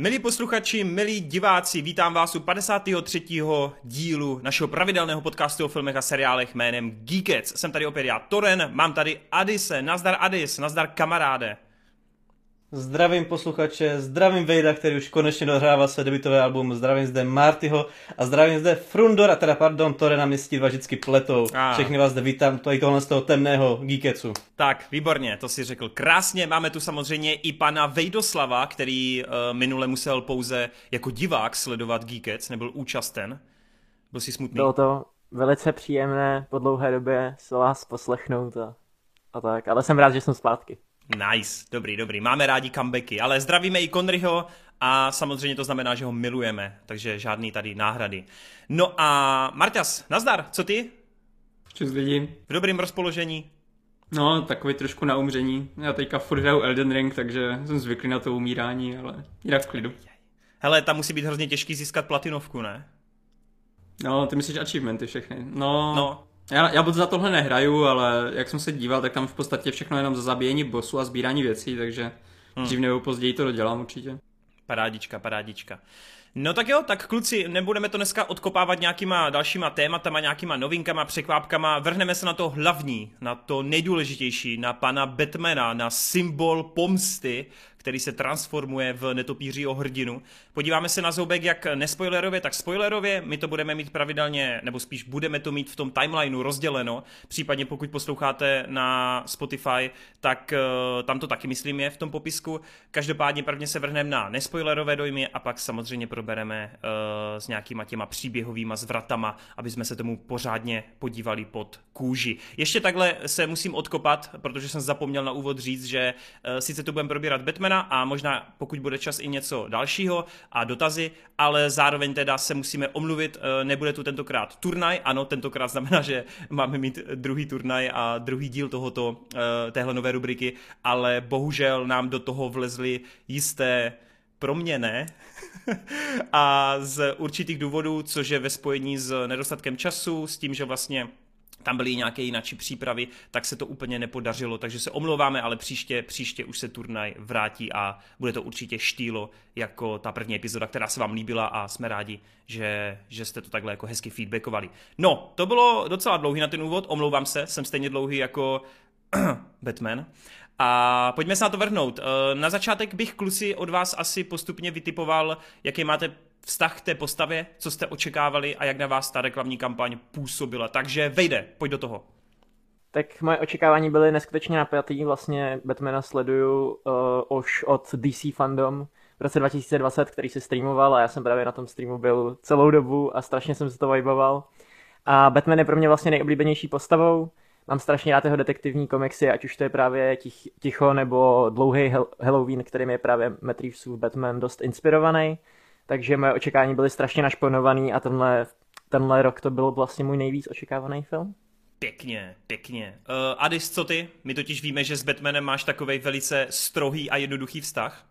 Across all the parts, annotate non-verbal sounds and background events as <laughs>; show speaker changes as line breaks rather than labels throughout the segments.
Milí posluchači, milí diváci, vítám vás u 53. dílu našeho pravidelného podcastu o filmech a seriálech jménem Geekets. Jsem tady opět já, Toren, mám tady Adise, nazdar Adis, nazdar kamaráde.
Zdravím posluchače, zdravím Vejda, který už konečně dohrává své debitové album, zdravím zde Martyho a zdravím zde Frundora, teda pardon, Tore na městí dva vždycky pletou. A. Všechny vás zde vítám, tady tohle z toho temného Geeketsu.
Tak, výborně, to si řekl krásně. Máme tu samozřejmě i pana Vejdoslava, který uh, minule musel pouze jako divák sledovat Geekets, nebyl účasten. Byl si smutný?
Bylo to velice příjemné po dlouhé době se vás poslechnout a, a tak, ale jsem rád, že jsem zpátky.
Nice, dobrý, dobrý. Máme rádi comebacky, ale zdravíme i Conryho a samozřejmě to znamená, že ho milujeme, takže žádný tady náhrady. No a Marťas, nazdar, co ty?
Čus lidi.
V dobrém rozpoložení?
No, takový trošku na umření. Já teďka furt hraju Elden Ring, takže jsem zvyklý na to umírání, ale jinak v klidu.
Hele, tam musí být hrozně těžký získat platinovku, ne?
No, ty myslíš achievementy všechny. No, no já, já za tohle nehraju, ale jak jsem se díval, tak tam v podstatě všechno jenom za zabíjení bosu a sbírání věcí, takže hmm. dřív nebo později to dodělám určitě.
Parádička, parádička. No tak jo, tak kluci, nebudeme to dneska odkopávat nějakýma dalšíma tématama, nějakýma novinkama, překvápkama, vrhneme se na to hlavní, na to nejdůležitější, na pana Batmana, na symbol pomsty, který se transformuje v netopířího hrdinu. Podíváme se na zoubek jak nespoilerově, tak spoilerově. My to budeme mít pravidelně, nebo spíš budeme to mít v tom timelineu rozděleno. Případně pokud posloucháte na Spotify, tak uh, tam to taky myslím je v tom popisku. Každopádně prvně se vrhneme na nespoilerové dojmy a pak samozřejmě probereme uh, s nějakýma těma příběhovýma zvratama, aby jsme se tomu pořádně podívali pod kůži. Ještě takhle se musím odkopat, protože jsem zapomněl na úvod říct, že uh, sice tu budeme probírat Batmana, a možná pokud bude čas i něco dalšího a dotazy, ale zároveň teda se musíme omluvit, eh, nebude tu tentokrát turnaj, ano, tentokrát znamená, že máme mít druhý turnaj a druhý díl tohoto, eh, téhle nové rubriky, ale bohužel nám do toho vlezly jisté pro mě ne. a z určitých důvodů, což je ve spojení s nedostatkem času, s tím, že vlastně tam byly nějaké jináčí přípravy, tak se to úplně nepodařilo, takže se omlouváme, ale příště, příště už se turnaj vrátí a bude to určitě štýlo jako ta první epizoda, která se vám líbila a jsme rádi, že, že jste to takhle jako hezky feedbackovali. No, to bylo docela dlouhý na ten úvod, omlouvám se, jsem stejně dlouhý jako <clears throat> Batman. A pojďme se na to vrhnout. Eh, na začátek bych kluci od vás asi postupně vytipoval, jaký máte vztah k té postavě, co jste očekávali a jak na vás ta reklamní kampaň působila. Takže vejde, pojď do toho.
Tak moje očekávání byly neskutečně napjatý. Vlastně Batmana sleduju uh, už od DC Fandom v roce 2020, který se streamoval a já jsem právě na tom streamu byl celou dobu a strašně jsem se to viboval. A Batman je pro mě vlastně nejoblíbenější postavou. Mám strašně rád jeho detektivní komiksy, ať už to je právě tich, Ticho nebo Dlouhý Halloween, kterým je právě Matt Reevesův Batman dost inspirovaný takže moje očekávání byly strašně našponovaný a tenhle, tenhle rok to byl vlastně můj nejvíc očekávaný film.
Pěkně, pěkně. Uh, Adis, co ty? My totiž víme, že s Batmanem máš takový velice strohý a jednoduchý vztah.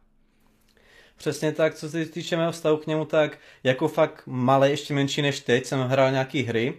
Přesně tak, co se týče mého vztahu k němu, tak jako fakt malý, ještě menší než teď, jsem hrál nějaký hry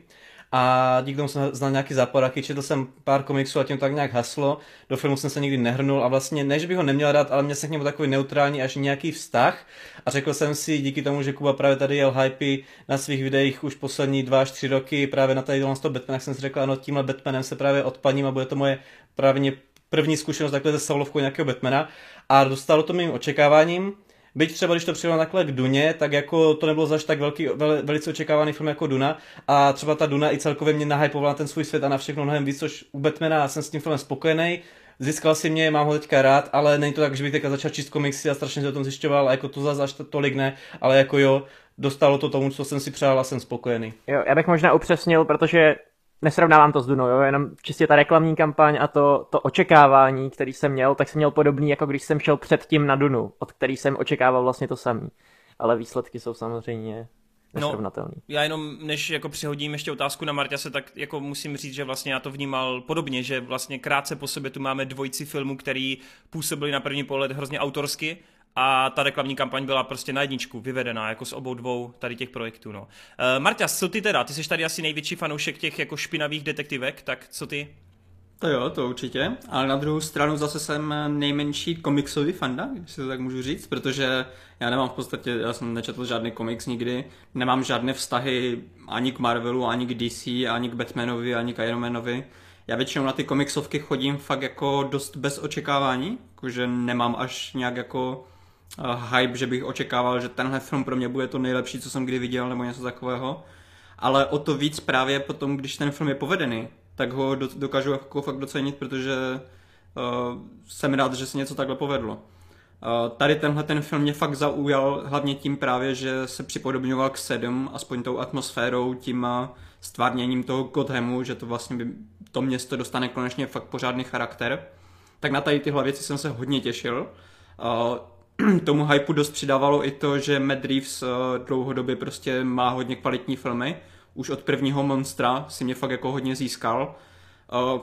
a díky tomu jsem znal nějaký záporaky, četl jsem pár komiksů a tím tak nějak haslo, do filmu jsem se nikdy nehrnul a vlastně ne, že bych ho neměl rád, ale měl jsem k němu takový neutrální až nějaký vztah. A řekl jsem si díky tomu, že Kuba právě tady jel hypy na svých videích už poslední dva až tři roky právě na tady z toho Batmana, jsem si řekl, ano, tímhle Batmanem se právě odpaním a bude to moje právě první zkušenost takhle se Saulovkou nějakého Batmana. A dostalo to mým očekáváním Byť třeba, když to přijelo takhle k Duně, tak jako to nebylo zaž tak velký, vel, velice očekávaný film jako Duna a třeba ta Duna i celkově mě nahypovala na ten svůj svět a na všechno mnohem víc, což u Batmana jsem s tím filmem spokojený. Získal si mě, mám ho teďka rád, ale není to tak, že bych teďka začal číst komiksy a strašně se o tom zjišťoval a jako to zase až tolik ne, ale jako jo, dostalo to tomu, co jsem si přál a jsem spokojený.
Jo, já bych možná upřesnil, protože nesrovnávám to s Dunou, jo, jenom čistě ta reklamní kampaň a to, to očekávání, který jsem měl, tak jsem měl podobný, jako když jsem šel předtím na Dunu, od který jsem očekával vlastně to samý. Ale výsledky jsou samozřejmě No,
já jenom, než jako přihodím ještě otázku na Marťase, tak jako musím říct, že vlastně já to vnímal podobně, že vlastně krátce po sobě tu máme dvojici filmů, který působili na první pohled hrozně autorsky a ta reklamní kampaň byla prostě na jedničku vyvedená, jako s obou dvou tady těch projektů. No. Uh, Marta, co ty teda? Ty jsi tady asi největší fanoušek těch jako špinavých detektivek, tak co ty?
To jo, to určitě, ale na druhou stranu zase jsem nejmenší komiksový fanda, když si to tak můžu říct, protože já nemám v podstatě, já jsem nečetl žádný komiks nikdy, nemám žádné vztahy ani k Marvelu, ani k DC, ani k Batmanovi, ani k Ironmanovi. Já většinou na ty komiksovky chodím fakt jako dost bez očekávání, jakože nemám až nějak jako hype, že bych očekával, že tenhle film pro mě bude to nejlepší, co jsem kdy viděl, nebo něco takového. Ale o to víc právě potom, když ten film je povedený, tak ho dokážu jako fakt docenit, protože uh, jsem rád, že se něco takhle povedlo. Uh, tady tenhle ten film mě fakt zaujal hlavně tím právě, že se připodobňoval k sedm, aspoň tou atmosférou, tím stvárněním toho Gothamu, že to vlastně by, to město dostane konečně fakt pořádný charakter. Tak na tady tyhle věci jsem se hodně těšil. Uh, <clears throat> tomu hypeu dost přidávalo i to, že Matt Reeves uh, dlouhodobě prostě má hodně kvalitní filmy už od prvního Monstra si mě fakt jako hodně získal. Eh,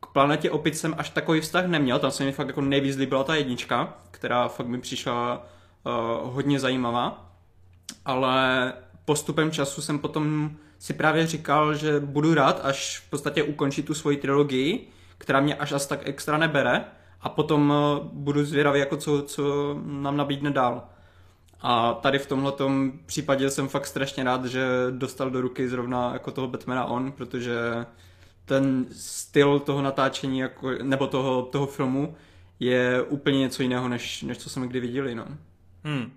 k planetě opic jsem až takový vztah neměl, tam se mi fakt jako nejvíc líbila ta jednička, která fakt mi přišla uh, hodně zajímavá. Ale postupem času jsem potom si právě říkal, že budu rád, až v podstatě ukončí tu svoji trilogii, která mě až as tak extra nebere a potom uh, budu zvědavý, jako co, co nám nabídne dál. A tady v tomhle případě jsem fakt strašně rád, že dostal do ruky zrovna jako toho Batmana on, protože ten styl toho natáčení jako, nebo toho, toho filmu je úplně něco jiného, než, než co jsme kdy viděli. No.
Hmm.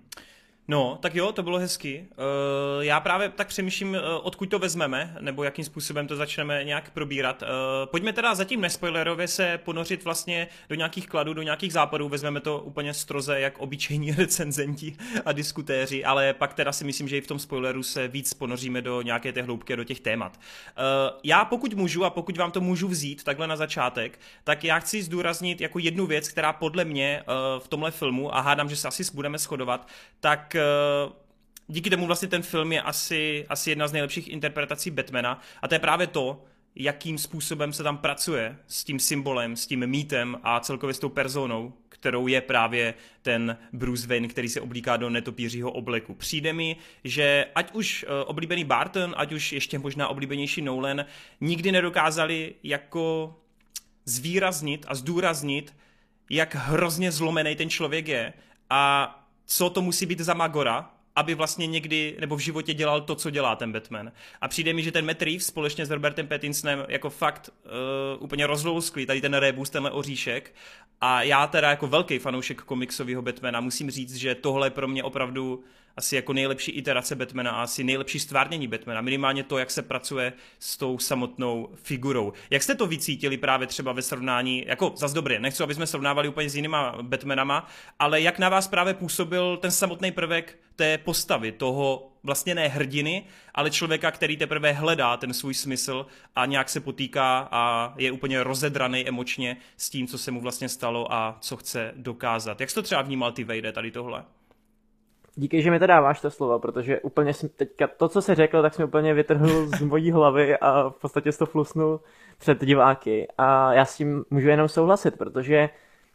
No, tak jo, to bylo hezky. Uh, já právě tak přemýšlím, uh, odkud to vezmeme, nebo jakým způsobem to začneme nějak probírat. Uh, pojďme teda zatím nespoilerově se ponořit vlastně do nějakých kladů, do nějakých západů. Vezmeme to úplně stroze, jak obyčejní <laughs> recenzenti a diskutéři, ale pak teda si myslím, že i v tom spoileru se víc ponoříme do nějaké té hloubky, do těch témat. Já pokud můžu a pokud vám to můžu vzít takhle na začátek, tak já chci zdůraznit jako jednu věc, která podle mě v tomhle filmu, a hádám, že se asi budeme shodovat, tak Eh, díky tomu vlastně ten film je asi, asi jedna z nejlepších interpretací Batmana a to je právě to, jakým způsobem se tam pracuje s tím symbolem, s tím mýtem a celkově s tou personou, kterou je právě ten Bruce Wayne, který se oblíká do netopířího obleku. Přijde mi, že ať už eh, oblíbený Barton, ať už ještě možná oblíbenější Nolan, nikdy nedokázali jako zvýraznit a zdůraznit, jak hrozně zlomený ten člověk je a co to musí být za Magora, aby vlastně někdy nebo v životě dělal to, co dělá ten Batman. A přijde mi, že ten Matt Reeves společně s Robertem Pattinsonem jako fakt uh, úplně rozlousklý tady ten rebus, tenhle oříšek. A já teda jako velký fanoušek komiksového Batmana musím říct, že tohle je pro mě opravdu asi jako nejlepší iterace Batmana a asi nejlepší stvárnění Batmana. Minimálně to, jak se pracuje s tou samotnou figurou. Jak jste to vycítili právě třeba ve srovnání, jako zas dobré, nechci, aby jsme srovnávali úplně s jinýma Batmanama, ale jak na vás právě působil ten samotný prvek té postavy, toho vlastně ne hrdiny, ale člověka, který teprve hledá ten svůj smysl a nějak se potýká a je úplně rozedraný emočně s tím, co se mu vlastně stalo a co chce dokázat. Jak jsi to třeba vnímal ty Vejde, tady tohle?
Díky, že mi to dáváš to slovo, protože úplně jsem teďka to, co jsi řekl, tak jsem úplně vytrhl z mojí hlavy a v podstatě to flusnul před diváky. A já s tím můžu jenom souhlasit, protože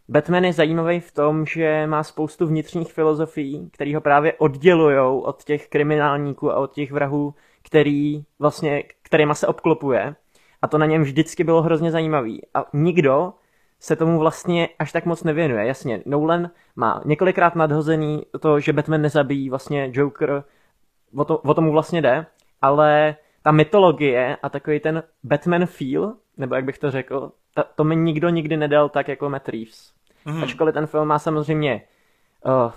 Batman je zajímavý v tom, že má spoustu vnitřních filozofií, které ho právě oddělují od těch kriminálníků a od těch vrahů, který vlastně, kterýma se obklopuje. A to na něm vždycky bylo hrozně zajímavý. A nikdo se tomu vlastně až tak moc nevěnuje. Jasně, Nolan má několikrát nadhozený to, že Batman nezabíjí vlastně Joker, o, to, o tomu vlastně jde, ale ta mytologie a takový ten Batman feel, nebo jak bych to řekl, ta, to mi nikdo nikdy nedal tak jako Matt Reeves. Mm. Ačkoliv ten film má samozřejmě uh,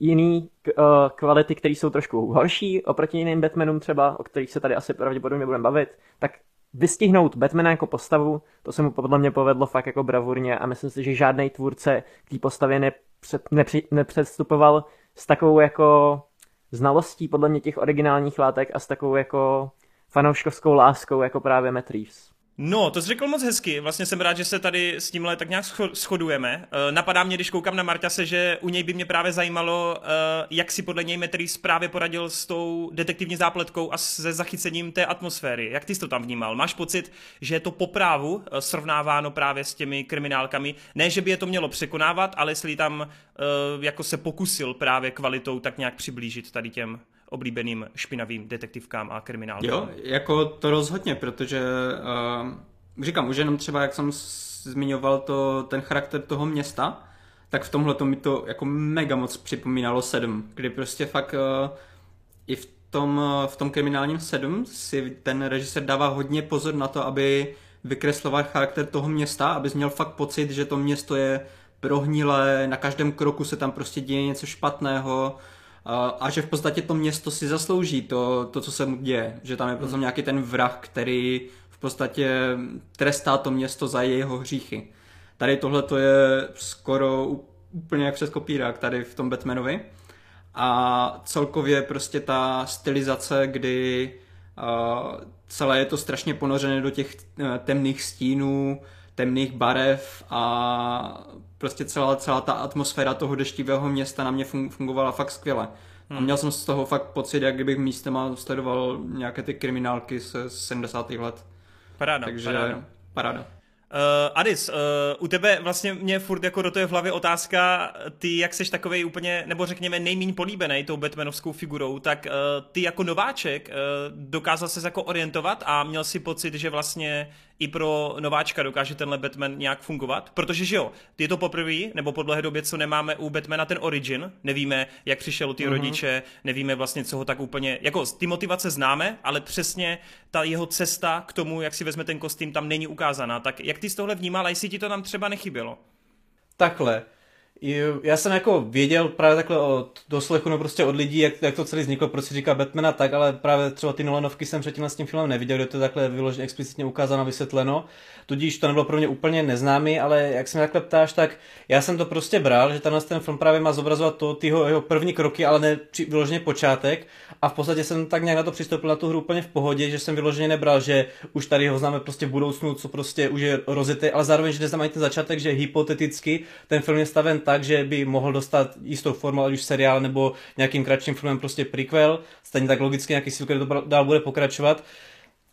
jiný uh, kvality, které jsou trošku horší oproti jiným Batmanům třeba, o kterých se tady asi pravděpodobně budeme bavit, tak vystihnout Batmana jako postavu, to se mu podle mě povedlo fakt jako bravurně a myslím si, že žádný tvůrce k té postavě nepřed, nepři, nepředstupoval s takovou jako znalostí podle mě těch originálních látek a s takovou jako fanouškovskou láskou jako právě Matt Reeves.
No, to jsi řekl moc hezky. Vlastně jsem rád, že se tady s tímhle tak nějak shodujeme. Uh, napadá mě, když koukám na Marťase, že u něj by mě právě zajímalo, uh, jak si podle něj Metris právě poradil s tou detektivní zápletkou a se zachycením té atmosféry. Jak ty jsi to tam vnímal? Máš pocit, že je to po právu uh, srovnáváno právě s těmi kriminálkami? Ne, že by je to mělo překonávat, ale jestli tam jako se pokusil právě kvalitou tak nějak přiblížit tady těm oblíbeným špinavým detektivkám a kriminálkám.
Jo, jako to rozhodně, protože uh, říkám, už jenom třeba, jak jsem zmiňoval to, ten charakter toho města, tak v tomhle to mi to jako mega moc připomínalo 7, kdy prostě fakt uh, i v tom, uh, v tom kriminálním 7 si ten režisér dává hodně pozor na to, aby vykresloval charakter toho města, abys měl fakt pocit, že to město je prohnilé, na každém kroku se tam prostě děje něco špatného a, a že v podstatě to město si zaslouží to, to co se mu děje. Že tam je prostě nějaký ten vrah, který v podstatě trestá to město za jeho hříchy. Tady tohle to je skoro úplně jak přes kopírák tady v tom Batmanovi. A celkově prostě ta stylizace, kdy uh, celé je to strašně ponořené do těch uh, temných stínů, temných barev a prostě celá, celá ta atmosféra toho deštivého města na mě fungovala fakt skvěle. Hmm. A měl jsem z toho fakt pocit, jak kdybych místem sledoval nějaké ty kriminálky z 70. let.
Paráda,
Takže
paráda.
paráda.
Uh, Adis, uh, u tebe vlastně mě furt jako do té v hlavě otázka, ty jak seš takovej úplně, nebo řekněme nejméně políbený tou Batmanovskou figurou, tak uh, ty jako nováček uh, dokázal se jako orientovat a měl si pocit, že vlastně i pro nováčka dokáže tenhle Batman nějak fungovat? Protože že jo, je to poprvé, nebo po dlouhé době, co nemáme u Batmana ten origin, nevíme, jak přišel ty mm-hmm. rodiče, nevíme vlastně, co ho tak úplně, jako ty motivace známe, ale přesně ta jeho cesta k tomu, jak si vezme ten kostým, tam není ukázaná. Tak jak ty z tohle vnímal a jestli ti to tam třeba nechybělo?
Takhle. Já jsem jako věděl právě takhle od doslechu, no prostě od lidí, jak, jak to celé vzniklo, proč si říká Batmana tak, ale právě třeba ty Nolanovky jsem předtím s tím filmem neviděl, kde to je takhle vyloženě explicitně ukázáno, vysvětleno. Tudíž to nebylo pro mě úplně neznámý, ale jak se mě takhle ptáš, tak já jsem to prostě bral, že tenhle ten film právě má zobrazovat to, ty jeho, první kroky, ale ne vyloženě počátek. A v podstatě jsem tak nějak na to přistoupil na tu hru úplně v pohodě, že jsem vyloženě nebral, že už tady ho známe prostě v budoucnu, co prostě už je rozité, ale zároveň, že neznám ani ten začátek, že hypoteticky ten film je staven tak, že by mohl dostat jistou formu, ať už seriál nebo nějakým kratším filmem prostě prequel, stejně tak logicky nějaký sequel to dál bude pokračovat.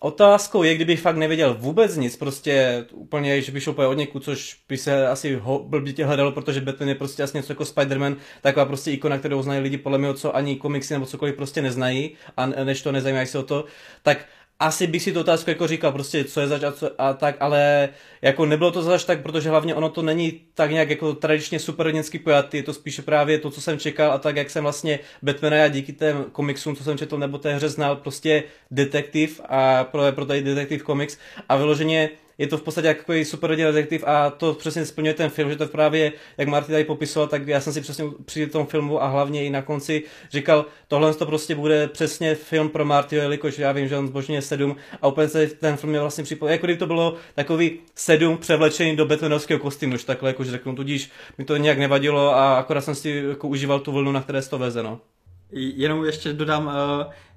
Otázkou je, kdybych fakt nevěděl vůbec nic, prostě úplně, že by šel od někud, což by se asi ho, blbě hledalo, protože Batman je prostě asi něco jako Spider-Man, taková prostě ikona, kterou znají lidi podle mě, co ani komiksy nebo cokoliv prostě neznají a než to nezajímají se o to, tak asi bych si tu otázku jako říkal, prostě co je zač a, co, a tak, ale jako nebylo to zač tak, protože hlavně ono to není tak nějak jako tradičně superhrdinský pojatý, je to spíše právě to, co jsem čekal a tak, jak jsem vlastně Batmana já díky těm komiksům, co jsem četl, nebo té hře znal, prostě detektiv a pro, pro tady detektiv komiks a vyloženě je to v podstatě jako super detektiv a to přesně splňuje ten film, že to právě, jak Marty tady popisoval, tak já jsem si přesně při tom filmu a hlavně i na konci říkal, tohle to prostě bude přesně film pro Marty, jelikož já vím, že on zbožňuje sedm a úplně se ten film je vlastně připomněl, jako kdyby to bylo takový sedm převlečený do betonovského kostýmu, už takhle jakož řeknu, tudíž mi to nějak nevadilo a akorát jsem si jako užíval tu vlnu, na které se to veze, no.
Jenom ještě dodám, uh,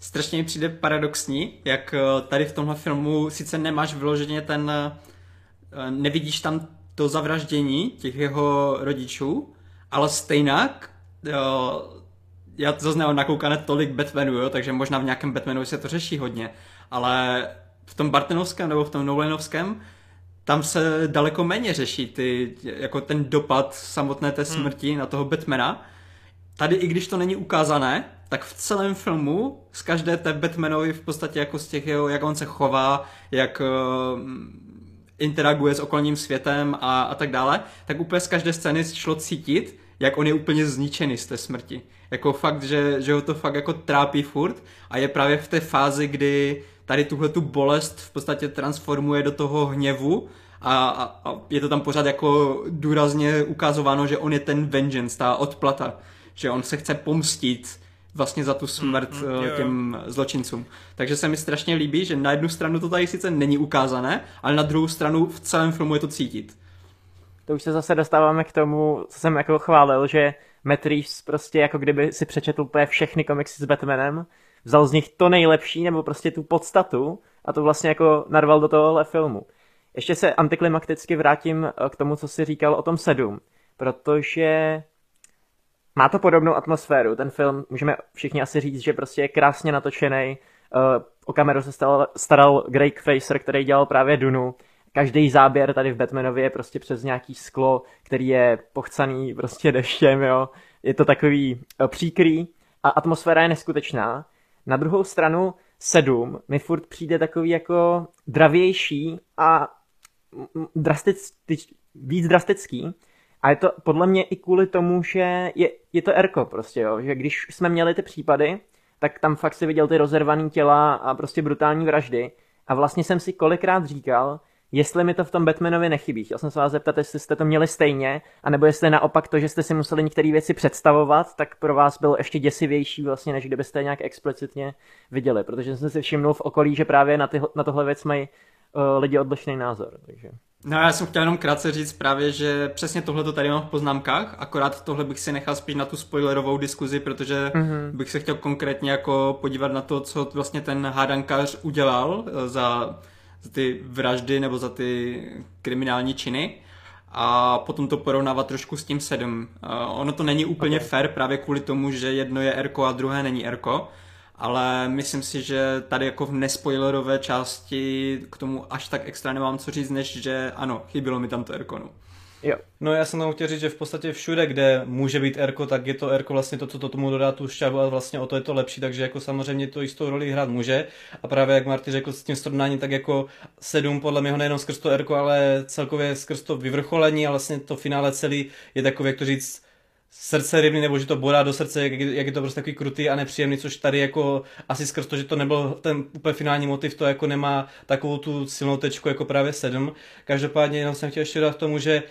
strašně mi přijde paradoxní, jak uh, tady v tomhle filmu sice nemáš vyloženě ten, uh, nevidíš tam to zavraždění těch jeho rodičů, ale stejnak, uh, já to zase nakoukané tolik Batmanu, jo, takže možná v nějakém Batmanu se to řeší hodně, ale v tom Bartenovském nebo v tom Nolanovském tam se daleko méně řeší ty, jako ten dopad samotné té hmm. smrti hmm. na toho Batmana, tady i když to není ukázané, tak v celém filmu z každé té Batmanovi v podstatě jako z těch jeho, jak on se chová, jak uh, interaguje s okolním světem a, a tak dále, tak úplně z každé scény šlo cítit, jak on je úplně zničený z té smrti. Jako fakt, že, že ho to fakt jako trápí furt a je právě v té fázi, kdy tady tuhle tu bolest v podstatě transformuje do toho hněvu a, a, a je to tam pořád jako důrazně ukázováno, že on je ten vengeance, ta odplata že on se chce pomstit vlastně za tu smrt mm, mm, těm zločincům. Takže se mi strašně líbí, že na jednu stranu to tady sice není ukázané, ale na druhou stranu v celém filmu je to cítit.
To už se zase dostáváme k tomu, co jsem jako chválil, že Matt Reeves prostě jako kdyby si přečetl úplně všechny komiksy s Batmanem, vzal z nich to nejlepší, nebo prostě tu podstatu a to vlastně jako narval do tohohle filmu. Ještě se antiklimakticky vrátím eh, k tomu, co si říkal o tom sedm, protože má to podobnou atmosféru. Ten film, můžeme všichni asi říct, že prostě je krásně natočený. Uh, o kameru se staral, staral Greg Fraser, který dělal právě Dunu. Každý záběr tady v Batmanově je prostě přes nějaký sklo, který je pochcaný prostě deštěm, jo. Je to takový uh, příkrý a atmosféra je neskutečná. Na druhou stranu sedm mi furt přijde takový jako dravější a drastic, víc drastický. A je to podle mě i kvůli tomu, že je, je to Erko prostě, jo. Že když jsme měli ty případy, tak tam fakt si viděl ty rozervaný těla a prostě brutální vraždy. A vlastně jsem si kolikrát říkal, jestli mi to v tom Batmanovi nechybí. Chtěl jsem se vás zeptat, jestli jste to měli stejně, anebo jestli naopak to, že jste si museli některé věci představovat, tak pro vás bylo ještě děsivější vlastně, než kdybyste nějak explicitně viděli. Protože jsem si všimnul v okolí, že právě na, ty, na tohle věc mají uh, lidi odlišný názor. Takže.
No já jsem chtěl jenom krátce říct právě, že přesně tohle to tady mám v poznámkách, akorát tohle bych si nechal spíš na tu spoilerovou diskuzi, protože mm-hmm. bych se chtěl konkrétně jako podívat na to, co vlastně ten hádankař udělal eh, za za ty vraždy nebo za ty kriminální činy a potom to porovnávat trošku s tím sedm. Uh, ono to není úplně okay. fair právě kvůli tomu, že jedno je Erko a druhé není Erko, ale myslím si, že tady jako v nespoilerové části k tomu až tak extra nemám co říct, než že ano, chybilo mi tam to Erkonu.
Jo. No já jsem tam chtěl říct, že v podstatě všude, kde může být Erko, tak je to Erko vlastně to, co to tomu dodá tu šťavu a vlastně o to je to lepší, takže jako samozřejmě to jistou roli hrát může. A právě jak Marty řekl s tím srovnáním, tak jako sedm podle mě nejenom skrz to Erko, ale celkově skrz to vyvrcholení a vlastně to finále celý je takový, jak to říct, srdce rybný, nebo že to bodá do srdce, jak, jak je to prostě takový krutý a nepříjemný, což tady jako asi skrz to, že to nebyl ten úplně finální motiv, to jako nemá takovou tu silnou tečku jako právě sedm. Každopádně jenom jsem chtěl ještě dát k tomu, že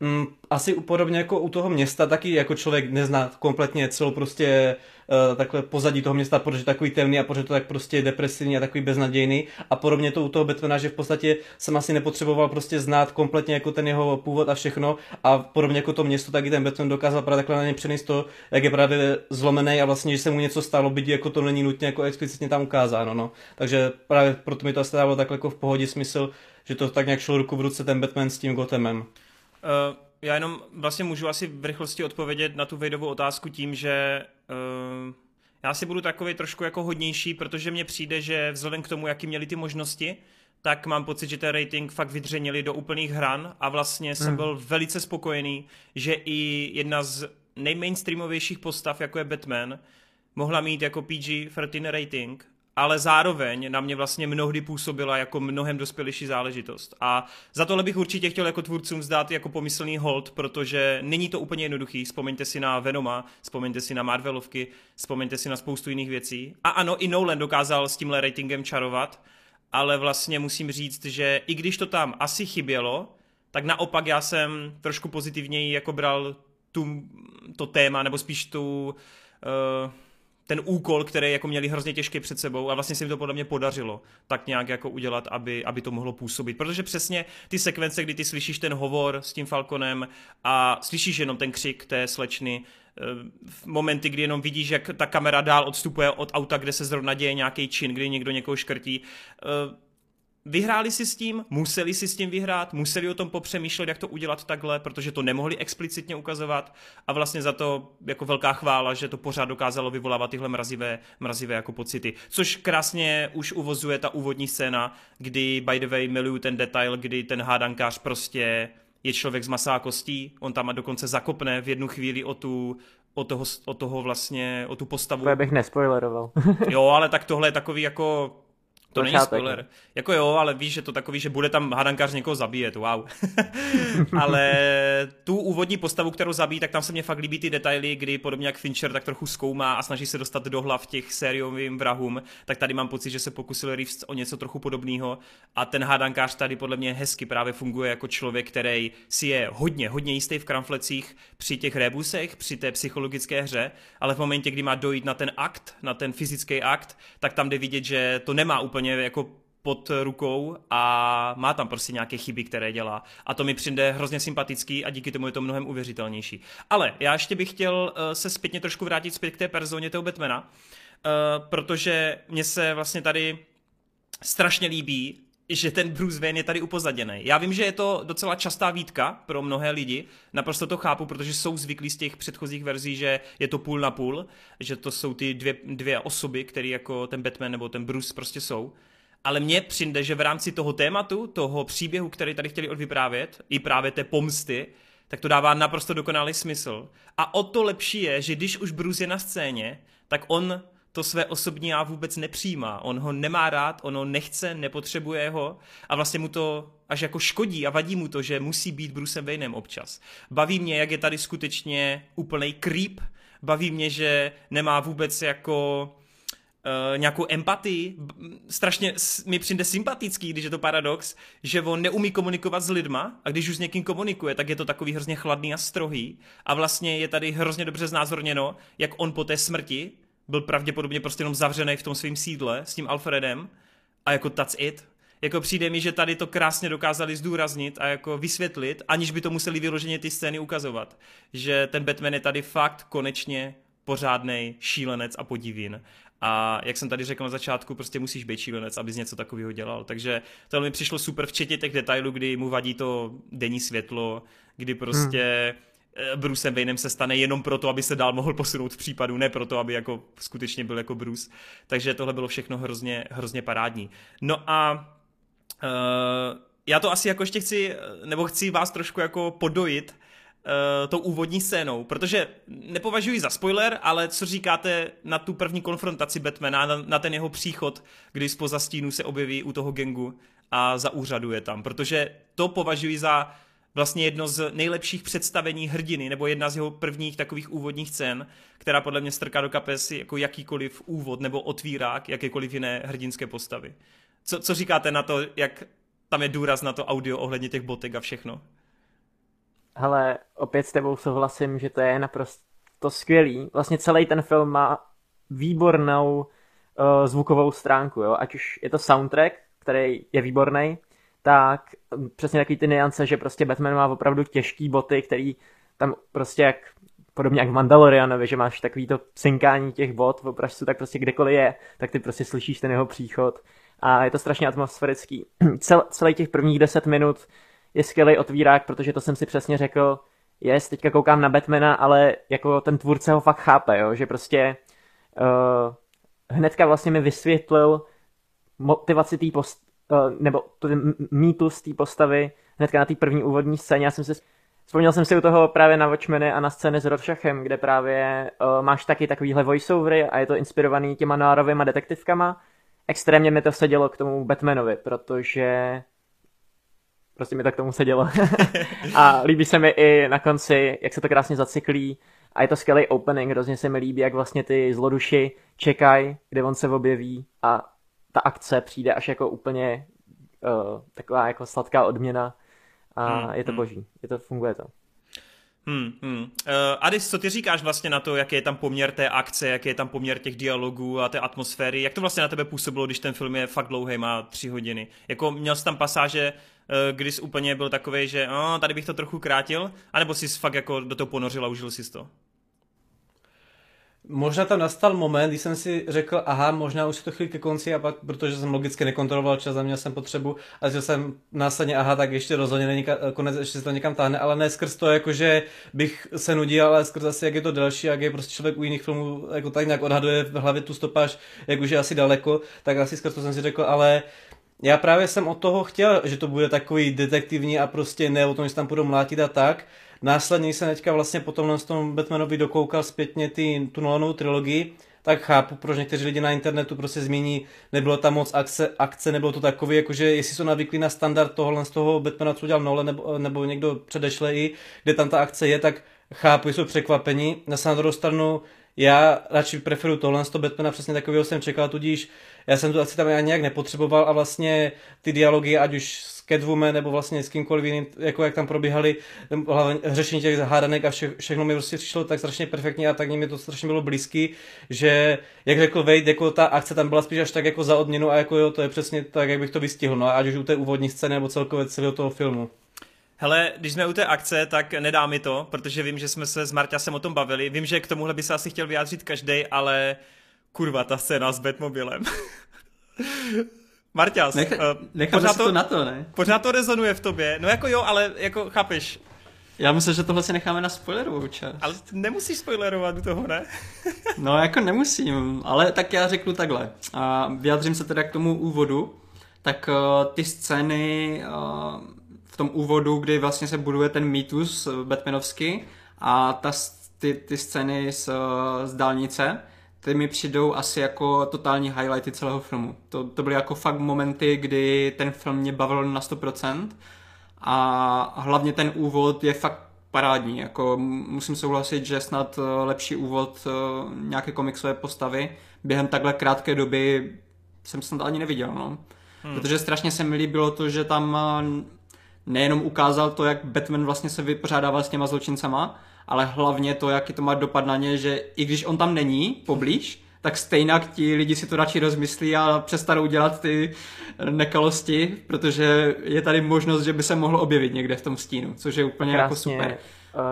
mm, asi podobně jako u toho města, taky jako člověk nezná kompletně celou prostě uh, takhle pozadí toho města, protože takový temný a protože to tak prostě depresivní a takový beznadějný. A podobně to u toho Batmana, že v podstatě jsem asi nepotřeboval prostě znát kompletně jako ten jeho původ a všechno. A podobně jako to město, tak i ten Batman dokázal právě takhle na ně přenést to, jak je právě zlomený a vlastně, že se mu něco stalo, byť jako to není nutně jako explicitně tam ukázáno. No. Takže právě proto mi to asi dávalo takhle jako v pohodě smysl, že to tak nějak šlo ruku v ruce ten Batman s tím Gothamem.
Uh, já jenom vlastně můžu asi v rychlosti odpovědět na tu Vadeovu otázku tím, že uh, já si budu takový trošku jako hodnější, protože mně přijde, že vzhledem k tomu, jaký měli ty možnosti, tak mám pocit, že ten rating fakt vydřenili do úplných hran a vlastně jsem hmm. byl velice spokojený, že i jedna z nejmainstreamovějších postav, jako je Batman, mohla mít jako PG-13 rating ale zároveň na mě vlastně mnohdy působila jako mnohem dospělejší záležitost. A za tohle bych určitě chtěl jako tvůrcům zdát jako pomyslný hold, protože není to úplně jednoduchý. Vzpomeňte si na Venoma, vzpomeňte si na Marvelovky, vzpomeňte si na spoustu jiných věcí. A ano, i Nolan dokázal s tímhle ratingem čarovat, ale vlastně musím říct, že i když to tam asi chybělo, tak naopak já jsem trošku pozitivněji jako bral tu, to téma, nebo spíš tu... Uh, ten úkol, který jako měli hrozně těžký před sebou a vlastně se jim to podle mě podařilo tak nějak jako udělat, aby, aby to mohlo působit. Protože přesně ty sekvence, kdy ty slyšíš ten hovor s tím Falconem a slyšíš jenom ten křik té slečny, eh, v momenty, kdy jenom vidíš, jak ta kamera dál odstupuje od auta, kde se zrovna děje nějaký čin, kdy někdo někoho škrtí, eh, vyhráli si s tím, museli si s tím vyhrát, museli o tom popřemýšlet, jak to udělat takhle, protože to nemohli explicitně ukazovat a vlastně za to jako velká chvála, že to pořád dokázalo vyvolávat tyhle mrazivé, mrazivé jako pocity. Což krásně už uvozuje ta úvodní scéna, kdy by the way miluju ten detail, kdy ten hádankář prostě je člověk z masá kostí, on tam dokonce zakopne v jednu chvíli o tu, o toho, o toho vlastně, o tu postavu.
To bych nespoileroval.
jo, ale tak tohle je takový jako to není spoiler. Jako jo, ale víš, že to takový, že bude tam hadankář někoho zabíjet, wow. <laughs> ale tu úvodní postavu, kterou zabíjí, tak tam se mě fakt líbí ty detaily, kdy podobně jak Fincher tak trochu zkoumá a snaží se dostat do hlav těch sériovým vrahům, tak tady mám pocit, že se pokusil Reeves o něco trochu podobného a ten hádankář tady podle mě hezky právě funguje jako člověk, který si je hodně, hodně jistý v kramflecích při těch rebusech, při té psychologické hře, ale v momentě, kdy má dojít na ten akt, na ten fyzický akt, tak tam jde vidět, že to nemá úplně úplně jako pod rukou a má tam prostě nějaké chyby, které dělá. A to mi přijde hrozně sympatický a díky tomu je to mnohem uvěřitelnější. Ale já ještě bych chtěl uh, se zpětně trošku vrátit zpět k té personě toho Batmana, uh, protože mně se vlastně tady strašně líbí, že ten Bruce Wayne je tady upozaděný. Já vím, že je to docela častá výtka pro mnohé lidi, naprosto to chápu, protože jsou zvyklí z těch předchozích verzí, že je to půl na půl, že to jsou ty dvě, dvě osoby, které jako ten Batman nebo ten Bruce prostě jsou. Ale mně přijde, že v rámci toho tématu, toho příběhu, který tady chtěli odvyprávět, i právě té pomsty, tak to dává naprosto dokonalý smysl. A o to lepší je, že když už Bruce je na scéně, tak on to své osobní já vůbec nepřijímá. On ho nemá rád, on ho nechce, nepotřebuje ho a vlastně mu to až jako škodí a vadí mu to, že musí být Brucem Waynem občas. Baví mě, jak je tady skutečně úplný creep, baví mě, že nemá vůbec jako Uh, nějakou empatii, strašně mi přijde sympatický, když je to paradox, že on neumí komunikovat s lidma a když už s někým komunikuje, tak je to takový hrozně chladný a strohý a vlastně je tady hrozně dobře znázorněno, jak on po té smrti byl pravděpodobně prostě jenom zavřený v tom svém sídle s tím Alfredem a jako that's it. Jako přijde mi, že tady to krásně dokázali zdůraznit a jako vysvětlit, aniž by to museli vyloženě ty scény ukazovat. Že ten Batman je tady fakt konečně pořádný šílenec a podivín. A jak jsem tady řekl na začátku, prostě musíš být šílenec, abys něco takového dělal. Takže to mi přišlo super, včetně těch detailů, kdy mu vadí to denní světlo, kdy prostě hmm Brucem Waynem se stane jenom proto, aby se dál mohl posunout v případu, ne proto, aby jako skutečně byl jako Bruce. Takže tohle bylo všechno hrozně, hrozně parádní. No a uh, já to asi jako ještě chci, nebo chci vás trošku jako podojit uh, tou úvodní scénou, protože nepovažuji za spoiler, ale co říkáte na tu první konfrontaci Batmana, na, na ten jeho příchod, kdy spoza stínu se objeví u toho gengu a zaúřaduje tam, protože to považuji za vlastně jedno z nejlepších představení hrdiny, nebo jedna z jeho prvních takových úvodních scén, která podle mě strká do kapesy jako jakýkoliv úvod nebo otvírák jakékoliv jiné hrdinské postavy. Co, co říkáte na to, jak tam je důraz na to audio ohledně těch botek a všechno?
Hele, opět s tebou souhlasím, že to je naprosto skvělý. Vlastně celý ten film má výbornou uh, zvukovou stránku, jo? ať už je to soundtrack, který je výborný, tak přesně takový ty niance, že prostě Batman má opravdu těžký boty, který tam prostě jak podobně jak v Mandalorianovi, že máš takový to cinkání těch bot v opražcu, tak prostě kdekoliv je, tak ty prostě slyšíš ten jeho příchod a je to strašně atmosférický. <clears throat> Cel, celý těch prvních deset minut je skvělý otvírák, protože to jsem si přesně řekl, jest, teďka koukám na Batmana, ale jako ten tvůrce ho fakt chápe, jo? že prostě uh, hnedka vlastně mi vysvětlil motivaci té post- nebo mýtus té postavy hnedka na té první úvodní scéně. Já jsem si Vzpomněl jsem si u toho právě na Watchmeny a na scény s Rorschachem, kde právě uh, máš taky takovýhle voiceovery a je to inspirovaný těma noárovými detektivkama. Extrémně mi to sedělo k tomu Batmanovi, protože prostě mi to k tomu sedělo. <laughs> a líbí se mi i na konci, jak se to krásně zacyklí a je to skvělý opening, hrozně se mi líbí, jak vlastně ty zloduši čekají, kde on se objeví a ta akce přijde až jako úplně uh, taková jako sladká odměna a hmm, je to hmm. boží, je to, funguje to.
Hmm, hmm. Uh, Adis, co ty říkáš vlastně na to, jaký je tam poměr té akce, jaký je tam poměr těch dialogů a té atmosféry? Jak to vlastně na tebe působilo, když ten film je fakt dlouhý, má tři hodiny? Jako měl jsi tam pasáže, uh, kdy jsi úplně byl takový, že oh, tady bych to trochu krátil, anebo jsi fakt jako do toho ponořil a užil si to?
Možná tam nastal moment, kdy jsem si řekl, aha, možná už se to chvíli ke konci a pak, protože jsem logicky nekontroloval čas a měl jsem potřebu a že jsem následně, aha, tak ještě rozhodně není konec, ještě se to někam táhne, ale ne skrz to, jako že bych se nudil, ale skrz asi, jak je to delší, jak je prostě člověk u jiných filmů, jako tak nějak odhaduje v hlavě tu stopáž, jak už je asi daleko, tak asi skrz to jsem si řekl, ale já právě jsem od toho chtěl, že to bude takový detektivní a prostě ne o tom, že tam budou mlátit a tak, Následně jsem teďka vlastně po tomhle tom Batmanovi dokoukal zpětně ty, tu Nolanovou trilogii, tak chápu, proč někteří lidi na internetu prostě změní, nebylo tam moc akce, akce nebylo to takový, jakože jestli jsou navyklí na standard tohohle z toho Batmana, co udělal Nolan nebo, nebo někdo předešlej, kde tam ta akce je, tak chápu, jsou překvapení. Na druhou stranu já radši preferuji tohle z toho Batmana, přesně takového jsem čekal, tudíž já jsem tu asi tam ani nějak nepotřeboval a vlastně ty dialogy, ať už s Catwoman nebo vlastně s kýmkoliv jiným, jako jak tam probíhaly hlavně řešení těch hádanek a vše, všechno mi prostě přišlo tak strašně perfektně a tak mi to strašně bylo blízký, že jak řekl Wade, jako ta akce tam byla spíš až tak jako za odměnu a jako jo, to je přesně tak, jak bych to vystihl, no ať už u té úvodní scény nebo celkově celého toho filmu.
Hele, když jsme u té akce, tak nedá mi to, protože vím, že jsme se s Marťasem o tom bavili. Vím, že k tomuhle by se asi chtěl vyjádřit každý, ale kurva, ta scéna s Batmobilem. <laughs> Marťas, Nech, uh,
pořád to, to na to, ne?
Pořád to rezonuje v tobě. No jako jo, ale jako chápeš.
Já myslím, že tohle si necháme na spoilerovou část.
Ale nemusíš spoilerovat u toho, ne? <laughs>
no jako nemusím, ale tak já řeknu takhle. A vyjádřím se teda k tomu úvodu. Tak uh, ty scény uh, tom úvodu, kdy vlastně se buduje ten mýtus Batmanovský a ta, ty, ty scény z, z dálnice, ty mi přijdou asi jako totální highlighty celého filmu. To, to byly jako fakt momenty, kdy ten film mě bavil na 100% a hlavně ten úvod je fakt parádní. Jako musím souhlasit, že snad eh, lepší úvod eh, nějaké komiksové postavy během takhle krátké doby jsem snad ani neviděl. No. Hmm. Protože strašně se mi líbilo to, že tam eh, nejenom ukázal to, jak Batman vlastně se vypořádával s těma zločincama, ale hlavně to, jaký to má dopad na ně, že i když on tam není poblíž, tak stejně ti lidi si to radši rozmyslí a přestanou dělat ty nekalosti, protože je tady možnost, že by se mohl objevit někde v tom stínu, což je úplně jako krásně, jako super.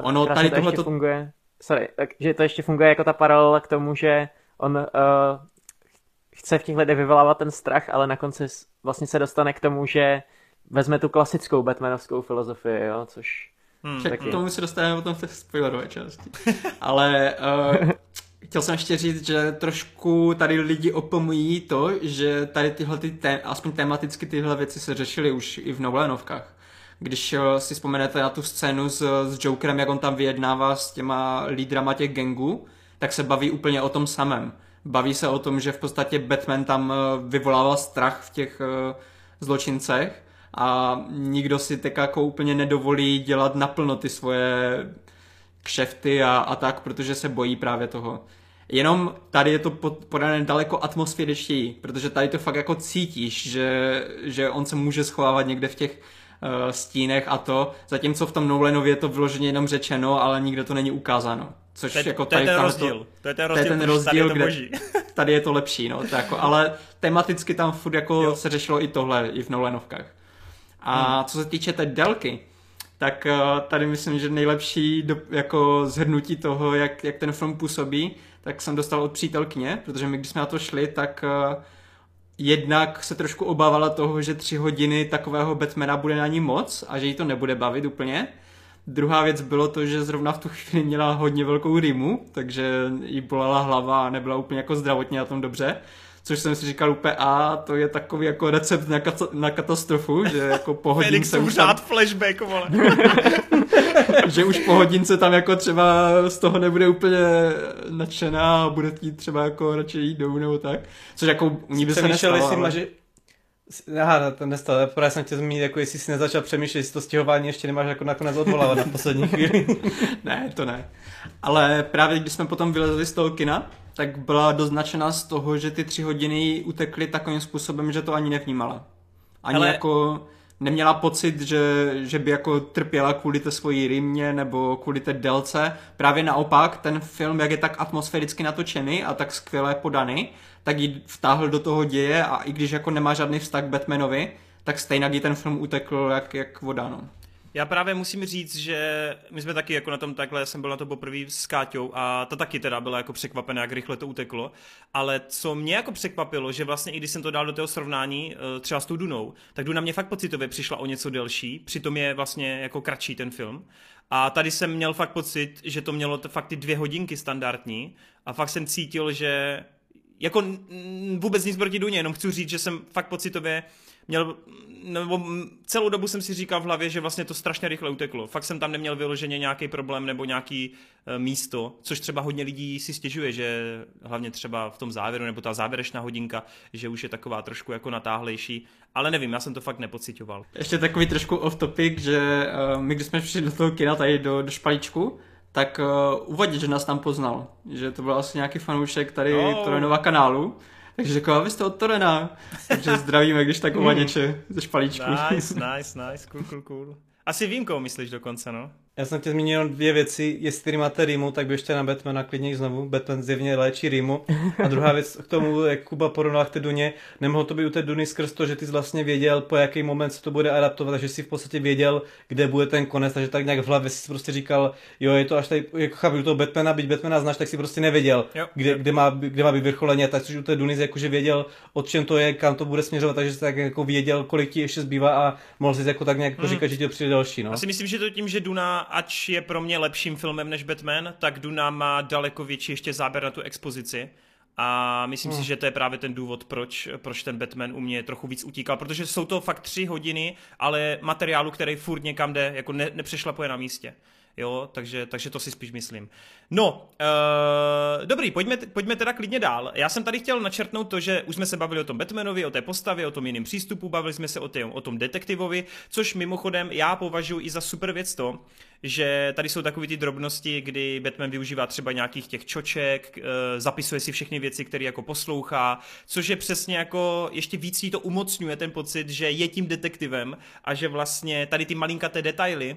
Uh, ono tady to to... funguje, sorry, takže to ještě funguje jako ta paralela k tomu, že on uh, chce v těch lidech vyvolávat ten strach, ale na konci vlastně se dostane k tomu, že vezme tu klasickou Batmanovskou filozofii, jo, což
Hmm. Taky. K tomu se dostaneme potom v té spoilerové části. <laughs> Ale uh, chtěl jsem ještě říct, že trošku tady lidi opomují to, že tady tyhle, ty tém, aspoň tematicky tyhle věci se řešily už i v Nolanovkách. Když uh, si vzpomenete na tu scénu s, s Jokerem, jak on tam vyjednává s těma lídrama těch gangů, tak se baví úplně o tom samém. Baví se o tom, že v podstatě Batman tam uh, vyvolával strach v těch zločincech a nikdo si tak jako úplně nedovolí dělat naplno ty svoje kšefty a, a tak, protože se bojí právě toho. Jenom tady je to podané daleko atmosféričtěji, protože tady to fakt jako cítíš, že, že on se může schovávat někde v těch uh, stínech a to, zatímco v tom Nolanově je to vloženě jenom řečeno, ale nikde to není ukázáno. Což
to,
jako
tady, to je ten rozdíl. To, to je ten rozdíl, je ten rozdíl tady, je to
kde, <laughs> tady je to lepší, no, to jako, ale tematicky tam furt jako jo. se řešilo i tohle, i v Nolanovkách. A hmm. co se týče té délky, tak uh, tady myslím, že nejlepší do, jako zhrnutí toho, jak, jak ten film působí, tak jsem dostal od přítelkyně, protože my když jsme na to šli, tak uh, jednak se trošku obávala toho, že tři hodiny takového Batmana bude na ní moc a že jí to nebude bavit úplně. Druhá věc bylo to, že zrovna v tu chvíli měla hodně velkou rýmu, takže jí bolela hlava a nebyla úplně jako zdravotně na tom dobře což jsem si říkal úplně, a to je takový jako recept na, kat- na katastrofu, že jako po hodince
už tam... flashback, vole. <laughs>
že už po hodince tam jako třeba z toho nebude úplně nadšená a bude chtít třeba jako radši jít domů nebo tak, což jako u ní by se nestalo,
ale... Maži... Aha, to nestalo. Právě jsem chtěl zmínit, jako jestli jsi nezačal přemýšlet, jestli to stěhování ještě nemáš jako nakonec odvolávat na poslední <laughs> chvíli.
ne, to ne. Ale právě když jsme potom vylezli z toho kina, tak byla doznačena z toho, že ty tři hodiny utekly takovým způsobem, že to ani nevnímala. Ani Ale... jako neměla pocit, že, že by jako trpěla kvůli té svojí rýmě nebo kvůli té délce. Právě naopak, ten film, jak je tak atmosféricky natočený a tak skvěle podaný, tak ji vtáhl do toho děje a i když jako nemá žádný vztah k Batmanovi, tak stejně ten film utekl jak, jak voda, no.
Já právě musím říct, že my jsme taky jako na tom takhle, jsem byl na to poprvé s Káťou a ta taky teda byla jako překvapená, jak rychle to uteklo, ale co mě jako překvapilo, že vlastně i když jsem to dal do toho srovnání eh, třeba s tou Dunou, tak Duna mě fakt pocitově přišla o něco delší, přitom je vlastně jako kratší ten film. A tady jsem měl fakt pocit, že to mělo fakt ty dvě hodinky standardní a fakt jsem cítil, že jako vůbec nic proti Duně, jenom chci říct, že jsem fakt pocitově měl, nebo celou dobu jsem si říkal v hlavě, že vlastně to strašně rychle uteklo. Fakt jsem tam neměl vyloženě nějaký problém nebo nějaký e, místo, což třeba hodně lidí si stěžuje, že hlavně třeba v tom závěru nebo ta závěrečná hodinka, že už je taková trošku jako natáhlejší, ale nevím, já jsem to fakt nepocitoval.
Ještě takový trošku off topic, že uh, my když jsme přišli do toho kina tady do, do špalíčku, tak uh, že nás tam poznal. Že to byl asi nějaký fanoušek tady no. Torenova kanálu. Takže řekl, a vy jste od Torena. Takže <laughs> zdravíme, když tak uvaděče ze špalíčku.
Nice, <laughs> nice, nice, cool, cool, cool. Asi vím, koho myslíš dokonce, no.
Já jsem tě zmínil dvě věci, jestli máte rýmu, tak běžte na Batmana klidně znovu, Batman zjevně léčí rýmu. A druhá věc k tomu, jak Kuba porovnal k té Duně, nemohlo to být u té Duny skrz to, že ty jsi vlastně věděl, po jaký moment se to bude adaptovat, takže jsi v podstatě věděl, kde bude ten konec, takže tak nějak v hlavě si prostě říkal, jo, je to až tady, jako chápu, u toho Batmana, byť Batmana znáš, tak si prostě nevěděl, jo, kde, kde, má, kde má být vyvrcholení, tak což u té Duny jakože věděl, od čem to je, kam to bude směřovat, takže jsi tak jako věděl, kolik ti ještě zbývá a mohl si jako tak nějak hmm. říkat, že ti to přijde další. No.
Asi myslím, že to tím, že Duna, ač je pro mě lepším filmem než Batman, tak Duna má daleko větší ještě záběr na tu expozici. A myslím hmm. si, že to je právě ten důvod, proč, proč ten Batman u mě trochu víc utíkal, protože jsou to fakt tři hodiny, ale materiálu, který furt někam jde, jako ne, nepřešlapuje na místě. Jo, takže, takže to si spíš myslím. No, uh, dobrý, pojďme, pojďme teda klidně dál. Já jsem tady chtěl načrtnout to, že už jsme se bavili o tom Batmanovi, o té postavě, o tom jiném přístupu, bavili jsme se o, tém, o tom detektivovi, což mimochodem já považuji i za super věc to, že tady jsou takové ty drobnosti, kdy Batman využívá třeba nějakých těch čoček, uh, zapisuje si všechny věci, které jako poslouchá, což je přesně jako ještě víc jí to umocňuje ten pocit, že je tím detektivem a že vlastně tady ty malinkaté detaily,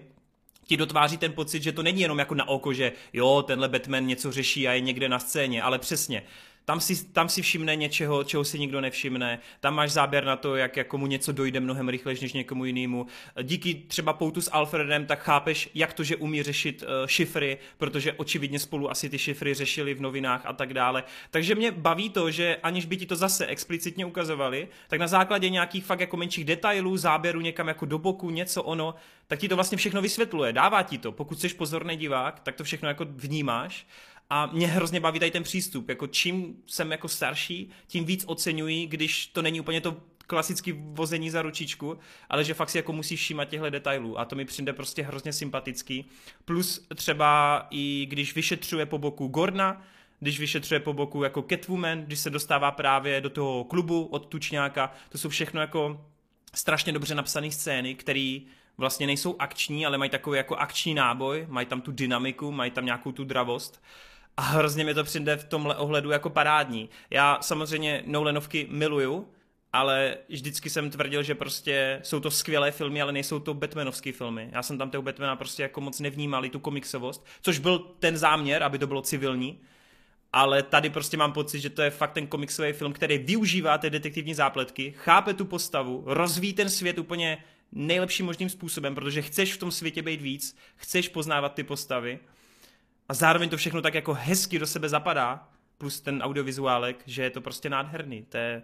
ti dotváří ten pocit, že to není jenom jako na oko, že jo, tenhle Batman něco řeší a je někde na scéně, ale přesně, tam si, tam si všimne něčeho, čeho si nikdo nevšimne, tam máš záběr na to, jak jako mu něco dojde mnohem rychleji než někomu jinému. Díky třeba poutu s Alfredem, tak chápeš, jak to, že umí řešit uh, šifry, protože očividně spolu asi ty šifry řešili v novinách a tak dále. Takže mě baví to, že aniž by ti to zase explicitně ukazovali, tak na základě nějakých fakt jako menších detailů, záběru někam jako do boku, něco ono, tak ti to vlastně všechno vysvětluje, dává ti to. Pokud jsi pozorný divák, tak to všechno jako vnímáš a mě hrozně baví tady ten přístup. Jako čím jsem jako starší, tím víc oceňuji, když to není úplně to klasické vození za ručičku, ale že fakt si jako musí všímat těchto detailů a to mi přijde prostě hrozně sympatický. Plus třeba i když vyšetřuje po boku Gorna, když vyšetřuje po boku jako Catwoman, když se dostává právě do toho klubu od Tučňáka, to jsou všechno jako strašně dobře napsané scény, které vlastně nejsou akční, ale mají takový jako akční náboj, mají tam tu dynamiku, mají tam nějakou tu dravost a hrozně mi to přijde v tomhle ohledu jako parádní. Já samozřejmě Nolanovky miluju, ale vždycky jsem tvrdil, že prostě jsou to skvělé filmy, ale nejsou to Batmanovské filmy. Já jsem tam toho Batmana prostě jako moc nevnímal, tu komiksovost, což byl ten záměr, aby to bylo civilní, ale tady prostě mám pocit, že to je fakt ten komiksový film, který využívá ty detektivní zápletky, chápe tu postavu, rozvíjí ten svět úplně nejlepším možným způsobem, protože chceš v tom světě být víc, chceš poznávat ty postavy a zároveň to všechno tak jako hezky do sebe zapadá, plus ten audiovizuálek, že je to prostě nádherný. To je,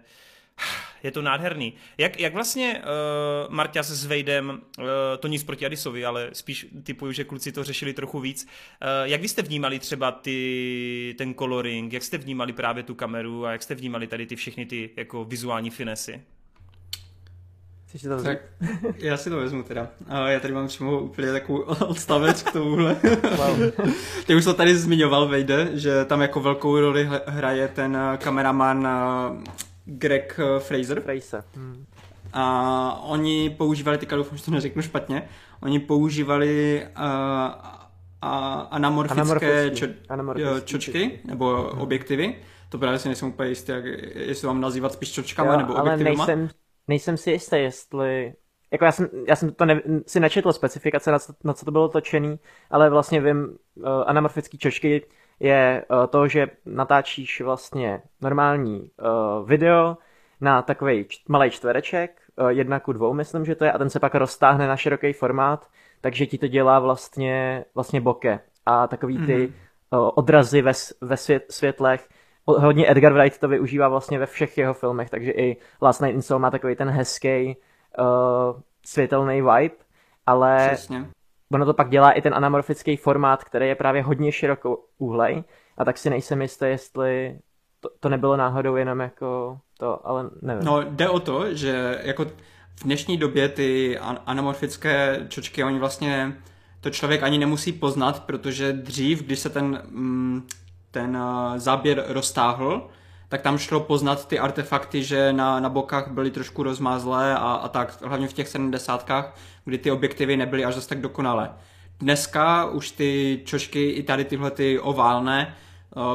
je to nádherný. Jak, jak vlastně uh, Marta s Vejdem, uh, to nic proti Adisovi, ale spíš typuju, že kluci to řešili trochu víc. Uh, jak vy jste vnímali třeba ty, ten coloring, jak jste vnímali právě tu kameru a jak jste vnímali tady ty všechny ty jako vizuální finesy?
Chceš to
tak, já si to vezmu teda. A já tady mám přímo úplně takový <laughs> odstavec k tomuhle. Wow. <laughs> Ty už to tady zmiňoval, Vejde, že tam jako velkou roli hraje ten eh, kameraman eh, Greg eh, Fraser.
Fraser. Hmm.
A oni používali, teďka doufám, že to neřeknu špatně, oni používali uh, a anamorfické čo, čočky, nebo hmm. objektivy. To právě si nejsem úplně jistý, jak, jestli mám nazývat spíš čočkama jo, nebo
ale objektivama. Nejsem, nejsem si jistý, jestli... Jako já jsem, já jsem to ne, si nečetl specifikace, na co, na co to bylo točený, ale vlastně vím, uh, anamorfický čočky je uh, to, že natáčíš vlastně normální uh, video na takový č- malý čtvereček, uh, jedna ku dvou, myslím, že to je, a ten se pak roztáhne na široký formát, takže ti to dělá vlastně, vlastně boke. A takový ty mm-hmm. uh, odrazy ve, ve svět, světlech hodně Edgar Wright to využívá vlastně ve všech jeho filmech, takže i Last Night in Soul má takový ten hezký uh, světelný vibe, ale Přesně. ono to pak dělá i ten anamorfický formát, který je právě hodně širokou úhlej a tak si nejsem jistý, jestli to, to nebylo náhodou jenom jako to, ale nevím.
No jde o to, že jako v dnešní době ty anamorfické čočky, oni vlastně to člověk ani nemusí poznat, protože dřív, když se ten mm, ten uh, záběr roztáhl, tak tam šlo poznat ty artefakty, že na, na bokách byly trošku rozmázlé a, a tak, hlavně v těch sedmdesátkách, kdy ty objektivy nebyly až zase tak dokonalé. Dneska už ty čošky, i tady tyhle ty oválné,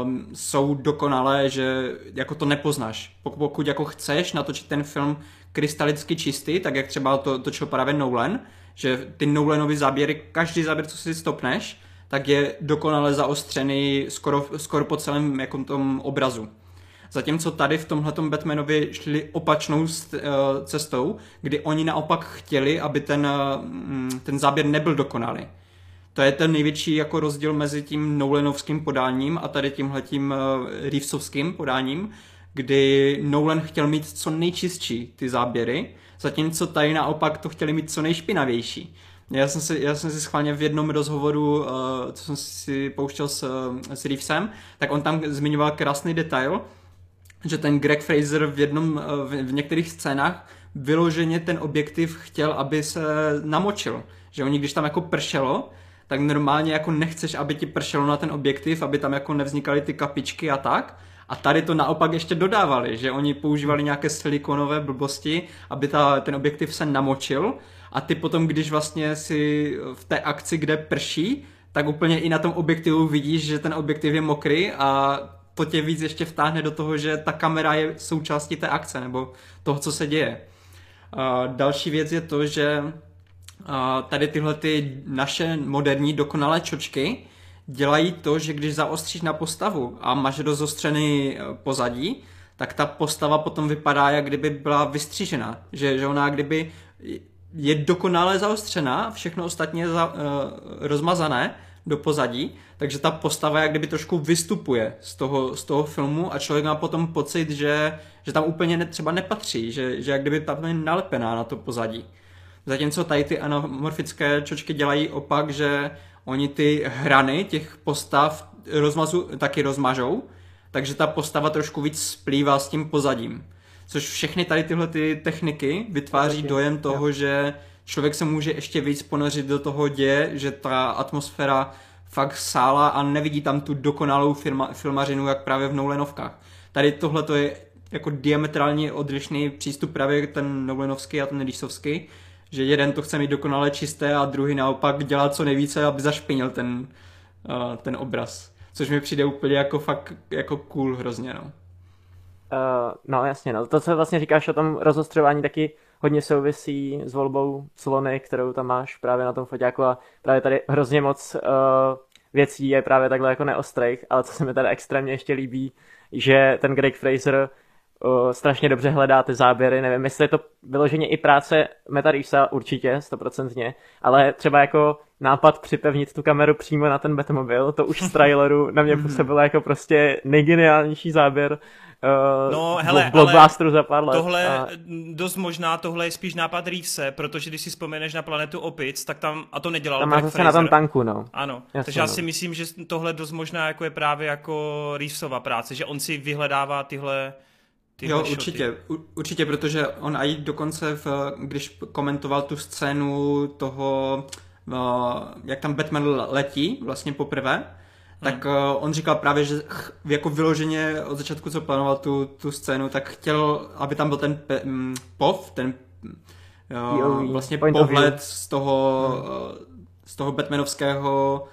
um, jsou dokonalé, že jako to nepoznáš. Pokud, pokud jako chceš natočit ten film krystalicky čistý, tak jak třeba to točil právě Nolan, že ty Nolanovy záběry, každý záběr, co si stopneš, tak je dokonale zaostřený skoro, skoro po celém jako tom obrazu. Zatímco tady v tomhle Batmanovi šli opačnou eh, cestou, kdy oni naopak chtěli, aby ten, mm, ten záběr nebyl dokonalý. To je ten největší jako rozdíl mezi tím Nolanovským podáním a tady tímhletím eh, Reevesovským podáním, kdy Nolan chtěl mít co nejčistší ty záběry, zatímco tady naopak to chtěli mít co nejšpinavější. Já jsem si, já jsem si schválně v jednom rozhovoru, uh, co jsem si pouštěl s, s Reevesem, tak on tam zmiňoval krásný detail, že ten Greg Fraser v jednom, uh, v, v některých scénách vyloženě ten objektiv chtěl, aby se namočil. Že oni, když tam jako pršelo, tak normálně jako nechceš, aby ti pršelo na ten objektiv, aby tam jako nevznikaly ty kapičky a tak. A tady to naopak ještě dodávali, že oni používali nějaké silikonové blbosti, aby ta, ten objektiv se namočil a ty potom, když vlastně si v té akci, kde prší, tak úplně i na tom objektivu vidíš, že ten objektiv je mokrý a to tě víc ještě vtáhne do toho, že ta kamera je součástí té akce nebo toho, co se děje. A další věc je to, že tady tyhle ty naše moderní dokonalé čočky dělají to, že když zaostříš na postavu a máš rozostřený e, pozadí, tak ta postava potom vypadá, jak kdyby byla vystřížena. Že, že ona kdyby je dokonale zaostřená, všechno ostatně je za, uh, rozmazané do pozadí, takže ta postava jak kdyby trošku vystupuje z toho, z toho filmu a člověk má potom pocit, že, že tam úplně ne, třeba nepatří, že, že jak kdyby tam je nalepená na to pozadí. Zatímco tady ty anamorfické čočky dělají opak, že oni ty hrany těch postav rozmazu, taky rozmažou, takže ta postava trošku víc splývá s tím pozadím. Což všechny tady tyhle ty techniky vytváří dojem toho, jo. že člověk se může ještě víc ponořit do toho děje, že ta atmosféra fakt sála a nevidí tam tu dokonalou firma, filmařinu, jak právě v Nolanovkách. Tady tohle to je jako diametrálně odlišný přístup právě ten Nolanovský a ten Rýsovský, že jeden to chce mít dokonale čisté a druhý naopak dělá co nejvíce, aby zašpinil ten, uh, ten obraz. Což mi přijde úplně jako fakt jako cool hrozně, no.
Uh, no jasně, no. To, co vlastně říkáš o tom rozostřování, taky hodně souvisí s volbou slony, kterou tam máš právě na tom foťáku. A právě tady hrozně moc uh, věcí je právě takhle jako neostrých, ale co se mi tady extrémně ještě líbí, že ten Greg Fraser uh, strašně dobře hledá ty záběry, nevím, jestli je to vyloženě i práce Meta Reevesa, určitě, stoprocentně, ale třeba jako nápad připevnit tu kameru přímo na ten Batmobil, to už z traileru na mě působilo jako prostě nejgeniálnější záběr uh, no, hele, blockbusteru za pár let.
Tohle, a... dost možná, tohle je spíš nápad Reevese, protože když si vzpomeneš na planetu Opic, tak tam, a to nedělal
Tam má zase na tom tanku, no.
Ano, Jasně, takže no. já si myslím, že tohle dost možná jako je právě jako Reevesova práce, že on si vyhledává tyhle
jo, určitě, určitě, protože on i dokonce, v, když komentoval tu scénu toho, jak tam Batman letí vlastně poprvé, tak hmm. uh, on říkal právě, že ch, jako vyloženě od začátku, co plánoval tu, tu scénu, tak chtěl, aby tam byl ten pe, m, mm, pov, ten uh, vlastně Point pohled z toho, hmm. uh, z toho Batmanovského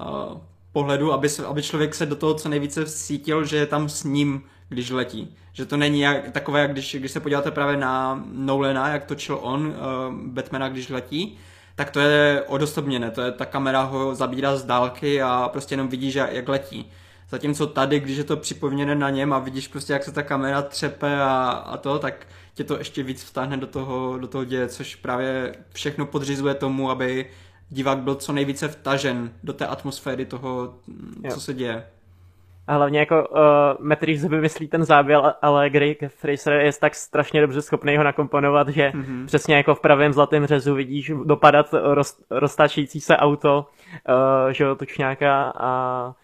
uh, pohledu, aby, se, aby člověk se do toho co nejvíce cítil, že je tam s ním, když letí. Že to není jak, takové, jak když, když se podíváte právě na Nolana, jak točil on uh, Batmana, když letí, tak to je odosobněné, to je ta kamera ho zabírá z dálky a prostě jenom vidíš, jak letí. Zatímco tady, když je to připomněné na něm a vidíš prostě, jak se ta kamera třepe a, a to, tak tě to ještě víc vtáhne do toho, do toho děje, což právě všechno podřizuje tomu, aby divák byl co nejvíce vtažen do té atmosféry toho, jo. co se děje.
A hlavně jako uh, Matt Reeves vymyslí ten záběr, ale Greg Fraser je tak strašně dobře schopný ho nakomponovat, že mm-hmm. přesně jako v pravém zlatém řezu vidíš dopadat roz, roztačící se auto, uh, že jo, tučňáka a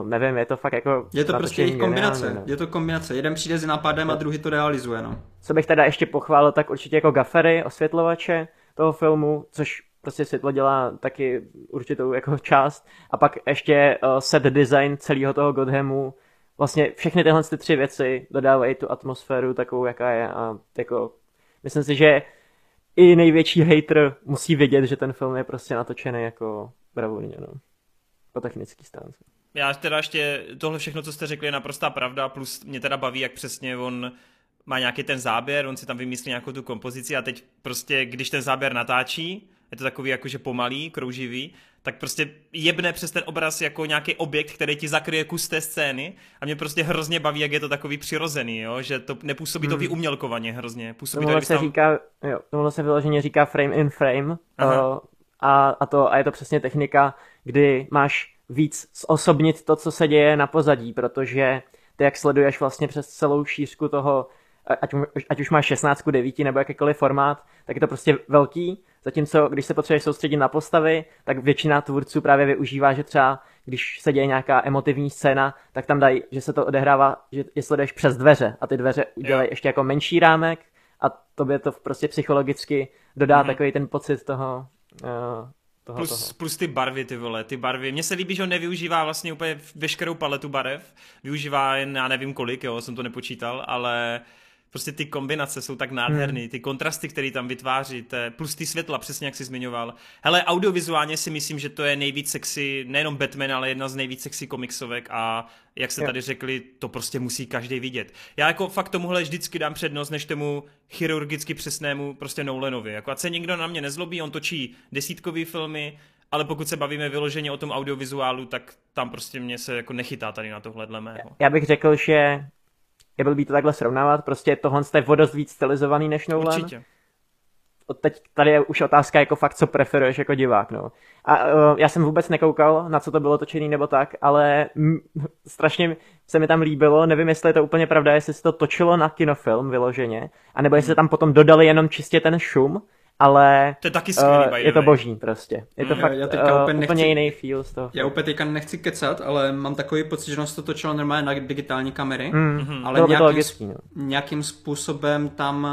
uh, nevím, je to fakt jako...
Je to prostě jejich kombinace, no. je to kombinace, jeden přijde s nápadem a druhý to realizuje, no.
Co bych teda ještě pochválil, tak určitě jako gafery, osvětlovače toho filmu, což prostě světlo dělá taky určitou jako část a pak ještě uh, set design celého toho Godhamu, vlastně všechny tyhle ty tři věci dodávají tu atmosféru takovou, jaká je a jako myslím si, že i největší hater musí vědět, že ten film je prostě natočený jako bravurně, no. Po technický stránce.
Já teda ještě, tohle všechno, co jste řekli, je naprostá pravda, plus mě teda baví, jak přesně on má nějaký ten záběr, on si tam vymyslí nějakou tu kompozici a teď prostě, když ten záběr natáčí, je to takový jakože pomalý, krouživý, tak prostě jebne přes ten obraz jako nějaký objekt, který ti zakryje kus té scény a mě prostě hrozně baví, jak je to takový přirozený, jo? že to nepůsobí hmm. to vyumělkovaně hrozně. Působí
tomuhle
to,
se tam... říká, jo, tomuhle se vyloženě říká frame in frame uh, a, a, to, a je to přesně technika, kdy máš víc zosobnit to, co se děje na pozadí, protože ty jak sleduješ vlastně přes celou šířku toho, ať, ať už máš 16 9 nebo jakýkoliv formát, tak je to prostě velký Zatímco, když se potřebuješ soustředit na postavy, tak většina tvůrců právě využívá, že třeba když se děje nějaká emotivní scéna, tak tam dají, že se to odehrává, že je sleduješ přes dveře a ty dveře udělají ještě jako menší rámek a tobě to prostě psychologicky dodá mm-hmm. takový ten pocit toho, uh, toho,
plus,
toho.
plus ty barvy, ty vole, ty barvy. Mně se líbí, že on nevyužívá vlastně úplně veškerou paletu barev, využívá jen, já nevím kolik, jo, jsem to nepočítal, ale prostě ty kombinace jsou tak nádherný, hmm. ty kontrasty, které tam vytváří, te, plus ty světla, přesně jak jsi zmiňoval. Hele, audiovizuálně si myslím, že to je nejvíc sexy, nejenom Batman, ale jedna z nejvíc sexy komiksovek a jak jste tady řekli, to prostě musí každý vidět. Já jako fakt tomuhle vždycky dám přednost, než tomu chirurgicky přesnému prostě Nolanovi. Jako ať se nikdo na mě nezlobí, on točí desítkový filmy, ale pokud se bavíme vyloženě o tom audiovizuálu, tak tam prostě mě se jako nechytá tady na tohle dle mého.
Já bych řekl, že je blbý to takhle srovnávat, prostě tohle je vodost víc stylizovaný než Nolan.
Určitě.
Teď tady je už otázka jako fakt, co preferuješ jako divák, no. A uh, já jsem vůbec nekoukal, na co to bylo točený nebo tak, ale m, strašně se mi tam líbilo, nevím, jestli je to úplně pravda, jestli se to točilo na kinofilm vyloženě, anebo jestli hmm. tam potom dodali jenom čistě ten šum, ale
to je, taky skvělý, uh,
je to boží prostě. Je to mm, fakt já, já uh, úplně, nechci, úplně jiný feel z toho.
Já úplně teďka nechci kecat, ale mám takový pocit, že se to točilo normálně na digitální kamery,
mm,
ale nějakým, logický, no. nějakým způsobem tam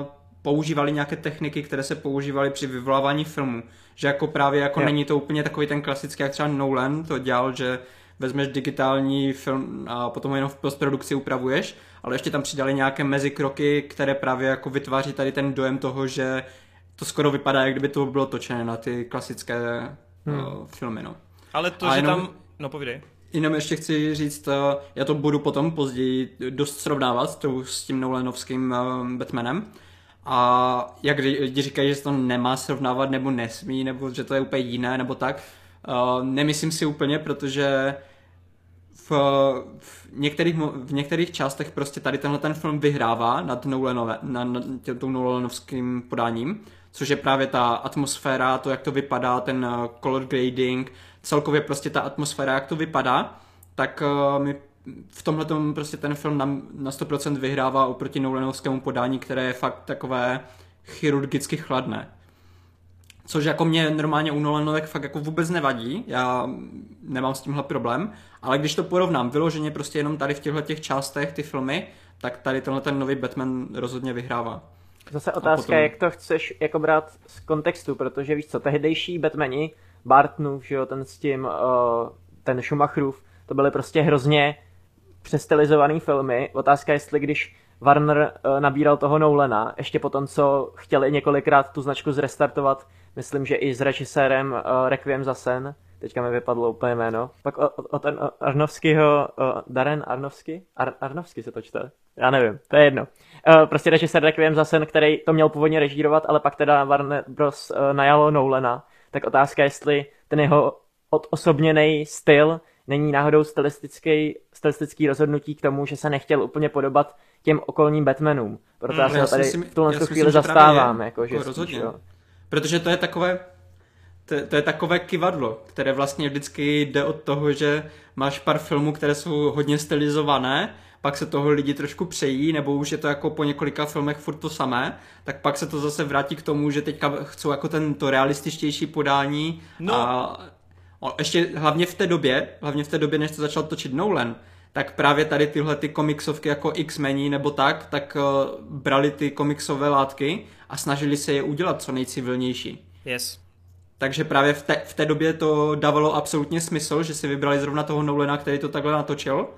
uh, používali nějaké techniky, které se používaly při vyvolávání filmu. Že jako právě jako není to úplně takový ten klasický, jak třeba Nolan to dělal, že vezmeš digitální film a potom ho jenom v postprodukci upravuješ, ale ještě tam přidali nějaké mezikroky, které právě jako vytváří tady ten dojem toho, že to skoro vypadá, jak kdyby to bylo točené na ty klasické hmm. uh, filmy, no.
Ale to, a že jenom, tam... No povídej.
Jenom ještě chci říct, uh, já to budu potom později dost srovnávat s, s tím Nolanovským uh, Batmanem. A jak lidi říkají, že se to nemá srovnávat, nebo nesmí, nebo že to je úplně jiné, nebo tak, uh, nemyslím si úplně, protože v, v, některých, v některých částech prostě tady tenhle ten film vyhrává nad, Nolanové, nad, nad tím Nolanovským podáním což je právě ta atmosféra, to, jak to vypadá, ten uh, color grading, celkově prostě ta atmosféra, jak to vypadá, tak uh, mi v tomhle prostě ten film na, na 100% vyhrává oproti Nolanovskému podání, které je fakt takové chirurgicky chladné. Což jako mě normálně u Nolanovek fakt jako vůbec nevadí, já nemám s tímhle problém, ale když to porovnám vyloženě prostě jenom tady v těchto těch částech ty filmy, tak tady tenhle ten nový Batman rozhodně vyhrává.
Zase otázka, potom... jak to chceš jako brát z kontextu, protože víš co, tehdejší Batmani, Bartnův, že jo, ten s tím, uh, ten Schumacherův, to byly prostě hrozně přestylizované filmy. Otázka je, jestli když Warner uh, nabíral toho Nolana, ještě po tom, co chtěli několikrát tu značku zrestartovat, myslím, že i s režisérem uh, Requiem za sen, teďka mi vypadlo úplně jméno. Pak o, o ten Arnovskýho, o Darren Arnovský? Ar, Arnovský se to čte? Já nevím, to je jedno. Uh, prostě režisér Requiem za sen, který to měl původně režírovat, ale pak teda Warner Bros. Uh, najalo Nolana. Tak otázka, jestli ten jeho odosobněný styl není náhodou stylistický, stylistický rozhodnutí k tomu, že se nechtěl úplně podobat těm okolním Batmanům. Proto hmm, já se tady si, v tuhle chvíli zastávám. Jako, že
jako rozhodně. Spíš, jo. Protože to je takové, to, to je takové kivadlo, které vlastně vždycky jde od toho, že máš pár filmů, které jsou hodně stylizované, pak se toho lidi trošku přejí, nebo už je to jako po několika filmech furt to samé, tak pak se to zase vrátí k tomu, že teďka chcou jako tento realističtější podání no. a ještě hlavně v té době, hlavně v té době, než to začal točit Nolan, tak právě tady tyhle ty komiksovky jako X-mení nebo tak, tak uh, brali ty komiksové látky a snažili se je udělat co nejcivilnější.
Yes.
Takže právě v té, v té době to dávalo absolutně smysl, že si vybrali zrovna toho Nolana, který to takhle natočil.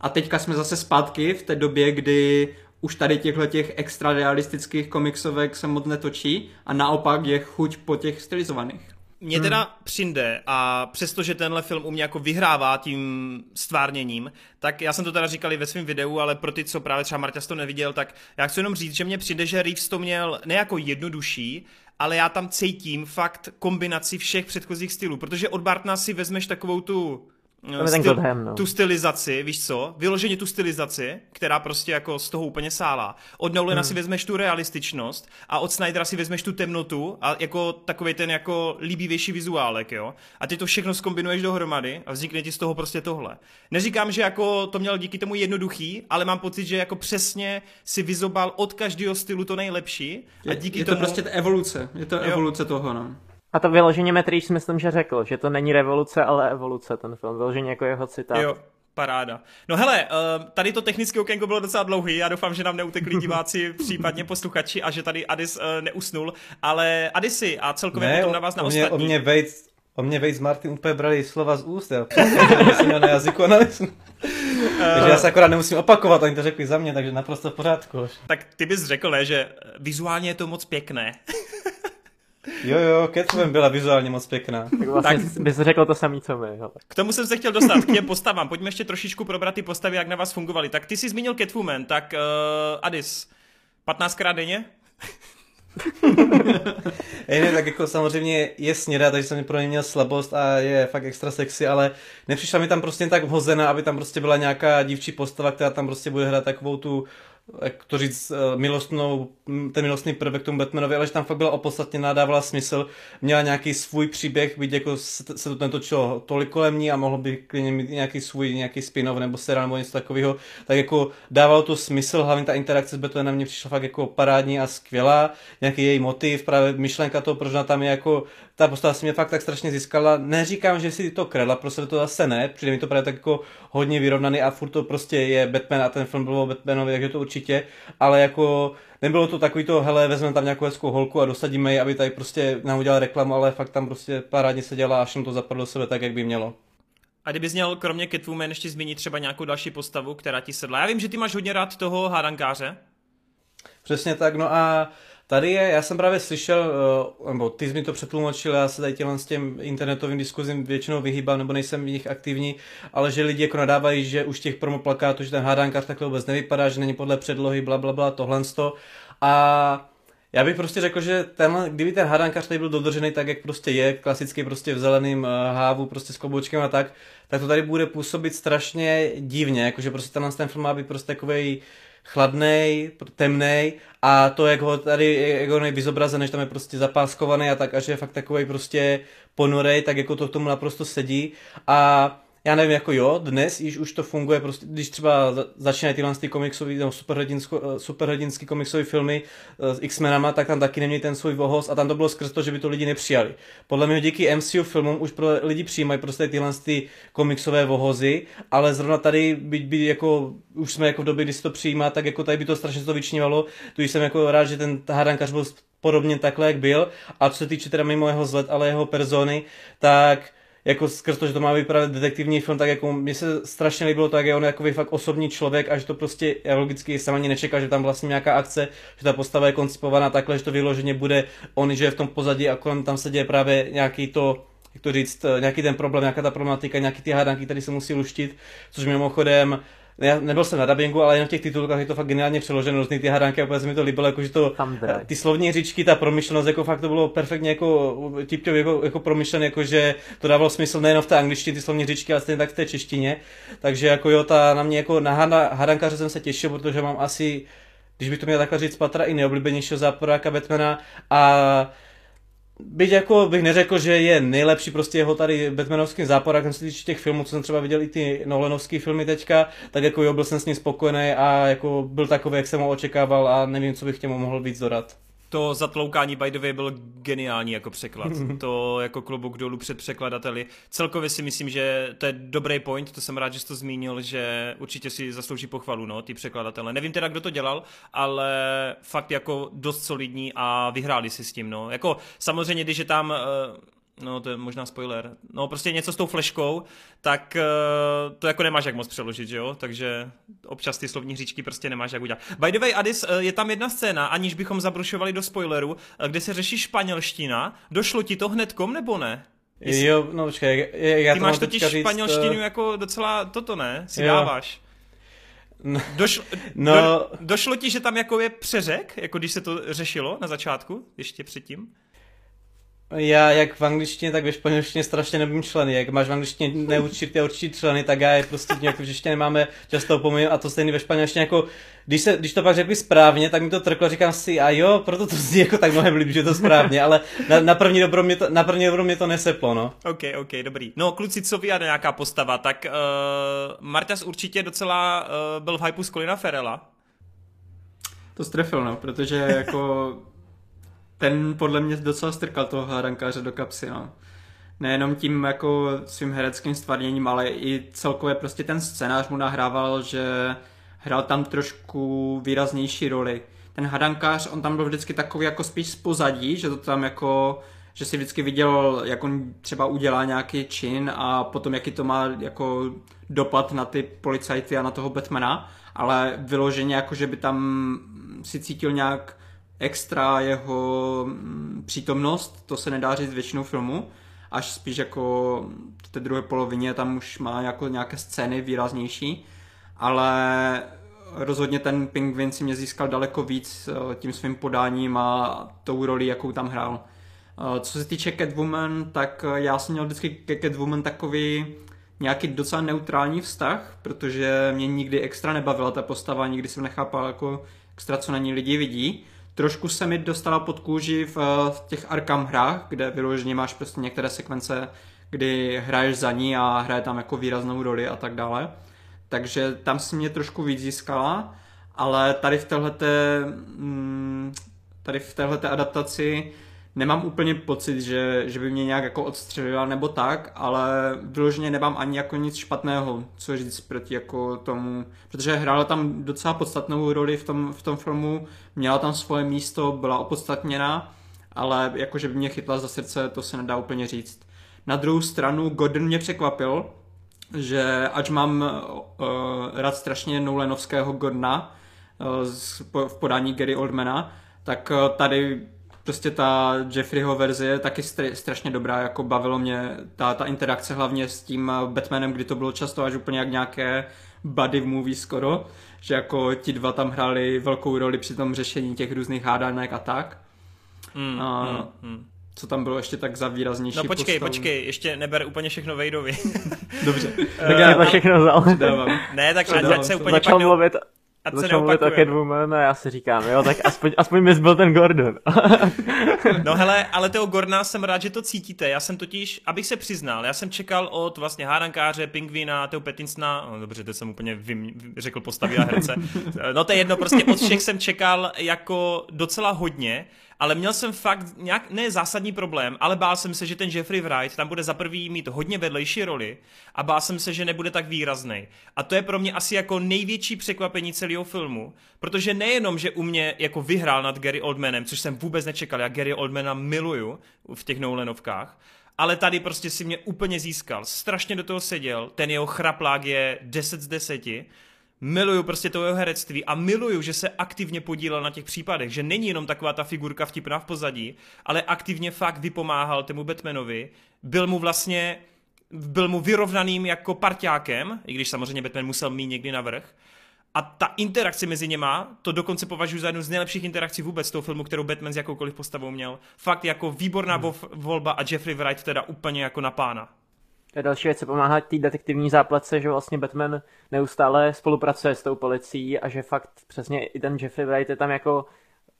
A teďka jsme zase zpátky v té době, kdy už tady těchto těch extra realistických komiksovek se moc netočí a naopak je chuť po těch stylizovaných.
Mně teda hmm. přijde a přestože tenhle film u mě jako vyhrává tím stvárněním, tak já jsem to teda říkal i ve svém videu, ale pro ty, co právě třeba Marťas to neviděl, tak já chci jenom říct, že mně přijde, že Reeves to měl ne jako jednodušší, ale já tam cítím fakt kombinaci všech předchozích stylů, protože od Bartna si vezmeš takovou tu
styl, Godham, no.
tu stylizaci, víš co, vyloženě tu stylizaci, která prostě jako z toho úplně sálá. Od Nolana hmm. si vezmeš tu realističnost a od Snydera si vezmeš tu temnotu a jako takový ten jako líbivější vizuálek, jo. A ty to všechno skombinuješ dohromady a vznikne ti z toho prostě tohle. Neříkám, že jako to měl díky tomu jednoduchý, ale mám pocit, že jako přesně si vyzobal od každého stylu to nejlepší a díky
je, je
tomu...
to prostě evoluce, je to jo. evoluce toho, no.
A to vyloženě si myslím, že řekl, že to není revoluce, ale evoluce ten film. Vyloženě jako jeho citát.
Jo, Paráda. No hele, uh, tady to technické okénko bylo docela dlouhý, já doufám, že nám neutekli <laughs> diváci, případně posluchači a že tady Adis uh, neusnul, ale Adisi a celkově ne, potom na vás na
o
mě,
ostatní. O mě Vejc, o mě Vejc Martin úplně brali slova z úst, jo. jsem měl na jazyku a <laughs> <laughs> takže já se akorát nemusím opakovat, oni to řekli za mě, takže naprosto v pořádku.
Tak ty bys řekl, ne, že vizuálně je to moc pěkné.
Jo, jo, Catwoman byla vizuálně moc pěkná. <laughs>
Tak vlastně tak, bys řekl to samý, co my. Hele.
K tomu jsem se chtěl dostat, k těm postavám. Pojďme ještě trošičku probrat ty postavy, jak na vás fungovaly. Tak ty jsi zmínil Catwoman, tak uh, Adis, 15krát denně? <laughs>
Ej, ne, tak jako samozřejmě je sněda, takže jsem pro ně měl slabost a je fakt extra sexy, ale nepřišla mi tam prostě tak vhozená, aby tam prostě byla nějaká dívčí postava, která tam prostě bude hrát takovou tu jak to říct, eh, milostnou, ten milostný prvek tomu Batmanovi, ale že tam fakt byla opodstatněná, dávala smysl, měla nějaký svůj příběh, byť jako se, se to nentočilo tolik kolem ní a mohlo by klidně mít nějaký svůj, nějaký spin-off nebo seriál nebo něco takového, tak jako dávalo to smysl, hlavně ta interakce s Batmanem mě přišla fakt jako parádní a skvělá, nějaký její motiv, právě myšlenka toho, proč ona tam je jako, ta postava si mě fakt tak strašně získala, neříkám, že si to kredla, prostě to zase ne, přijde mi to právě tak jako hodně vyrovnaný a furt to prostě je Batman a ten film byl o Batmanovi, takže to určitě, ale jako nebylo to takový to, hele, vezmeme tam nějakou hezkou holku a dosadíme ji, aby tady prostě nám udělal reklamu, ale fakt tam prostě parádně se dělá a všem to zapadlo do sebe tak, jak by mělo.
A kdybys měl kromě Catwoman ještě zmínit třeba nějakou další postavu, která ti sedla. Já vím, že ty máš hodně rád toho hádankáře.
Přesně tak, no a Tady je, já jsem právě slyšel, eh, nebo ty jsi mi to přetlumočil, já se tady s těm internetovým diskuzím většinou vyhýbám, nebo nejsem v nich aktivní, ale že lidi jako nadávají, že už těch promoplakátů, že ten hádánkař takhle vůbec nevypadá, že není podle předlohy, bla, bla, bla, tohle A já bych prostě řekl, že ten, kdyby ten hádankař tady byl dodržený tak, jak prostě je, klasicky prostě v zeleném uh, hávu, prostě s kloboučkem a tak, tak to tady bude působit strašně divně, jakože prostě tenhle ten film má být prostě takovej chladnej, temnej a to, jak ho tady, jak ho vyzobrazen, že tam je prostě zapáskovaný a tak, a že je fakt takový prostě ponorej, tak jako to k tomu naprosto sedí. A já nevím, jako jo, dnes již už to funguje, prostě, když třeba začínají tyhle ty komiksové, nebo eh, superhrdinský komiksové filmy eh, s X-menama, tak tam taky neměli ten svůj vohoz a tam to bylo skrz to, že by to lidi nepřijali. Podle mě díky MCU filmům už pro lidi přijímají prostě tyhle ty komiksové vohozy, ale zrovna tady by, by jako, už jsme jako v době, kdy se to přijímá, tak jako tady by to strašně to vyčnívalo, tu jsem jako rád, že ten hádankař byl podobně takhle, jak byl. A co se týče teda mimo jeho zlet, ale jeho persony, tak jako skrz to, že to má vypadat detektivní film, tak jako mně se strašně líbilo tak, je on jako fakt osobní člověk a že to prostě, já logicky jsem ani nečekal, že tam vlastně nějaká akce, že ta postava je koncipovaná takhle, že to vyloženě bude on, že je v tom pozadí a kolem tam se děje právě nějaký to, jak to říct, nějaký ten problém, nějaká ta problematika, nějaký ty hádanky, které se musí luštit, což mimochodem já nebyl jsem na dubbingu, ale jen v těch titulkách je to fakt geniálně přeloženo, různý ty hádánky, a se mi to líbilo, jako, že to, ty slovní říčky, ta promyšlenost, jako fakt to bylo perfektně jako, jako, jako promyšlené, jako, že to dávalo smysl nejen v té angličtině, ty slovní říčky, ale stejně tak v té češtině. Takže jako jo, ta na mě jako na hádankaře jsem se těšil, protože mám asi, když bych to měl takhle říct, patra i nejoblíbenějšího záporáka Batmana a Byť jako bych neřekl, že je nejlepší prostě jeho tady Batmanovským záporákem, co se týče těch filmů, co jsem třeba viděl i ty Nolanovské filmy teďka, tak jako jo, byl jsem s ním spokojený a jako byl takový, jak jsem ho očekával a nevím, co bych těmu mohl víc dodat.
To zatloukání by the way byl geniální jako překlad. <laughs> to jako klobouk dolů před překladateli. Celkově si myslím, že to je dobrý point, to jsem rád, že jsi to zmínil, že určitě si zaslouží pochvalu, no, ty překladatele. Nevím teda, kdo to dělal, ale fakt jako dost solidní a vyhráli si s tím, no. Jako samozřejmě, když je tam uh, no to je možná spoiler, no prostě něco s tou fleškou, tak uh, to jako nemáš jak moc přeložit, že jo, takže občas ty slovní hříčky prostě nemáš jak udělat. By the way, Adis, uh, je tam jedna scéna, aniž bychom zabrušovali do spoileru, uh, kde se řeší španělština, došlo ti to hnedkom nebo ne?
Jestli... Jo, no počkej, já
Ty máš totiž říct, španělštinu jako docela toto, ne? Si jo. dáváš. No, Došlo, no. Do, došlo ti, že tam jako je přeřek, jako když se to řešilo na začátku, ještě předtím?
Já jak v angličtině, tak ve španělštině strašně nevím členy. Jak máš v angličtině neurčitě určitý členy, tak já je prostě nějak v češtině nemáme často opomíjím a to stejný ve španělštině jako když, se, když to pak řekli správně, tak mi to trklo, říkám si, a jo, proto to zní jako tak mnohem líp, že to správně, ale na, na, první dobro mě to, na první dobro mě to neseplo, no.
OK, OK, dobrý. No, kluci, co vy a nějaká postava, tak uh, Martas určitě docela uh, byl v hypeu z Colina Ferela.
To strefil, no, protože jako ten podle mě docela strkal toho hádankáře do kapsy, no. nejenom tím jako svým hereckým stvárněním, ale i celkově prostě ten scénář mu nahrával, že hrál tam trošku výraznější roli. Ten hadankář, on tam byl vždycky takový jako spíš z pozadí, že to tam jako že si vždycky viděl, jak on třeba udělá nějaký čin a potom jaký to má jako dopad na ty policajty a na toho Batmana, ale vyloženě jako, že by tam si cítil nějak extra jeho mm, přítomnost, to se nedá říct většinou filmu, až spíš jako v té druhé polovině tam už má jako nějaké scény výraznější, ale rozhodně ten Pingvin si mě získal daleko víc eh, tím svým podáním a tou roli, jakou tam hrál. Eh, co se týče Catwoman, tak eh, já jsem měl vždycky ke Catwoman takový nějaký docela neutrální vztah, protože mě nikdy extra nebavila ta postava, nikdy jsem nechápal jako extra, co na ní lidi vidí. Trošku se mi dostala pod kůži v, v těch Arkham hrách, kde vyloženě máš prostě některé sekvence, kdy hraješ za ní a hraje tam jako výraznou roli a tak dále. Takže tam si mě trošku víc získala, ale tady v téhleté, mm, tady v téhleté adaptaci nemám úplně pocit, že, že by mě nějak jako odstřelila nebo tak, ale vyloženě nemám ani jako nic špatného, co říct proti jako tomu, protože hrála tam docela podstatnou roli v tom, v tom filmu, měla tam svoje místo, byla opodstatněná, ale jako že by mě chytla za srdce, to se nedá úplně říct. Na druhou stranu Gordon mě překvapil, že ať mám uh, rád strašně Nolanovského Gordona uh, v podání Gary Oldmana, tak uh, tady prostě ta Jeffreyho verze je taky strašně dobrá, jako bavilo mě ta, ta interakce hlavně s tím Batmanem, kdy to bylo často až úplně jak nějaké buddy v movie skoro, že jako ti dva tam hráli velkou roli při tom řešení těch různých hádanek a tak. Mm, a, mm, mm. Co tam bylo ještě tak za výraznější
No počkej, postavu? počkej, ještě neber úplně všechno Vejdovi.
Dobře.
tak já to všechno vzal.
ne, tak ať se úplně
Začal mluvit Ať Začal mluvit o Catwoman a já si říkám, jo, tak aspoň, aspoň mi byl ten Gordon. <laughs>
no hele, ale toho Gordona jsem rád, že to cítíte. Já jsem totiž, abych se přiznal, já jsem čekal od vlastně hádankáře, Pingvina, toho Petinsna, no dobře, to jsem úplně vym, řekl postavy a herce. No to je jedno, prostě od všech jsem čekal jako docela hodně, ale měl jsem fakt nějak, ne zásadní problém, ale bál jsem se, že ten Jeffrey Wright tam bude za prvý mít hodně vedlejší roli a bál jsem se, že nebude tak výrazný. A to je pro mě asi jako největší překvapení celého filmu, protože nejenom, že u mě jako vyhrál nad Gary Oldmanem, což jsem vůbec nečekal, já Gary Oldmana miluju v těch Nolanovkách, ale tady prostě si mě úplně získal. Strašně do toho seděl, ten jeho chraplák je 10 z 10 miluju prostě to jeho herectví a miluju, že se aktivně podílel na těch případech, že není jenom taková ta figurka vtipná v pozadí, ale aktivně fakt vypomáhal tomu Batmanovi, byl mu vlastně byl mu vyrovnaným jako parťákem, i když samozřejmě Batman musel mít někdy navrh. A ta interakce mezi něma, to dokonce považuji za jednu z nejlepších interakcí vůbec toho filmu, kterou Batman s jakoukoliv postavou měl. Fakt jako výborná hmm. volba a Jeffrey Wright teda úplně jako na pána.
A další věc se pomáhá té detektivní zápletce, že vlastně Batman neustále spolupracuje s tou policií a že fakt přesně i ten Jeffrey Wright je tam jako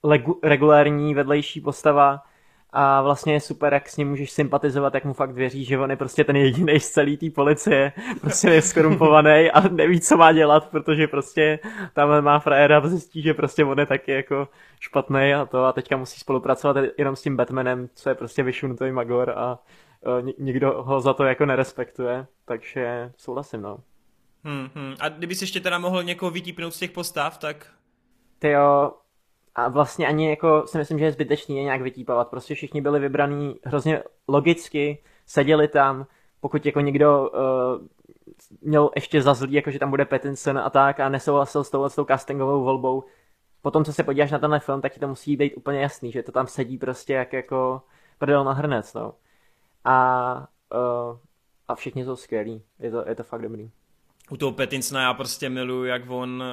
legu- regulární vedlejší postava a vlastně je super, jak s ním můžeš sympatizovat, jak mu fakt věří, že on je prostě ten jediný z celé té policie, prostě je skorumpovaný <laughs> a neví, co má dělat, protože prostě tam má frajera a zjistí, že prostě on je taky jako špatný a to a teďka musí spolupracovat jenom s tím Batmanem, co je prostě vyšunutý magor a nikdo ho za to jako nerespektuje, takže souhlasím, no.
Hmm, hmm. A kdyby si ještě teda mohl někoho vytípnout z těch postav, tak...
Ty jo, a vlastně ani jako si myslím, že je zbytečný je nějak vytípovat. Prostě všichni byli vybraní hrozně logicky, seděli tam, pokud jako někdo uh, měl ještě za zlý, jako že tam bude Pattinson a tak a nesouhlasil s touhle s tou castingovou volbou, potom, co se podíváš na tenhle film, tak ti to musí být úplně jasný, že to tam sedí prostě jak jako prdel na hrnec, no a, uh, a všichni jsou skvělí. Je to, je to fakt dobrý.
U toho Petinsona já prostě miluju, jak on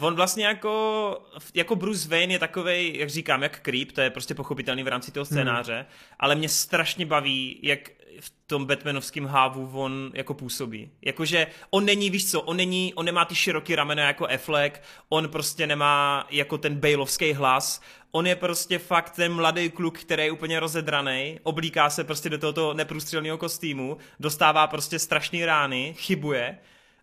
On vlastně jako, jako Bruce Wayne je takový, jak říkám, jak creep, to je prostě pochopitelný v rámci toho scénáře, hmm. ale mě strašně baví, jak v tom Batmanovském hávu on jako působí. Jakože on není, víš co, on není, on nemá ty široký ramena jako Affleck, on prostě nemá jako ten Bailovský hlas, on je prostě fakt ten mladý kluk, který je úplně rozedraný, oblíká se prostě do tohoto neprůstřelného kostýmu, dostává prostě strašné rány, chybuje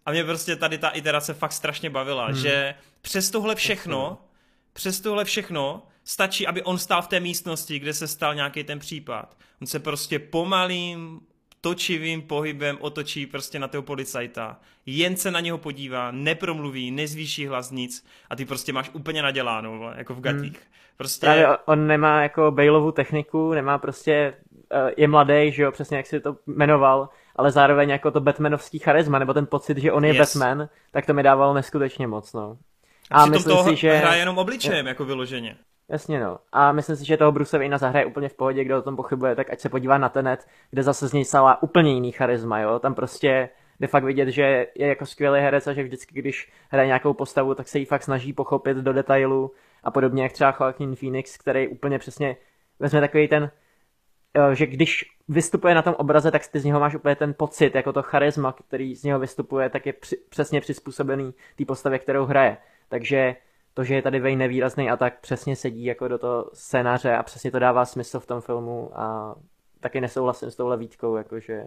a mě prostě tady ta iterace fakt strašně bavila, hmm. že přes tohle všechno, přes tohle všechno Stačí, aby on stál v té místnosti, kde se stal nějaký ten případ. On se prostě pomalým, točivým pohybem otočí prostě na toho policajta, jen se na něho podívá, nepromluví, nezvýší hlas nic a ty prostě máš úplně naděláno, jako v hmm. gatích. Hmm.
Prostě... Právě on nemá jako Bailovu techniku, nemá prostě, eh, je mladý, že jo, přesně jak si to jmenoval, ale zároveň jako to Batmanovský charisma, nebo ten pocit, že on je yes. Batman, tak to mi dával neskutečně moc, no.
A, a myslím si, že... hraje jenom obličejem, jako vyloženě.
Jasně no. A myslím si, že toho Bruce Wayne zahraje úplně v pohodě, kdo o tom pochybuje, tak ať se podívá na tenet, kde zase z něj stala úplně jiný charisma, jo. Tam prostě jde fakt vidět, že je jako skvělý herec a že vždycky, když hraje nějakou postavu, tak se jí fakt snaží pochopit do detailu a podobně jak třeba Joaquin Phoenix, který úplně přesně vezme takový ten, že když vystupuje na tom obraze, tak ty z něho máš úplně ten pocit, jako to charisma, který z něho vystupuje, tak je při, přesně přizpůsobený té postavě, kterou hraje. Takže to, že je tady Wayne nevýrazný a tak přesně sedí jako do toho scénáře a přesně to dává smysl v tom filmu a taky nesouhlasím s touhle výtkou, jakože...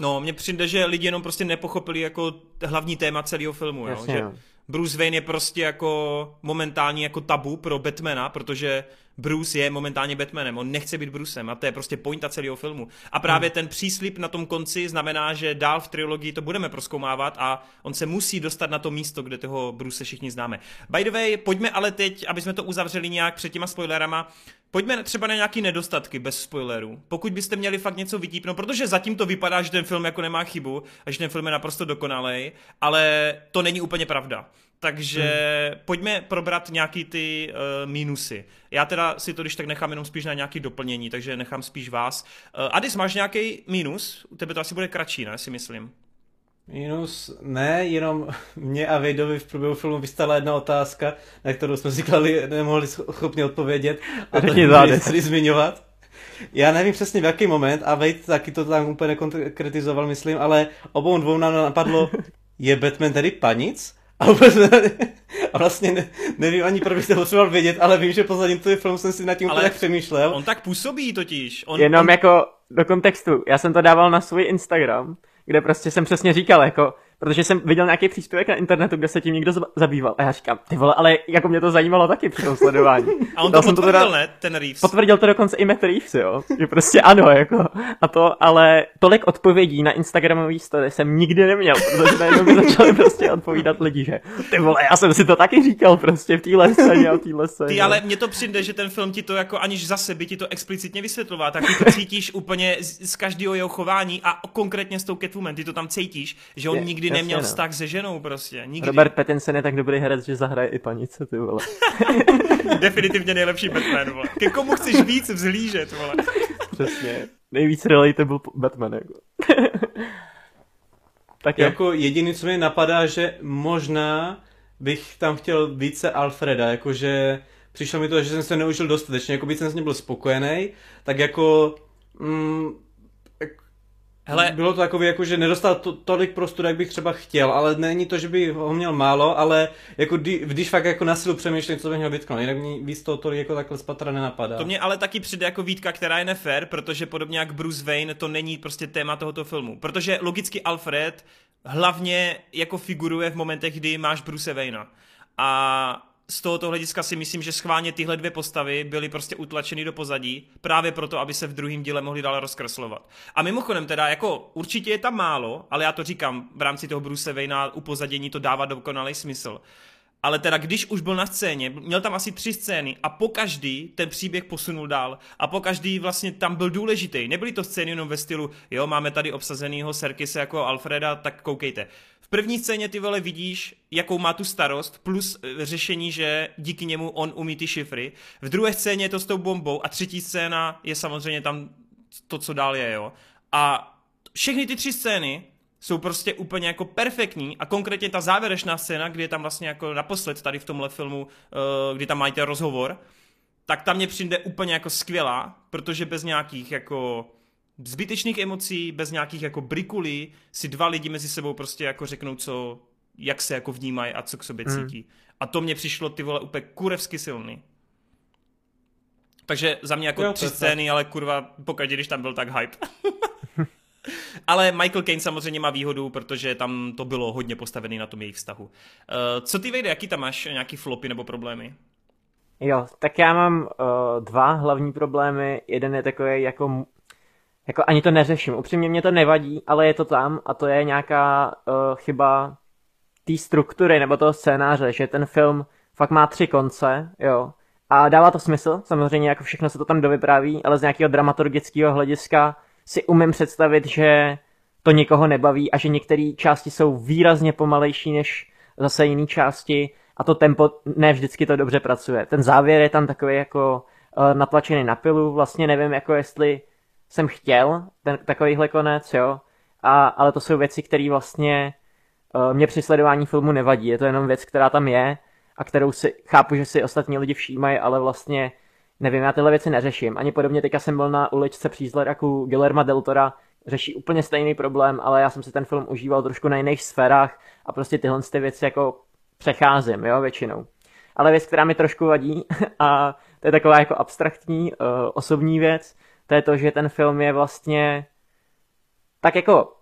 No, mně přijde, že lidi jenom prostě nepochopili jako hlavní téma celého filmu, Jasně, jo? že no. Bruce Wayne je prostě jako momentálně jako tabu pro Batmana, protože Bruce je momentálně Batmanem, on nechce být Brucem a to je prostě pointa celého filmu. A právě hmm. ten příslip na tom konci znamená, že dál v trilogii to budeme proskoumávat a on se musí dostat na to místo, kde toho Bruce všichni známe. By the way, pojďme ale teď, aby jsme to uzavřeli nějak před těma spoilerama, Pojďme třeba na nějaký nedostatky bez spoilerů. Pokud byste měli fakt něco vytípnout, protože zatím to vypadá, že ten film jako nemá chybu a že ten film je naprosto dokonalý, ale to není úplně pravda. Takže hmm. pojďme probrat nějaký ty uh, mínusy. Já teda si to když tak nechám jenom spíš na nějaký doplnění, takže nechám spíš vás. Uh, Adis, máš nějaký mínus? U tebe to asi bude kratší, ne, si myslím.
Minus ne, jenom <laughs> mě a Vejdovi v průběhu filmu vystala jedna otázka, na kterou jsme si klali, nemohli schopni odpovědět a to nechci <laughs> zmiňovat. Já nevím přesně v jaký moment a Vejd taky to tam úplně nekonkretizoval, myslím, ale obou dvou nám napadlo, <laughs> je Batman tedy panic? A, vůbec ne, a vlastně ne, nevím ani, proč bych to potřeboval vědět, ale vím, že pozadím toho film jsem si nad tím ale úplně přemýšlel.
On tak působí totiž. On,
Jenom
on...
jako do kontextu. Já jsem to dával na svůj Instagram kde prostě jsem přesně říkal, jako, protože jsem viděl nějaký příspěvek na internetu, kde se tím někdo zabýval. A já říkám, ty vole, ale jako mě to zajímalo taky při tom sledování. <laughs>
A on to potvrdil, to teda, ne, ten Reeves?
Potvrdil to dokonce i Matt Reeves, jo. Že prostě ano, jako. A to, ale tolik odpovědí na Instagramový story jsem nikdy neměl, protože najednou mi začali prostě odpovídat lidi, že ty vole, já jsem si to taky říkal prostě v téhle scéně a v téhle scéně.
Ty, ale mně to přijde, že ten film ti to jako aniž za sebe ti to explicitně vysvětloval, tak ty to cítíš úplně z, z každého jeho chování a konkrétně s tou Catwoman, ty to tam cítíš, že on je, nikdy jasně, neměl no. vztah se ženou prostě. Nikdy.
Robert Pattinson je tak dobrý herec, že zahraje i panice, ty vole. <laughs>
Definitivně nejlepší Batman, vole. Ke komu chceš víc vzhlížet, vole. <laughs>
Přesně. Nejvíc relatable Batman, jako. <laughs>
tak jako jediný, co mi napadá, že možná bych tam chtěl více Alfreda, jakože přišlo mi to, že jsem se neužil dostatečně, jako bych jsem s ním byl spokojený, tak jako mm, Hele, bylo to takové, jako, že nedostal to, tolik prostoru, jak bych třeba chtěl, ale není to, že by ho měl málo, ale jako kdy, když fakt jako na silu přemýšlím, co bych měl vytknout, jinak mi víc toho tolik jako takhle spatra nenapadá.
To mě ale taky přijde jako výtka, která je nefér, protože podobně jak Bruce Wayne, to není prostě téma tohoto filmu. Protože logicky Alfred hlavně jako figuruje v momentech, kdy máš Bruce Wayna. A z tohoto hlediska si myslím, že schválně tyhle dvě postavy byly prostě utlačeny do pozadí, právě proto, aby se v druhém díle mohli dál rozkreslovat. A mimochodem teda, jako určitě je tam málo, ale já to říkám, v rámci toho Bruce Wayna upozadění to dává dokonalý smysl. Ale teda, když už byl na scéně, měl tam asi tři scény a po každý ten příběh posunul dál a po každý vlastně tam byl důležitý. Nebyly to scény jenom ve stylu, jo, máme tady obsazenýho Serkise jako Alfreda, tak koukejte první scéně ty vole vidíš, jakou má tu starost, plus eh, řešení, že díky němu on umí ty šifry. V druhé scéně je to s tou bombou a třetí scéna je samozřejmě tam to, co dál je, jo. A všechny ty tři scény jsou prostě úplně jako perfektní a konkrétně ta závěrečná scéna, kdy je tam vlastně jako naposled tady v tomhle filmu, uh, kdy tam mají ten rozhovor, tak tam mě přijde úplně jako skvělá, protože bez nějakých jako zbytečných emocí, bez nějakých jako brikulí, si dva lidi mezi sebou prostě jako řeknou, co, jak se jako vnímají a co k sobě mm. cítí. A to mě přišlo ty vole úplně kurevsky silný. Takže za mě jako jo, tři scény, ale kurva, pokud když tam byl tak hype. <laughs> ale Michael Caine samozřejmě má výhodu, protože tam to bylo hodně postavené na tom jejich vztahu. Uh, co ty vejde, jaký tam máš nějaký flopy nebo problémy?
Jo, tak já mám uh, dva hlavní problémy. Jeden je takový jako jako ani to neřeším. Upřímně mě to nevadí, ale je to tam a to je nějaká uh, chyba té struktury nebo toho scénáře, že ten film fakt má tři konce, jo. A dává to smysl, samozřejmě jako všechno se to tam dovypráví, ale z nějakého dramaturgického hlediska si umím představit, že to nikoho nebaví a že některé části jsou výrazně pomalejší než zase jiné části a to tempo ne vždycky to dobře pracuje. Ten závěr je tam takový jako uh, natlačený na pilu, vlastně nevím, jako jestli jsem chtěl ten, takovýhle konec, jo, a, ale to jsou věci, které vlastně uh, mě při sledování filmu nevadí, je to jenom věc, která tam je a kterou si, chápu, že si ostatní lidi všímají, ale vlastně nevím, já tyhle věci neřeším. Ani podobně teďka jsem byl na uličce přízledaku Guillerma del Tora, řeší úplně stejný problém, ale já jsem si ten film užíval trošku na jiných sférách a prostě tyhle ty věci jako přecházím, jo, většinou. Ale věc, která mi trošku vadí, <laughs> a to je taková jako abstraktní, uh, osobní věc, to je to, že ten film je vlastně tak jako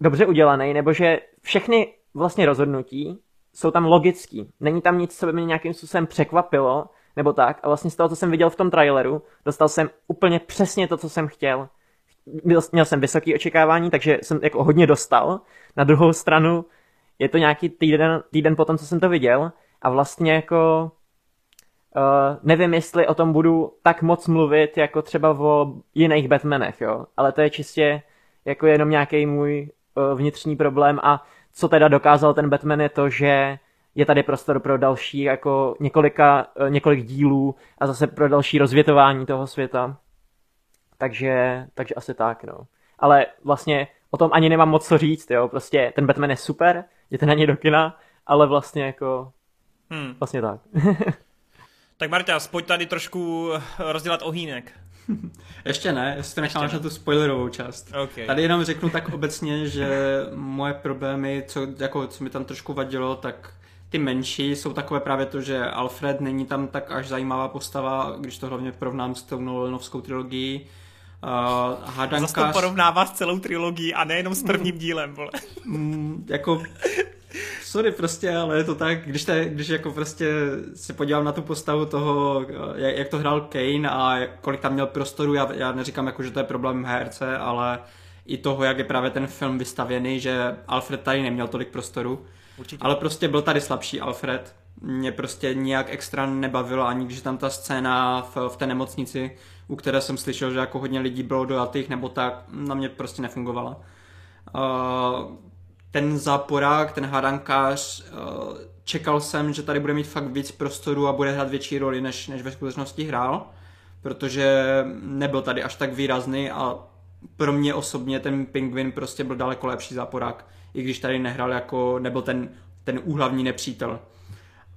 dobře udělaný, nebo že všechny vlastně rozhodnutí jsou tam logický. Není tam nic, co by mě nějakým způsobem překvapilo, nebo tak. A vlastně z toho, co jsem viděl v tom traileru, dostal jsem úplně přesně to, co jsem chtěl. Měl jsem vysoké očekávání, takže jsem jako hodně dostal. Na druhou stranu je to nějaký týden, týden potom, co jsem to viděl a vlastně jako uh, nevím, jestli o tom budu tak moc mluvit, jako třeba o jiných Batmanech, jo. Ale to je čistě jako jenom nějaký můj uh, vnitřní problém a co teda dokázal ten Batman je to, že je tady prostor pro další jako několika, uh, několik dílů a zase pro další rozvětování toho světa. Takže, takže asi tak, no. Ale vlastně o tom ani nemám moc co říct, jo. Prostě ten Batman je super, jděte na něj do kina, ale vlastně jako... Hmm. Vlastně tak. <laughs>
tak Marta, pojď tady trošku rozdělat ohýnek. <laughs>
Ještě ne, jestli to necháme na tu spoilerovou část.
Okay.
Tady jenom řeknu tak obecně, že moje problémy, co, jako, co mi tam trošku vadilo, tak ty menší jsou takové právě to, že Alfred není tam tak až zajímavá postava, když to hlavně porovnám s tou Nolanovskou trilogií.
Uh, hádankář... Zase to porovnává s celou trilogií a nejenom s prvním dílem, vole.
Mm, jako sorry prostě, ale je to tak, když, te, když jako prostě se podívám na tu postavu toho, jak, jak to hrál Kane a kolik tam měl prostoru, já, já neříkám jako, že to je problém herce, ale i toho, jak je právě ten film vystavěný, že Alfred tady neměl tolik prostoru. Určitě. Ale prostě byl tady slabší Alfred. Mě prostě nijak extra nebavilo, ani když tam ta scéna v, v té nemocnici, u které jsem slyšel, že jako hodně lidí bylo dojatých nebo tak, na mě prostě nefungovala. Uh, ten záporák, ten hádankář, eh, čekal jsem, že tady bude mít fakt víc prostoru a bude hrát větší roli, než, než ve skutečnosti hrál, protože nebyl tady až tak výrazný a pro mě osobně ten Penguin prostě byl daleko lepší záporák, i když tady nehrál jako, nebyl ten, ten úhlavní nepřítel.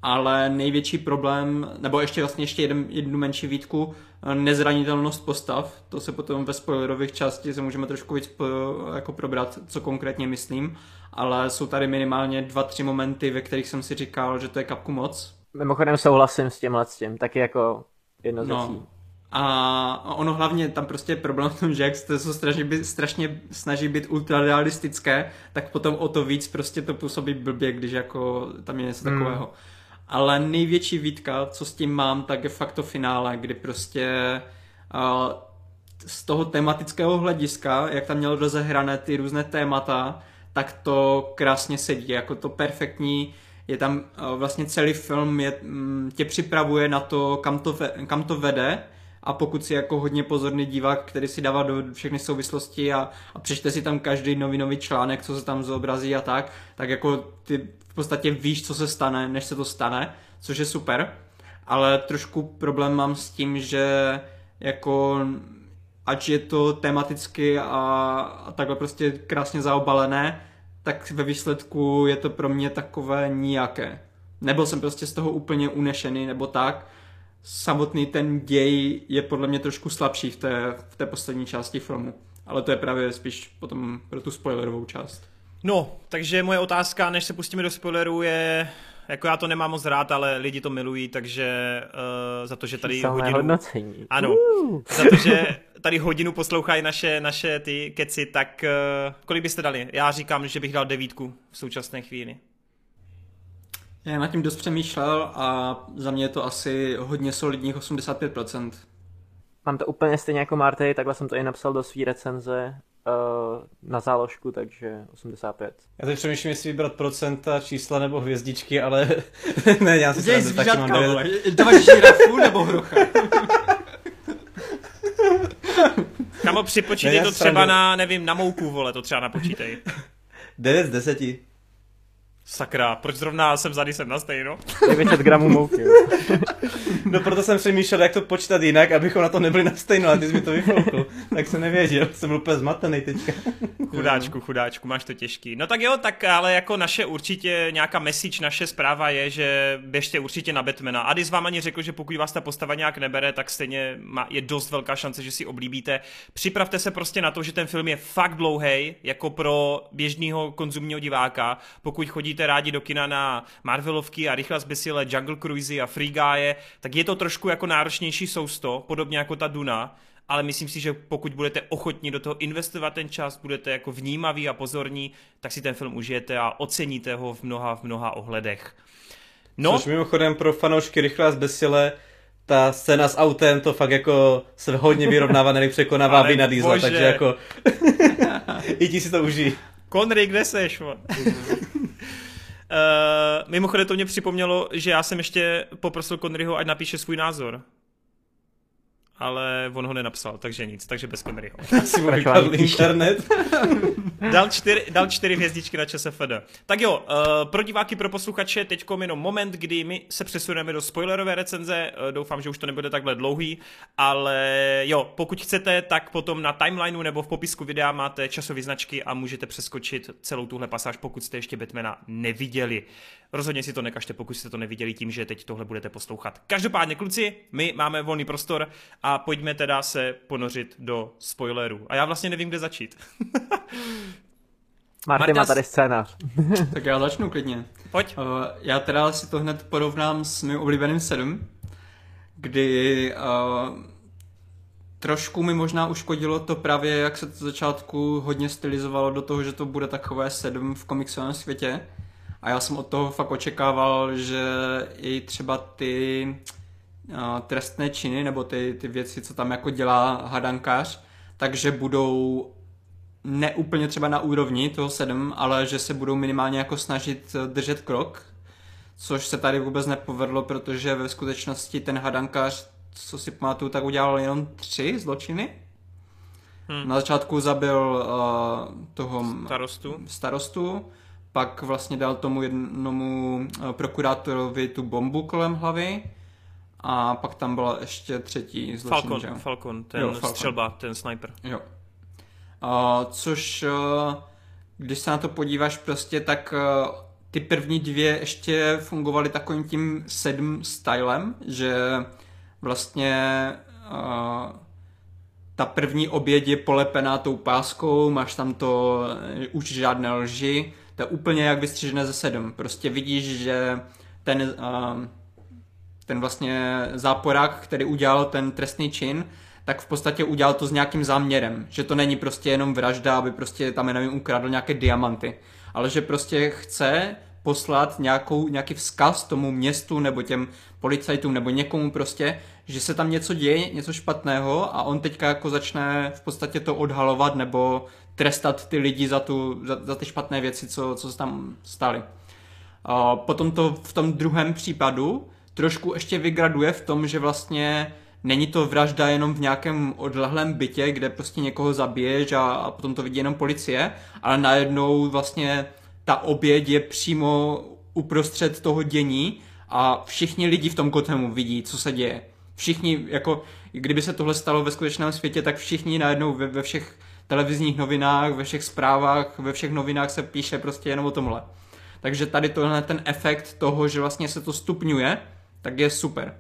Ale největší problém, nebo ještě vlastně ještě jeden, jednu menší výtku, nezranitelnost postav, to se potom ve spoilerových části se můžeme trošku víc po, jako probrat, co konkrétně myslím, ale jsou tady minimálně dva, tři momenty, ve kterých jsem si říkal, že to je kapku moc.
Mimochodem souhlasím s tímhle s tím, taky jako jedno no.
A ono hlavně tam prostě je problém v tom, že jak se to strašně, strašně snaží být ultrarealistické, tak potom o to víc prostě to působí blbě, když jako tam je něco hmm. takového. Ale největší výtka, co s tím mám, tak je fakt to finále, kdy prostě uh, z toho tematického hlediska, jak tam mělo rozehrané ty různé témata, tak to krásně sedí, jako to perfektní, je tam uh, vlastně celý film je, um, tě připravuje na to, kam to, ve, kam to vede. A pokud si jako hodně pozorný divák, který si dává do všechny souvislosti a, a přečte si tam každý novinový článek, co se tam zobrazí a tak, tak jako ty v podstatě víš, co se stane, než se to stane, což je super, ale trošku problém mám s tím, že jako ať je to tematicky a, a takhle prostě krásně zaobalené, tak ve výsledku je to pro mě takové nijaké. Nebyl jsem prostě z toho úplně unešený nebo tak. Samotný ten děj je podle mě trošku slabší v té, v té poslední části filmu. Ale to je právě spíš potom pro tu spoilerovou část.
No, takže moje otázka, než se pustíme do spoilerů, je, jako já to nemám moc rád, ale lidi to milují, takže uh, za to, že tady
Číselné hodinu... hodnocení.
Ano, uh. za to, že tady hodinu poslouchají naše, naše ty keci, tak uh, kolik byste dali? Já říkám, že bych dal devítku v současné chvíli.
Já nad tím dost přemýšlel a za mě je to asi hodně solidních 85%.
Mám to úplně stejně jako Marty, takhle jsem to i napsal do své recenze na záložku, takže 85.
Já teď přemýšlím, jestli vybrat procenta, čísla nebo hvězdičky, ale <laughs> ne, já si
Děj zvířatka, vole. Dáváš žirafu nebo hrocha?
Kamo, připočítej ne, to třeba na, nevím, na mouku, vole, to třeba napočítej.
9 z 10.
Sakra, proč zrovna jsem zady jsem na stejno?
900 gramů mouky. <laughs>
no proto jsem přemýšlel, jak to počítat jinak, abychom na to nebyli na stejno, a ty jsi mi to vyfoukl. tak jsem nevěděl, jsem byl úplně zmatený teďka.
chudáčku, chudáčku, máš to těžký. No tak jo, tak ale jako naše určitě nějaká message, naše zpráva je, že běžte určitě na Batmana. Adis vám ani řekl, že pokud vás ta postava nějak nebere, tak stejně má, je dost velká šance, že si oblíbíte. Připravte se prostě na to, že ten film je fakt dlouhý, jako pro běžného konzumního diváka. Pokud chodí chodíte rádi do kina na Marvelovky a rychle zbysile Jungle Cruisey a Free Guy, tak je to trošku jako náročnější sousto, podobně jako ta Duna, ale myslím si, že pokud budete ochotní do toho investovat ten čas, budete jako vnímaví a pozorní, tak si ten film užijete a oceníte ho v mnoha, v mnoha ohledech.
No. Což mimochodem pro fanoušky rychle a zbesile, ta scéna s autem to fakt jako se hodně vyrovnává, nebo překonává Vina Diesla, takže jako <laughs> i ti si to užijí.
Conry, kde seš? <laughs> Uh, mimochodem to mě připomnělo, že já jsem ještě poprosil Conryho, ať napíše svůj názor. Ale on ho nenapsal, takže nic, takže bez Conryho.
Asi mu internet. <laughs>
dal, čtyři, dal čtyři hvězdičky na ČSFD. Tak jo, uh, pro diváky, pro posluchače, teď jenom moment, kdy my se přesuneme do spoilerové recenze, uh, doufám, že už to nebude takhle dlouhý, ale jo, pokud chcete, tak potom na timelineu nebo v popisku videa máte časové značky a můžete přeskočit celou tuhle pasáž, pokud jste ještě Batmana neviděli. Rozhodně si to nekažte, pokud jste to neviděli tím, že teď tohle budete poslouchat. Každopádně, kluci, my máme volný prostor a pojďme teda se ponořit do spoilerů. A já vlastně nevím, kde začít. <laughs>
Marty má tady scénář. <laughs>
tak já začnu klidně.
Pojď.
Uh, já teda si to hned porovnám s mým oblíbeným 7, kdy uh, trošku mi možná uškodilo to právě, jak se to začátku hodně stylizovalo do toho, že to bude takové 7 v komiksovém světě. A já jsem od toho fakt očekával, že i třeba ty trestné činy nebo ty, ty věci, co tam jako dělá hadankář, takže budou neúplně třeba na úrovni toho 7, ale že se budou minimálně jako snažit držet krok, což se tady vůbec nepovedlo, protože ve skutečnosti ten hadankář, co si pamatuju, tak udělal jenom tři zločiny. Hmm. Na začátku zabil uh, toho
starostu.
starostu, pak vlastně dal tomu jednomu uh, prokurátorovi tu bombu kolem hlavy a pak tam byla ještě třetí zločin.
Falcon, že? Falcon ten jo, Falcon. střelba, ten sniper.
Jo. Uh, což, uh, když se na to podíváš prostě, tak uh, ty první dvě ještě fungovaly takovým tím sedm stylem, že vlastně uh, ta první oběd je polepená tou páskou, máš tam to už žádné lži, to je úplně jak vystřižené ze sedm. Prostě vidíš, že ten, uh, ten vlastně záporák, který udělal ten trestný čin, tak v podstatě udělal to s nějakým záměrem, že to není prostě jenom vražda, aby prostě tam, nevím, ukradl nějaké diamanty, ale že prostě chce poslat nějakou, nějaký vzkaz tomu městu nebo těm policajtům nebo někomu prostě, že se tam něco děje, něco špatného a on teďka jako začne v podstatě to odhalovat nebo trestat ty lidi za, tu, za, za ty špatné věci, co, co se tam staly. Potom to v tom druhém případu trošku ještě vygraduje v tom, že vlastně není to vražda jenom v nějakém odlehlém bytě, kde prostě někoho zabiješ a, a potom to vidí jenom policie, ale najednou vlastně ta oběť je přímo uprostřed toho dění a všichni lidi v tom Gothemu vidí, co se děje. Všichni, jako, kdyby se tohle stalo ve skutečném světě, tak všichni najednou ve, ve všech televizních novinách, ve všech zprávách, ve všech novinách se píše prostě jenom o tomhle. Takže tady tohle ten efekt toho, že vlastně se to stupňuje, tak je super.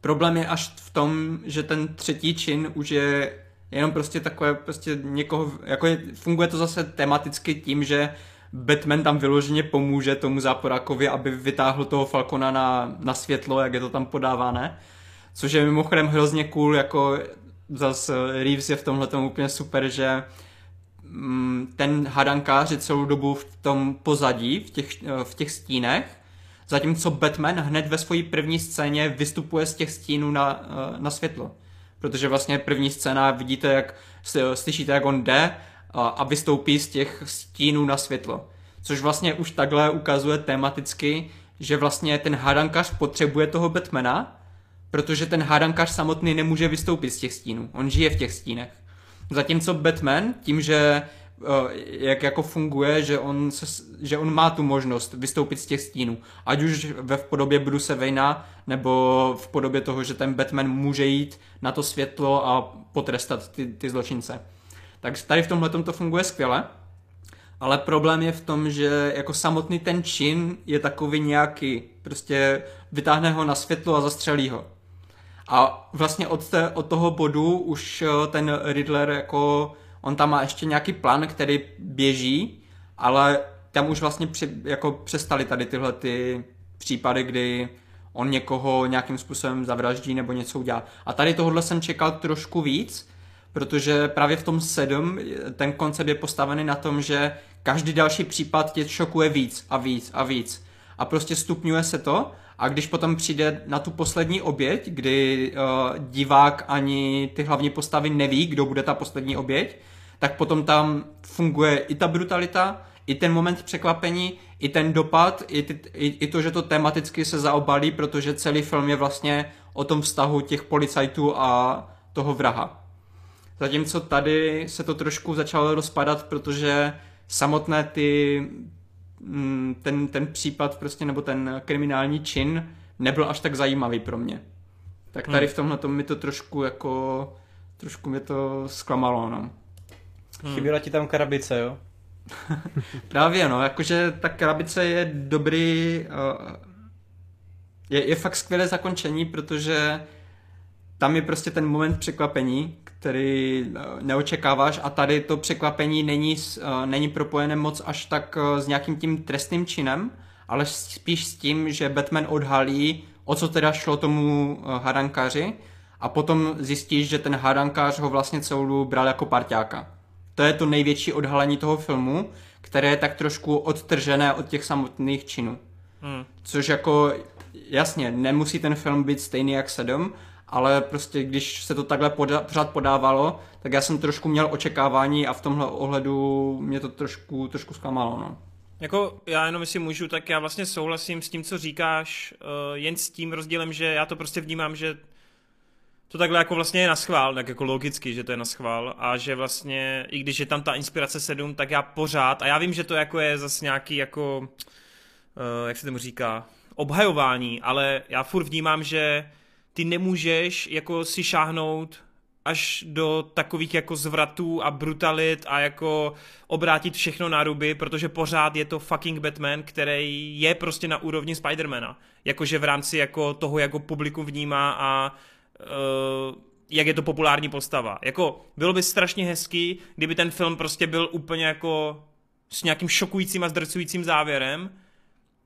Problém je až v tom, že ten třetí čin už je jenom prostě takové, prostě někoho, jako je, funguje to zase tematicky tím, že Batman tam vyloženě pomůže tomu záporákovi, aby vytáhl toho Falcona na, na světlo, jak je to tam podávané. Což je mimochodem hrozně cool, jako zase Reeves je v tomhle úplně super, že mm, ten hadankář je celou dobu v tom pozadí, v těch, v těch stínech zatímco Batman hned ve své první scéně vystupuje z těch stínů na, eh, na světlo. Protože vlastně první scéna vidíte, jak slyšíte, jak on jde a vystoupí z těch stínů na světlo. Což vlastně už takhle ukazuje tematicky, že vlastně ten hádankař potřebuje toho Batmana, protože ten hádankař samotný nemůže vystoupit z těch stínů. On žije v těch stínech. Zatímco Batman, tím, že jak jako funguje, že on, se, že on má tu možnost vystoupit z těch stínů. Ať už ve v podobě Bruce Wayna, nebo v podobě toho, že ten Batman může jít na to světlo a potrestat ty, ty zločince. Tak tady v tomhle to funguje skvěle, ale problém je v tom, že jako samotný ten čin je takový nějaký, prostě vytáhne ho na světlo a zastřelí ho. A vlastně od, té, od toho bodu už eh, ten Riddler jako on tam má ještě nějaký plán, který běží, ale tam už vlastně při, jako přestali tady tyhle ty případy, kdy on někoho nějakým způsobem zavraždí nebo něco udělá. A tady tohle jsem čekal trošku víc, protože právě v tom 7 ten koncept je postavený na tom, že každý další případ tě šokuje víc a víc a víc. A prostě stupňuje se to a když potom přijde na tu poslední oběť, kdy uh, divák ani ty hlavní postavy neví, kdo bude ta poslední oběť, tak potom tam funguje i ta brutalita, i ten moment překvapení, i ten dopad, i, ty, i, i to, že to tematicky se zaobalí, protože celý film je vlastně o tom vztahu těch policajtů a toho vraha. Zatímco tady se to trošku začalo rozpadat, protože samotné ty, mm, ten, ten případ prostě, nebo ten kriminální čin nebyl až tak zajímavý pro mě. Tak tady hmm. v tomhle mi to trošku jako, trošku mě to zklamalo, no.
Hmm. Chyběla ti tam krabice, jo? <laughs>
Právě, no, jakože ta krabice je dobrý, uh, je, je fakt skvělé zakončení, protože tam je prostě ten moment překvapení, který uh, neočekáváš a tady to překvapení není, uh, není propojené moc až tak s nějakým tím trestným činem, ale spíš s tím, že Batman odhalí, o co teda šlo tomu harankaři a potom zjistíš, že ten harankář ho vlastně celou bral jako parťáka to je to největší odhalení toho filmu, které je tak trošku odtržené od těch samotných činů. Hmm. Což jako, jasně, nemusí ten film být stejný jak sedm, ale prostě když se to takhle poda- pořád podávalo, tak já jsem trošku měl očekávání a v tomhle ohledu mě to trošku, trošku zklamalo, no.
Jako já jenom si můžu, tak já vlastně souhlasím s tím, co říkáš, uh, jen s tím rozdílem, že já to prostě vnímám, že to takhle jako vlastně je na schvál, tak jako logicky, že to je na schvál a že vlastně, i když je tam ta inspirace 7, tak já pořád, a já vím, že to jako je zase nějaký jako, uh, jak se tomu říká, obhajování, ale já furt vnímám, že ty nemůžeš jako si šáhnout až do takových jako zvratů a brutalit a jako obrátit všechno na ruby, protože pořád je to fucking Batman, který je prostě na úrovni Spidermana. Jakože v rámci jako toho, jako publikum vnímá a jak je to populární postava. Jako, bylo by strašně hezký, kdyby ten film prostě byl úplně jako s nějakým šokujícím a zdrcujícím závěrem,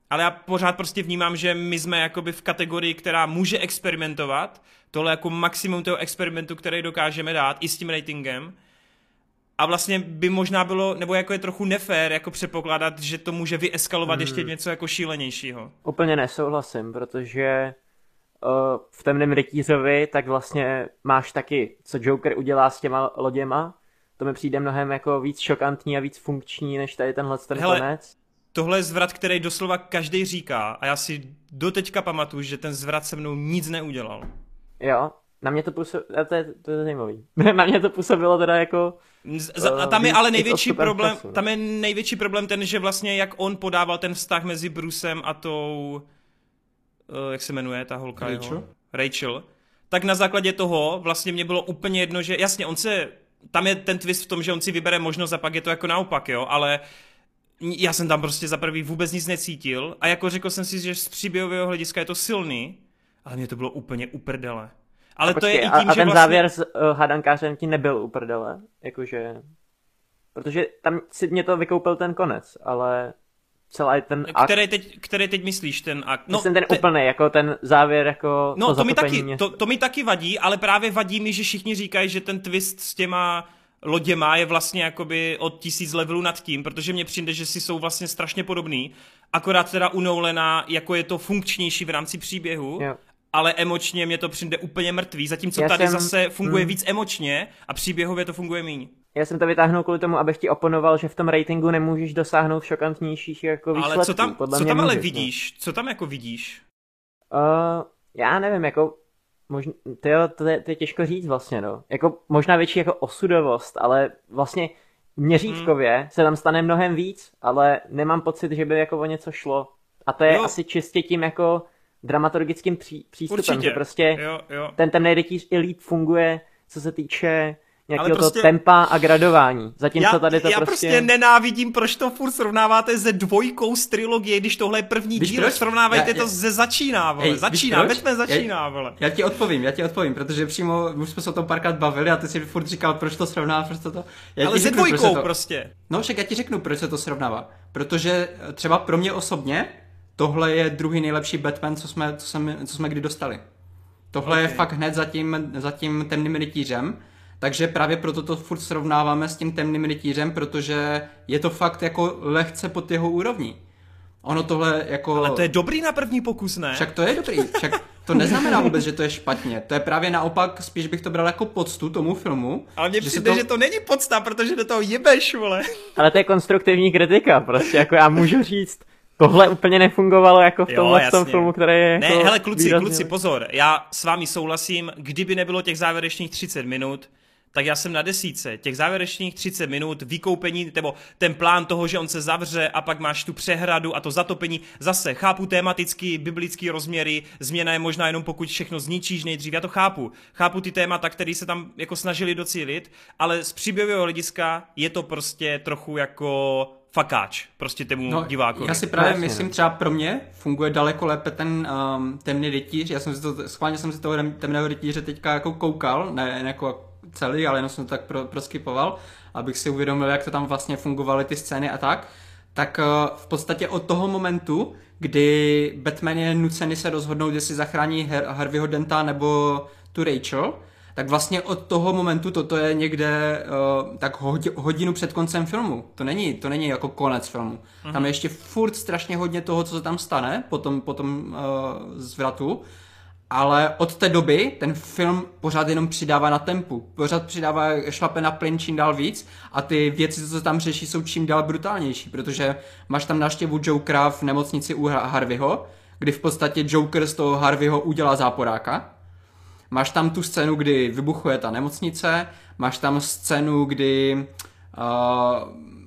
ale já pořád prostě vnímám, že my jsme jakoby v kategorii, která může experimentovat, tohle jako maximum toho experimentu, který dokážeme dát i s tím ratingem, a vlastně by možná bylo, nebo jako je trochu nefér, jako předpokládat, že to může vyeskalovat hmm. ještě něco jako šílenějšího.
Úplně nesouhlasím, protože v temném rytířovi, tak vlastně máš taky, co Joker udělá s těma loděma. To mi přijde mnohem jako víc šokantní a víc funkční, než tady tenhle ten Hele, konec.
Tohle je zvrat, který doslova každý říká a já si doteďka pamatuju, že ten zvrat se mnou nic neudělal.
Jo, na mě to působilo, to je, to je zajímavý. <laughs> na mě to působilo teda jako...
a tam je ale největší problém, času, tam je největší problém ten, že vlastně jak on podával ten vztah mezi Brusem a tou uh, jak se jmenuje ta holka
Rachel? Jeho?
Rachel, tak na základě toho vlastně mě bylo úplně jedno, že jasně, on se, tam je ten twist v tom, že on si vybere možnost a pak je to jako naopak, jo, ale já jsem tam prostě za prvý vůbec nic necítil a jako řekl jsem si, že z příběhového hlediska je to silný, ale mě to bylo úplně uprdele. Ale
a
to je i tím,
a,
a
ten
vlastně...
závěr s uh, hadankářem ti nebyl uprdele, jakože... Protože tam si mě to vykoupil ten konec, ale celý ten
akt. Který teď, který teď myslíš, ten akt?
No, Myslím ten te... úplný, jako ten závěr, jako
No, to, to mi, taky, to, to mi taky vadí, ale právě vadí mi, že všichni říkají, že ten twist s těma loděma je vlastně jakoby od tisíc levelů nad tím, protože mně přijde, že si jsou vlastně strašně podobný akorát teda u Nolana, jako je to funkčnější v rámci příběhu, jo. ale emočně mě to přijde úplně mrtvý, zatímco Já tady jsem... zase funguje hmm. víc emočně a příběhově to funguje méně.
Já jsem to vytáhnul kvůli tomu, abych ti oponoval, že v tom ratingu nemůžeš dosáhnout šokantnějších jako výsledků. Ale
co tam, Podle co tam ale můžeš, no. vidíš? No. Co tam jako vidíš?
Uh, já nevím, jako možná, to, je, to, je, to je těžko říct vlastně, no. Jako možná větší jako osudovost, ale vlastně měřítkově hmm. se tam stane mnohem víc, ale nemám pocit, že by jako o něco šlo. A to je jo. asi čistě tím jako dramaturgickým pří, přístupem, Určitě. že prostě jo, jo. ten temný rytíř i líp funguje, co se týče nějakého prostě... tempa a gradování. Zatímco já, tady to
já
prostě...
prostě nenávidím, proč to furt srovnáváte ze dvojkou z trilogie, když tohle je první víš díl, proč? srovnávejte já, já... to ze začíná, vole. Ej, začíná, Batman začíná, já, vole.
Já ti odpovím, já ti odpovím, protože přímo už jsme se o tom párkrát bavili a ty si furt říkal, proč to srovná, proč to to...
Já Ale ze dvojkou to... prostě.
No však já ti řeknu, proč se to srovnává. Protože třeba pro mě osobně tohle je druhý nejlepší Batman, co jsme, co jsme, co jsme kdy dostali. Tohle okay. je fakt hned za tím, za tím temným rytířem takže právě proto to furt srovnáváme s tím temným rytířem, protože je to fakt jako lehce pod jeho úrovní. Ono tohle jako...
Ale to je dobrý na první pokus, ne?
Však to je dobrý, však to neznamená vůbec, že to je špatně. To je právě naopak, spíš bych to bral jako poctu tomu filmu.
Ale mně přijde, to... že to není podsta, protože do toho jebeš, vole.
Ale to je konstruktivní kritika, prostě jako já můžu říct, tohle úplně nefungovalo jako v tomhle jo, tom filmu, který je
Ne,
jako
hele kluci, výrazně... kluci, pozor, já s vámi souhlasím, kdyby nebylo těch závěrečných 30 minut, tak já jsem na desíce. Těch závěrečných 30 minut, vykoupení, nebo ten plán toho, že on se zavře a pak máš tu přehradu a to zatopení. Zase chápu tematický, biblický rozměry, změna je možná jenom pokud všechno zničíš nejdřív, já to chápu. Chápu ty témata, které se tam jako snažili docílit, ale z příběhového hlediska je to prostě trochu jako fakáč prostě tomu no, diváku.
Já si právě no, myslím, třeba pro mě funguje daleko lépe ten um, temný rytíř. Já jsem si to, schválně jsem si toho temného rytíře teďka jako koukal, ne, ne jako celý, ale jenom jsem to tak pro, proskypoval, abych si uvědomil, jak to tam vlastně fungovaly ty scény a tak, tak uh, v podstatě od toho momentu, kdy Batman je nucený se rozhodnout, jestli zachrání Harveyho Denta nebo tu Rachel, tak vlastně od toho momentu toto je někde uh, tak hodinu před koncem filmu. To není, to není jako konec filmu. Mm-hmm. Tam je ještě furt strašně hodně toho, co se tam stane po tom, po tom uh, zvratu ale od té doby ten film pořád jenom přidává na tempu. Pořád přidává, šlape na plyn čím dál víc a ty věci, co se tam řeší, jsou čím dál brutálnější, protože máš tam návštěvu Jokera v nemocnici u Harveyho, kdy v podstatě Joker z toho Harveyho udělá záporáka. Máš tam tu scénu, kdy vybuchuje ta nemocnice, máš tam scénu, kdy uh,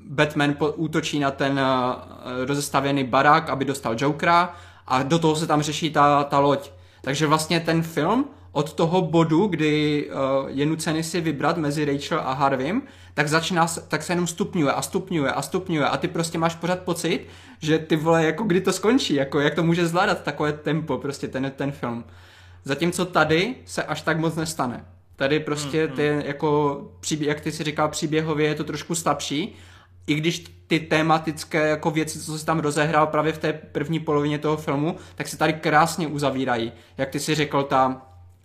Batman útočí na ten uh, rozestavěný barák, aby dostal Jokera a do toho se tam řeší ta, ta loď takže vlastně ten film od toho bodu, kdy uh, je nucený si vybrat mezi Rachel a Harvim, tak začíná, tak se jenom stupňuje a stupňuje a stupňuje a ty prostě máš pořád pocit, že ty vole, jako kdy to skončí, jako jak to může zvládat takové tempo, prostě ten, ten film. Zatímco tady se až tak moc nestane. Tady prostě hmm, ty, jako, příběh, jak ty si říkal, příběhově je to trošku slabší i když ty tematické jako věci, co se tam rozehrál právě v té první polovině toho filmu, tak se tady krásně uzavírají. Jak ty si řekl, ta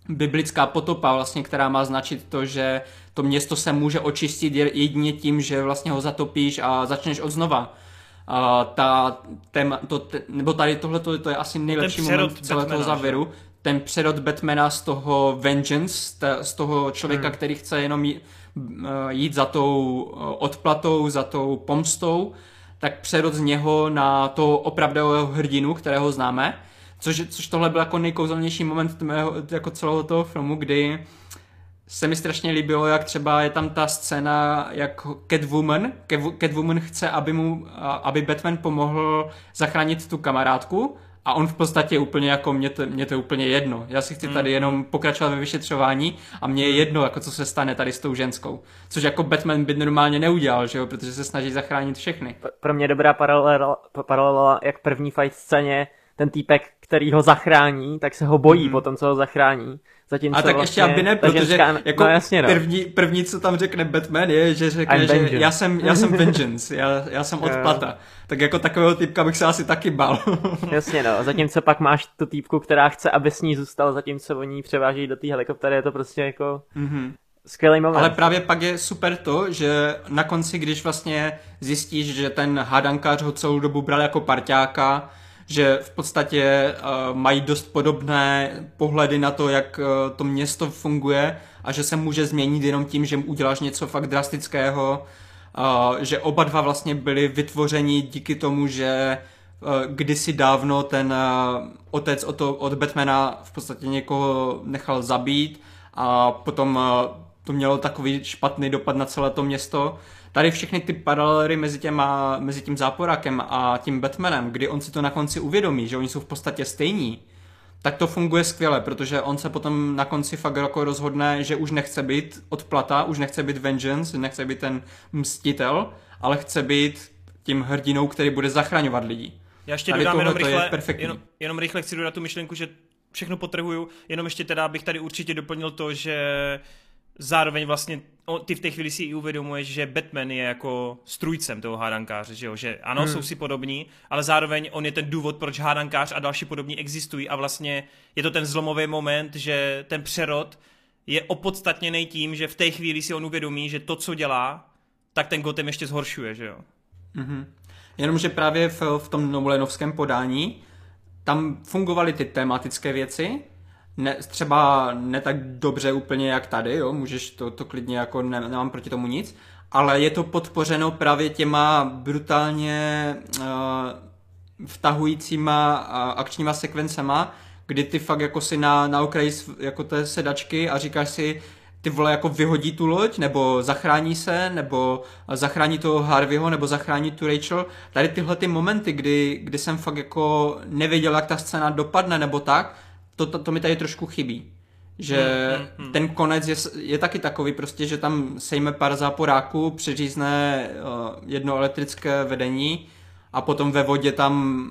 biblická potopa, vlastně, která má značit to, že to město se může očistit jedině tím, že vlastně ho zatopíš a začneš od znova. A ta téma, to, nebo tady tohle to je asi nejlepší moment celého toho závěru. Ten přerod Batmana z toho vengeance, z toho člověka, hmm. který chce jenom jít, jít za tou eh, odplatou, za tou pomstou, tak přerod z něho na to opravdového hrdinu, kterého známe, což, což tohle byl jako nejkouzelnější moment mého, jako celého toho filmu, kdy se mi strašně líbilo, jak třeba je tam ta scéna, jak Catwoman, Catwoman chce, aby mu, aby Batman pomohl zachránit tu kamarádku a on v podstatě úplně jako, mě to, mě to je úplně jedno. Já si chci tady mm. jenom pokračovat ve vyšetřování a mě je mm. jedno, jako co se stane tady s tou ženskou. Což jako Batman by normálně neudělal, že jo, protože se snaží zachránit všechny.
Pro mě dobrá paralela, paralela jak první fight scéně, ten týpek, který ho zachrání, tak se ho bojí mm. po tom, co ho zachrání.
Zatímco a tak vlastně ještě aby ne, protože ženská, jako no, jasně, no. první, první, co tam řekne Batman je, že řekne, že já jsem, já jsem <laughs> vengeance, já, já jsem odplata. tak jako takového typka bych se asi taky bal. <laughs>
jasně no, zatímco pak máš tu týpku, která chce, aby s ní zůstal, zatímco oni převáží do té helikoptery, je to prostě jako... Mm-hmm. skvělý moment.
Ale právě pak je super to, že na konci, když vlastně zjistíš, že ten hádankář ho celou dobu bral jako parťáka, že v podstatě uh, mají dost podobné pohledy na to, jak uh, to město funguje a že se může změnit jenom tím, že uděláš něco fakt drastického, uh, že oba dva vlastně byli vytvořeni díky tomu, že kdysi dávno ten otec od, to, od Batmana v podstatě někoho nechal zabít a potom to mělo takový špatný dopad na celé to město, tady všechny ty paralely mezi, těma, mezi tím záporákem a tím Batmanem, kdy on si to na konci uvědomí, že oni jsou v podstatě stejní, tak to funguje skvěle, protože on se potom na konci fakt jako rozhodne, že už nechce být odplata, už nechce být vengeance, nechce být ten mstitel, ale chce být tím hrdinou, který bude zachraňovat lidi.
Já ještě tady dodám jenom rychle, je jenom, jenom rychle chci dodat tu myšlenku, že všechno potrhuju, jenom ještě teda bych tady určitě doplnil to, že zároveň vlastně ty v té chvíli si i uvědomuješ, že Batman je jako strujcem toho hádankáře, že jo? Že ano, hmm. jsou si podobní, ale zároveň on je ten důvod, proč hádankář a další podobní existují a vlastně je to ten zlomový moment, že ten přerod je opodstatněný tím, že v té chvíli si on uvědomí, že to, co dělá, tak ten Gotham ještě zhoršuje, že jo?
Mm-hmm. Jenomže právě v, v tom Nolanovském podání tam fungovaly ty tematické věci, ne, třeba ne tak dobře úplně jak tady, jo, můžeš to, to klidně jako, ne, nemám proti tomu nic, ale je to podpořeno právě těma brutálně uh, vtahujícíma uh, akčníma sekvencema, kdy ty fakt jako si na, na okraji jako té sedačky a říkáš si, ty vole jako vyhodí tu loď, nebo zachrání se, nebo zachrání toho Harveyho, nebo zachrání tu Rachel. Tady tyhle ty momenty, kdy, kdy jsem fakt jako nevěděl, jak ta scéna dopadne, nebo tak, to, to, to mi tady trošku chybí. Že hmm, hmm, hmm. ten konec je, je taky takový prostě, že tam sejme pár záporáků, přeřízne uh, jedno elektrické vedení a potom ve vodě tam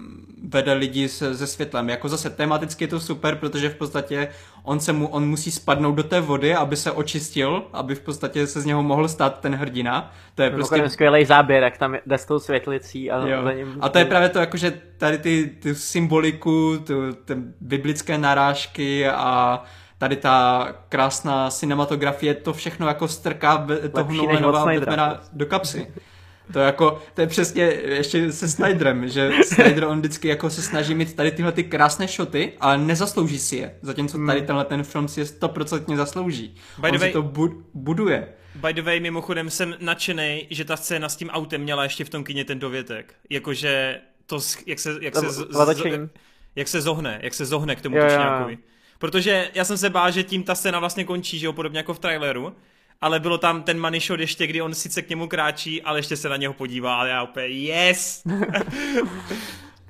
vede lidi se, se světlem. Jako zase tematicky je to super, protože v podstatě on, se mu, on musí spadnout do té vody, aby se očistil, aby v podstatě se z něho mohl stát ten hrdina.
To je prostě... skvělý záběr, jak tam jde s tou světlicí. A,
jo. ním... a to je právě to, jako, že tady ty, ty symboliku, tu, ty biblické narážky a tady ta krásná cinematografie, to všechno jako strká toho Nolanova Batmana do kapsy. To jako, to je přesně ještě se Snyderem, že Snyder on vždycky jako se snaží mít tady tyhle ty krásné šoty, ale nezaslouží si je. Zatímco tady hmm. tenhle ten film si je stoprocentně zaslouží. By on way, si to bu- buduje.
By the way, mimochodem jsem nadšený, že ta scéna s tím autem měla ještě v tom kině ten dovětek. Jakože to, jak se, jak se, z, z, jak se zohne, jak se zohne k tomu tučňákovi. Protože já jsem se bál, že tím ta scéna vlastně končí, že jo, podobně jako v traileru, ale bylo tam ten money shot ještě, kdy on sice k němu kráčí, ale ještě se na něho podívá a já úplně yes! <laughs>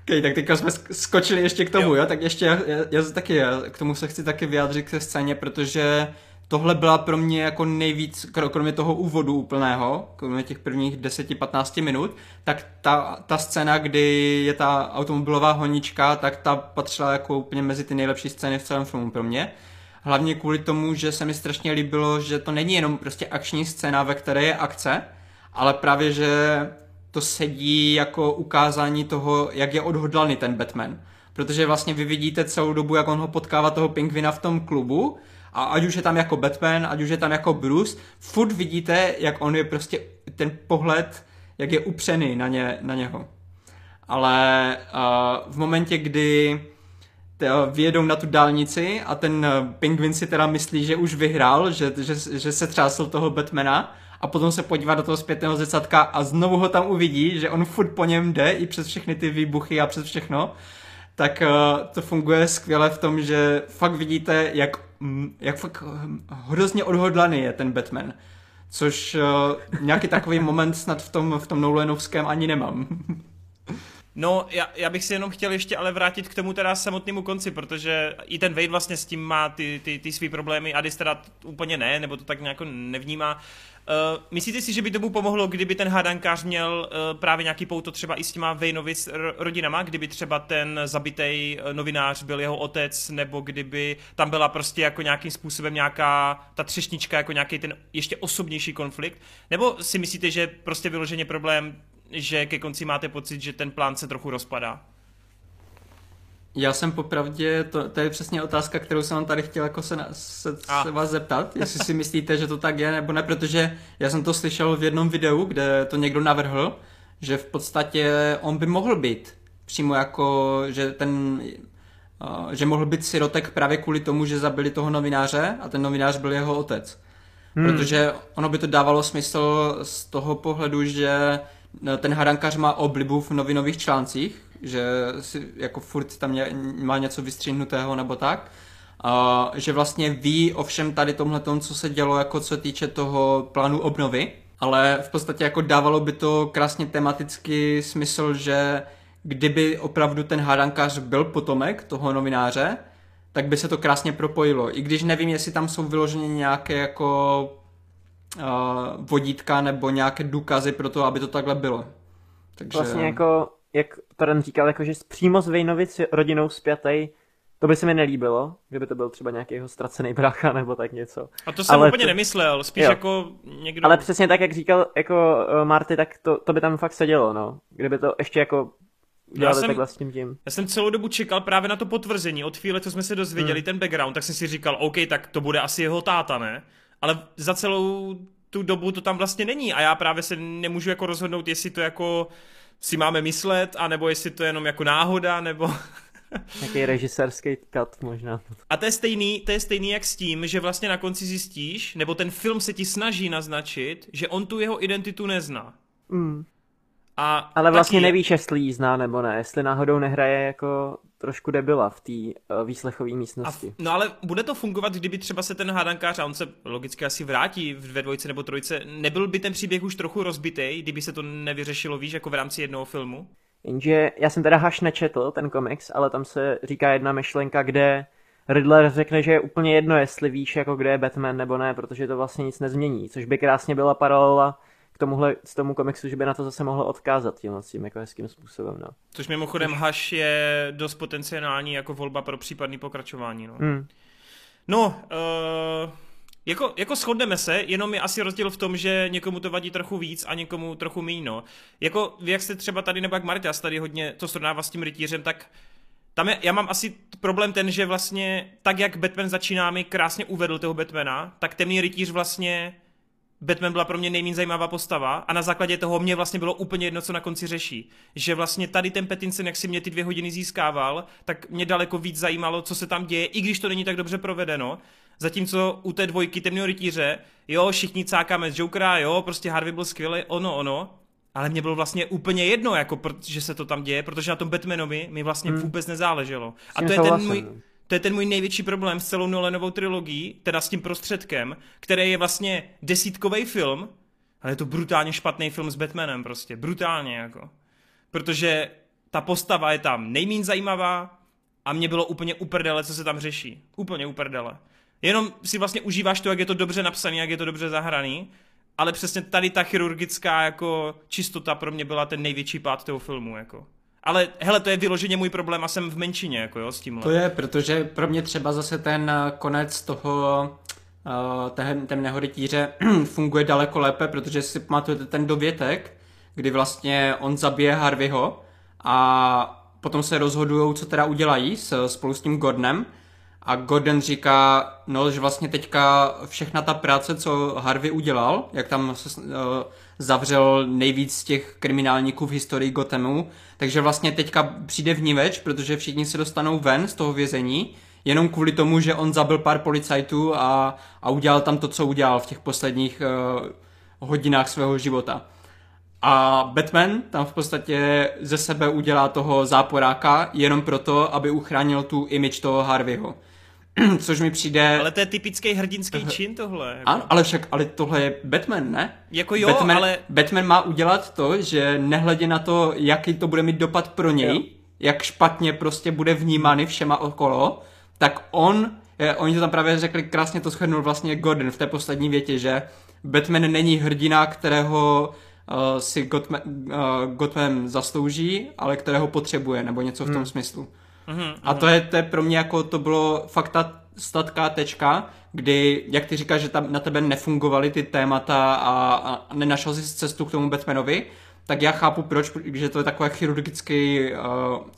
Okay, tak teďka jsme skočili ještě k tomu, jo, jo? tak ještě já, já, taky já k tomu se chci taky vyjádřit k té scéně, protože tohle byla pro mě jako nejvíc, kromě toho úvodu úplného, kromě těch prvních 10-15 minut, tak ta, ta scéna, kdy je ta automobilová honička, tak ta patřila jako úplně mezi ty nejlepší scény v celém filmu pro mě. Hlavně kvůli tomu, že se mi strašně líbilo, že to není jenom prostě akční scéna, ve které je akce, ale právě, že to sedí jako ukázání toho, jak je odhodlaný ten Batman. Protože vlastně vy vidíte celou dobu, jak on ho potkává toho pingvina v tom klubu a ať už je tam jako Batman, ať už je tam jako Bruce, furt vidíte, jak on je prostě ten pohled, jak je upřený na, ně, na něho. Ale uh, v momentě, kdy vyjedou na tu dálnici a ten eh, pingvin si teda myslí, že už vyhrál, že, že, že se třásl toho Batmana a potom se podívá do toho zpětného zrcadka a znovu ho tam uvidí, že on furt po něm jde i přes všechny ty výbuchy a přes všechno, tak uh, to funguje skvěle v tom, že fakt vidíte, jak, jak fakt hrozně odhodlaný je ten Batman. Což uh, nějaký takový moment snad v tom, v tom Nolanovském ani nemám. <laughs>
No, já, já bych si jenom chtěl ještě ale vrátit k tomu teda samotnému konci, protože i ten Wade vlastně s tím má ty, ty, ty svý problémy, Adis teda úplně ne, nebo to tak nějak nevnímá. Uh, myslíte si, že by tomu pomohlo, kdyby ten hádankář měl uh, právě nějaký pouto třeba i s těma Vejnovic rodinama, kdyby třeba ten zabitý uh, novinář byl jeho otec, nebo kdyby tam byla prostě jako nějakým způsobem nějaká ta třešnička, jako nějaký ten ještě osobnější konflikt? Nebo si myslíte, že prostě vyloženě problém že ke konci máte pocit, že ten plán se trochu rozpadá?
Já jsem popravdě, to, to je přesně otázka, kterou jsem vám tady chtěl jako se, se, se vás zeptat, jestli si myslíte, že to tak je nebo ne, protože já jsem to slyšel v jednom videu, kde to někdo navrhl, že v podstatě on by mohl být přímo jako, že ten, uh, že mohl být sirotek právě kvůli tomu, že zabili toho novináře a ten novinář byl jeho otec. Hmm. Protože ono by to dávalo smysl z toho pohledu, že ten harankař má oblibu v novinových článcích, že si jako furt tam ně, má něco vystřihnutého nebo tak. A že vlastně ví o všem tady tomhle co se dělo, jako co týče toho plánu obnovy, ale v podstatě jako dávalo by to krásně tematicky smysl, že kdyby opravdu ten hádankář byl potomek toho novináře, tak by se to krásně propojilo. I když nevím, jestli tam jsou vyloženě nějaké jako vodítka nebo nějaké důkazy pro to, aby to takhle bylo.
Takže... Vlastně jako, jak Toren říkal, jako, že přímo s Vejnovic rodinou zpětej, to by se mi nelíbilo, kdyby to byl třeba nějaký jeho ztracený brácha nebo tak něco.
A to jsem ale úplně to... nemyslel, spíš jo. jako někdo...
Ale přesně tak, jak říkal jako uh, Marty, tak to, to by tam fakt sedělo, no. Kdyby to ještě jako já jsem, takhle s tím tím.
Já jsem celou dobu čekal právě na to potvrzení od chvíle, co jsme se dozvěděli, hmm. ten background, tak jsem si říkal, OK, tak to bude asi jeho táta, ne? Ale za celou tu dobu to tam vlastně není a já právě se nemůžu jako rozhodnout, jestli to jako si máme myslet, anebo jestli to je jenom jako náhoda, nebo... <laughs>
Nějaký režisérský cut možná.
A to je, stejný, to je stejný jak s tím, že vlastně na konci zjistíš, nebo ten film se ti snaží naznačit, že on tu jeho identitu nezná. Mm.
A Ale vlastně taky... nevíš, jestli jí zná nebo ne, jestli náhodou nehraje jako trošku debila v té uh, výslechové místnosti.
A, no ale bude to fungovat, kdyby třeba se ten hádankář, a on se logicky asi vrátí ve dvojce nebo trojce, nebyl by ten příběh už trochu rozbitý, kdyby se to nevyřešilo, víš, jako v rámci jednoho filmu?
Jenže já jsem teda haš nečetl ten komiks, ale tam se říká jedna myšlenka, kde Riddler řekne, že je úplně jedno, jestli víš, jako kde je Batman nebo ne, protože to vlastně nic nezmění, což by krásně byla paralela k tomuhle, z tomu komiksu, že by na to zase mohlo odkázat tímhle tím jako hezkým způsobem. No.
Což mimochodem Haš je dost potenciální jako volba pro případný pokračování. No, hmm. no uh, jako, jako shodneme se, jenom je asi rozdíl v tom, že někomu to vadí trochu víc a někomu trochu méně. No. Jako, jak jste třeba tady, nebo jak Marta tady hodně to srovnává s tím rytířem, tak tam je, já mám asi problém ten, že vlastně tak, jak Batman začíná mi krásně uvedl toho Batmana, tak temný rytíř vlastně Batman byla pro mě nejméně zajímavá postava a na základě toho mě vlastně bylo úplně jedno, co na konci řeší. Že vlastně tady ten Pattinson, jak si mě ty dvě hodiny získával, tak mě daleko víc zajímalo, co se tam děje, i když to není tak dobře provedeno. Zatímco u té dvojky temného rytíře, jo, všichni cákáme z Jokera, jo, prostě Harvey byl skvělý, ono, ono, ale mě bylo vlastně úplně jedno, jako, že se to tam děje, protože na tom Batmanovi mi vlastně hmm. vůbec nezáleželo. A to je ten můj, to je ten můj největší problém s celou Nolanovou trilogií, teda s tím prostředkem, který je vlastně desítkový film, ale je to brutálně špatný film s Batmanem prostě, brutálně jako. Protože ta postava je tam nejmín zajímavá a mě bylo úplně uprdele, co se tam řeší. Úplně uprdele. Jenom si vlastně užíváš to, jak je to dobře napsaný, jak je to dobře zahraný, ale přesně tady ta chirurgická jako čistota pro mě byla ten největší pád toho filmu, jako. Ale hele, to je vyloženě můj problém a jsem v menšině, jako jo, s tímhle.
To je, protože pro mě třeba zase ten eh, konec toho uh, temného rytíře funguje daleko lépe, protože si pamatujete ten dovětek, kdy vlastně on zabije Harveyho a potom se rozhodují, co teda udělají s, spolu s tím Gordonem a Gordon říká, no, že vlastně teďka všechna ta práce, co Harvey udělal, jak tam se, uh, zavřel nejvíc těch kriminálníků v historii Gothamu, takže vlastně teďka přijde vníveč, protože všichni se dostanou ven z toho vězení, jenom kvůli tomu, že on zabil pár policajtů a, a udělal tam to, co udělal v těch posledních uh, hodinách svého života. A Batman tam v podstatě ze sebe udělá toho záporáka jenom proto, aby uchránil tu image toho Harveyho. <clears throat> což mi přijde...
Ale to je typický hrdinský čin tohle.
Jako. Ano, ale však, ale tohle je Batman, ne?
Jako jo,
Batman,
ale...
Batman má udělat to, že nehledě na to, jaký to bude mít dopad pro něj, jo. jak špatně prostě bude vnímaný všema okolo, tak on, je, oni to tam právě řekli, krásně to shrnul vlastně Gordon v té poslední větě, že Batman není hrdina, kterého uh, si Gotham, uh, Gotham zaslouží, ale kterého potřebuje, nebo něco v tom hmm. smyslu. Mm-hmm, a to je, to je pro mě jako, to bylo fakt ta statká tečka, kdy, jak ty říkáš, že tam na tebe nefungovaly ty témata a, a nenašel jsi cestu k tomu Batmanovi, tak já chápu proč, že to je takové chirurgicky uh,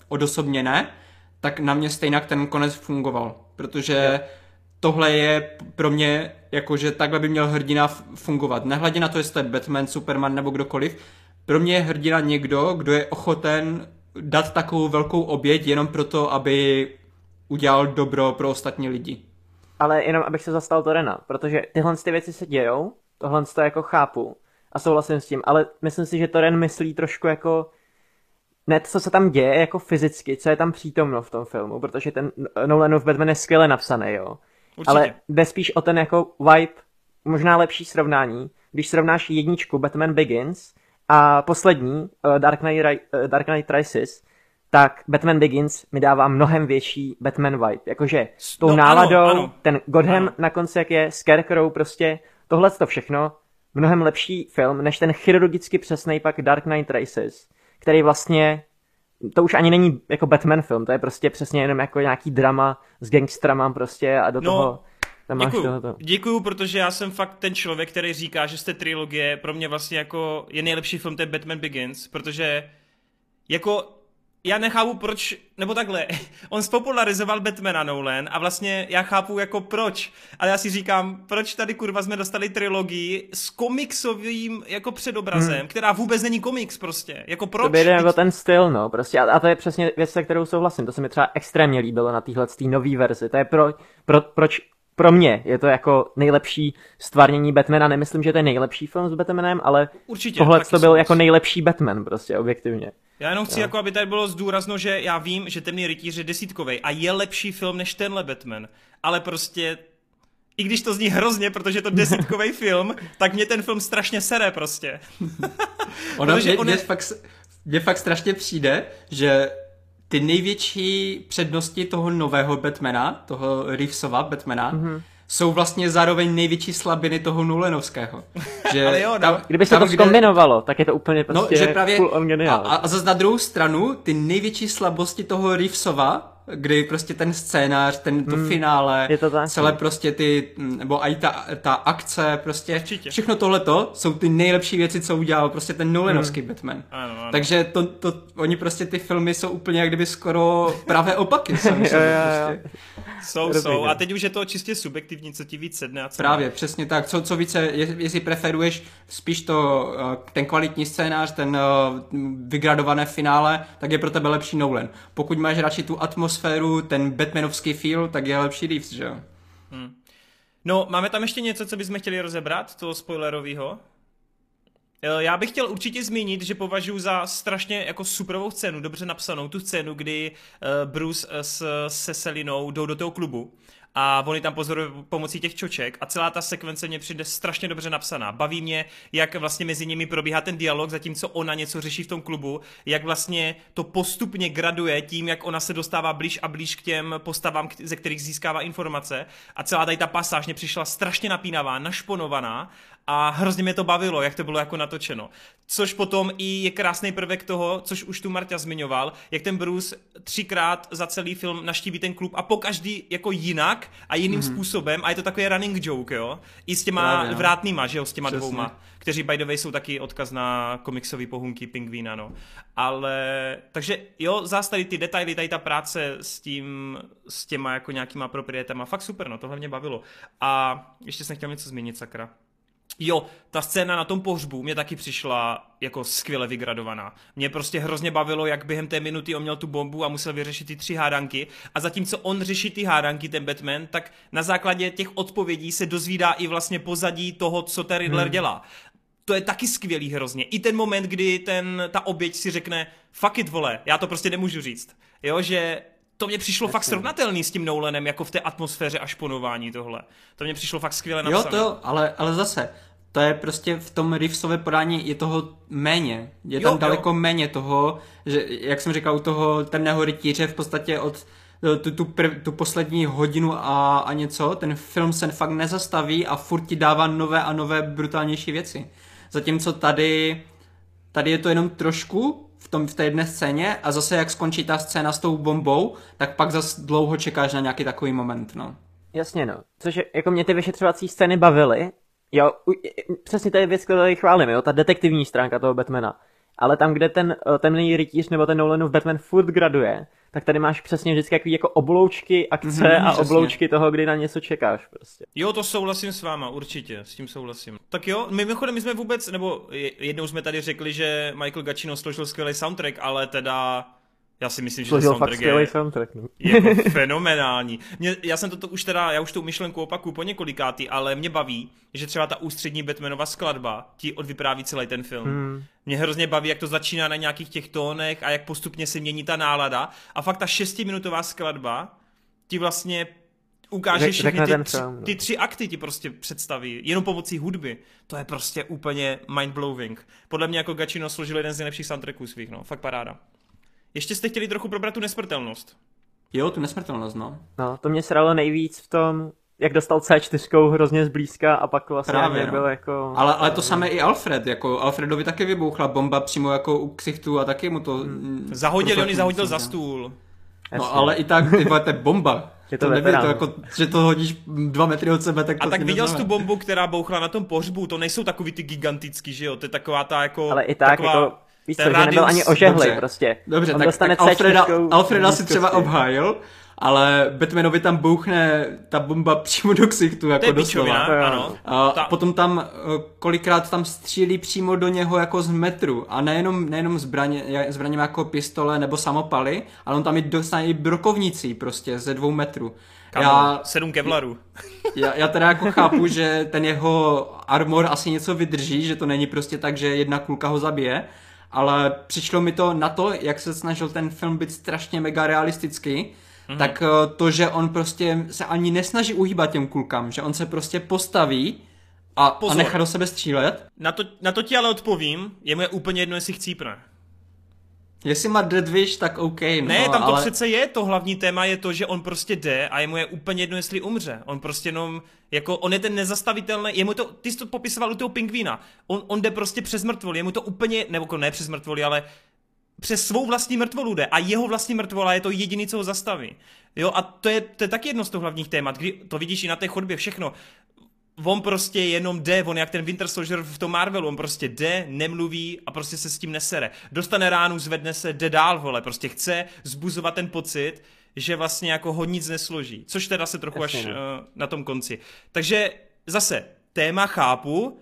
odosobněné, tak na mě stejně ten konec fungoval, protože tohle je pro mě, jakože takhle by měl hrdina fungovat. Nehledě na to, jestli to je Batman, Superman nebo kdokoliv, pro mě je hrdina někdo, kdo je ochoten dát takovou velkou oběť jenom proto, aby udělal dobro pro ostatní lidi.
Ale jenom abych se zastal Torena, protože tyhle ty věci se dějou, tohle to jako chápu a souhlasím s tím, ale myslím si, že Toren myslí trošku jako ne co se tam děje jako fyzicky, co je tam přítomno v tom filmu, protože ten Nolanův Batman je skvěle napsaný, jo. Určitě. Ale jde spíš o ten jako vibe, možná lepší srovnání, když srovnáš jedničku Batman Begins a poslední uh, Dark, Knight, uh, Dark Knight Rises, tak Batman Begins mi dává mnohem větší Batman vibe. Jakože s tou no, náladou, ano, ano. ten Godham ano. na konci, jak je, Scarecrow, prostě tohle to všechno, mnohem lepší film, než ten chirurgicky přesný pak Dark Knight Rises, který vlastně to už ani není jako Batman film, to je prostě přesně jenom jako nějaký drama s gangstrama prostě a do no, toho tam
děkuju, tohoto. děkuju, protože já jsem fakt ten člověk, který říká, že jste trilogie pro mě vlastně jako je nejlepší film, je Batman Begins, protože jako já nechápu proč, nebo takhle, <laughs> on spopularizoval Batmana Nolan a vlastně já chápu jako proč, ale já si říkám, proč tady kurva jsme dostali trilogii s komiksovým jako předobrazem, hmm. která vůbec není komiks prostě, jako proč? To
by jako ten styl, no, prostě a, a to je přesně věc, se kterou souhlasím, to se mi třeba extrémně líbilo na téhle nový verzi, to je pro, pro, proč pro mě je to jako nejlepší stvárnění Batmana. Nemyslím, že to je nejlepší film s Batmanem, ale Určitě, tohle to byl jako nejlepší Batman prostě, objektivně.
Já jenom chci, jako aby tady bylo zdůrazno, že já vím, že Temný rytíř je desítkový a je lepší film než tenhle Batman, ale prostě i když to zní hrozně, protože je to desítkový <laughs> film, tak mě ten film strašně sere prostě.
ono, <laughs> mě, on je... mě, fakt, mě fakt strašně přijde, že ty největší přednosti toho nového Batmana, toho Reevesova Batmana, mm-hmm jsou vlastně zároveň největší slabiny toho Nulenovského. <laughs>
Že Ale jo, no.
tam, Kdyby se tam, to zkombinovalo, tak je to úplně no, prostě no, že právě, full on
a, a zase na druhou stranu, ty největší slabosti toho Reevesova, kdy prostě ten scénář, ten to hmm, finále, je to tak, celé no. prostě ty, nebo i ta, ta akce, prostě Určitě. všechno tohleto jsou ty nejlepší věci, co udělal prostě ten Nolanovský hmm. Batman. Ano, ano. Takže to, to, oni prostě ty filmy jsou úplně jak kdyby skoro pravé opaky. Sami <laughs> jo, jo, jo. Prostě.
Jsou, jsou. A teď už je to čistě subjektivní, co ti víc sedne a co
Právě, ne. přesně tak. Co, co více, jestli preferuješ spíš to, eh, ten kvalitní scénář, ten eh, vygradované finále, tak je pro tebe lepší Nolan. Pokud máš radši tu atmosféru, ten Batmanovský feel, tak je lepší Reeves, že jo? Hmm.
No, máme tam ještě něco, co bychom chtěli rozebrat, toho spoilerového? Eh, já bych chtěl určitě zmínit, že považuji za strašně jako superovou scénu, dobře napsanou, tu scénu, kdy uh, Bruce s, se Selinou jdou do toho klubu a oni tam pozorují pomocí těch čoček a celá ta sekvence mě přijde strašně dobře napsaná. Baví mě, jak vlastně mezi nimi probíhá ten dialog, zatímco ona něco řeší v tom klubu, jak vlastně to postupně graduje tím, jak ona se dostává blíž a blíž k těm postavám, ze kterých získává informace a celá tady ta pasáž mě přišla strašně napínavá, našponovaná a hrozně mě to bavilo, jak to bylo jako natočeno. Což potom i je krásný prvek toho, což už tu Marta zmiňoval, jak ten Bruce třikrát za celý film naštíví ten klub a po každý jako jinak a jiným mm-hmm. způsobem a je to takový running joke, jo? I s těma Právě, no. vrátnýma, že jo, s těma Přesně. dvouma, kteří by the way jsou taky odkaz na komiksový pohunky Pingvína, no. Ale, takže jo, zás tady ty detaily, tady ta práce s tím, s těma jako nějakýma proprietama, fakt super, no, tohle mě bavilo. A ještě jsem chtěl něco změnit, sakra. Jo, ta scéna na tom pohřbu mě taky přišla jako skvěle vygradovaná. Mě prostě hrozně bavilo, jak během té minuty on měl tu bombu a musel vyřešit ty tři hádanky a zatímco on řeší ty hádanky, ten Batman, tak na základě těch odpovědí se dozvídá i vlastně pozadí toho, co ten Riddler hmm. dělá. To je taky skvělý hrozně. I ten moment, kdy ten, ta oběť si řekne, fuck it, vole, já to prostě nemůžu říct. Jo, že to mě přišlo Jasně. fakt srovnatelný s tím Nolanem, jako v té atmosféře a šponování tohle. To mě přišlo fakt skvěle napsané.
Jo, to, ale, ale zase, to je prostě v tom Reevesově podání je toho méně. Je jo, tam daleko jo. méně toho, že jak jsem říkal, u toho temného rytíře v podstatě od eh, tu, tu, prv, tu poslední hodinu a, a něco, ten film se fakt nezastaví a furt ti dává nové a nové brutálnější věci. Zatímco tady, tady je to jenom trošku v, tom, v té jedné scéně a zase jak skončí ta scéna s tou bombou, tak pak zase dlouho čekáš na nějaký takový moment, no.
Jasně, no. Což jako mě ty vyšetřovací scény bavily, Jo, přesně to je věc, kterou chválím, jo, ta detektivní stránka toho Batmana. Ale tam, kde ten eh, temný rytíř nebo ten Nolanův Batman furt graduje, tak tady máš přesně vždycky jaký jako obloučky akce mm-hmm, a přesně. obloučky toho, kdy na něco čekáš prostě.
Jo, to souhlasím s váma, určitě, s tím souhlasím. Tak jo, mimochodem my jsme vůbec, nebo jednou jsme tady řekli, že Michael Gacino složil skvělý soundtrack, ale teda já si myslím, že
ten soundtrack je soundtrack, no.
jako <laughs> fenomenální. Mě, já jsem to už teda, já už tu myšlenku opaku po několikátý, ale mě baví, že třeba ta ústřední Batmanova skladba ti odvypráví celý ten film. Hmm. Mě hrozně baví, jak to začíná na nějakých těch tónech a jak postupně se mění ta nálada. A fakt ta šestiminutová skladba ti vlastně ukáže všechny ty, tři, no. ty tři akty ti prostě představí, jenom pomocí hudby. To je prostě úplně mindblowing. Podle mě jako Gacino složil jeden z nejlepších soundtracků svých, no, fakt paráda. Ještě jste chtěli trochu probrat tu nesmrtelnost.
Jo, tu nesmrtelnost, no.
No, to mě sralo nejvíc v tom, jak dostal C4 hrozně zblízka a pak vlastně Právě, byl no. jako...
Ale, ale to samé i Alfred, jako Alfredovi taky vybouchla bomba přímo jako u ksichtu a taky mu to... Hmm.
Zahodil, on ji zahodil za stůl.
No ale i tak, ty to je bomba. <laughs> Je to, to nebylo to jako, že to hodíš dva metry od sebe, tak to
A tak viděl jsi tu bombu, která bouchla na tom pohřbu, to nejsou takový ty gigantický, že jo, to je taková ta jako...
Ale i tak, taková... jako Víš co, že nebyl ani ožehlej Dobře. prostě.
Dobře, On tak, tak Alfreda, Alfreda si třeba obhájil, ale Batmanovi tam bouchne ta bomba přímo do ksichtu, jako doslova.
ano.
A ta... potom tam eh, kolikrát tam střílí přímo do něho jako z metru. A nejenom, nejenom zbraně, zbraně jako pistole nebo samopaly, ale on tam i dostane i brokovnicí prostě ze dvou metrů.
Kamo, já, sedm kevlarů. <laughs>
Já, já teda jako chápu, že ten jeho armor asi něco vydrží, že to není prostě tak, že jedna kulka ho zabije, ale přišlo mi to na to, jak se snažil ten film být strašně mega realistický, mm-hmm. tak eh, to, že on prostě se ani nesnaží uhýbat těm kulkám, že on se prostě postaví a, a nechá do sebe střílet.
Na to, na to ti ale odpovím, je mu je úplně jedno, jestli chcípne.
Jestli má Dead Wish, tak OK. No,
ne, tam to ale... přece je, to hlavní téma je to, že on prostě jde a jemu je úplně jedno, jestli umře. On prostě jenom, jako, on je ten nezastavitelný, jemu to, ty jsi to popisoval u toho pingvína, on, on jde prostě přes mrtvoli, jemu to úplně, nebo jako ne přes mrtvoli, ale přes svou vlastní mrtvolu jde a jeho vlastní mrtvola je to jediný, co ho zastaví. Jo, a to je, to je taky jedno z těch hlavních témat, kdy to vidíš i na té chodbě všechno on prostě jenom jde, on jak ten Winter Soldier v tom Marvelu, on prostě jde, nemluví a prostě se s tím nesere. Dostane ránu, zvedne se, jde dál, vole, prostě chce zbuzovat ten pocit, že vlastně jako ho nic nesloží, což teda se trochu Jasně, až uh, na tom konci. Takže zase, téma chápu,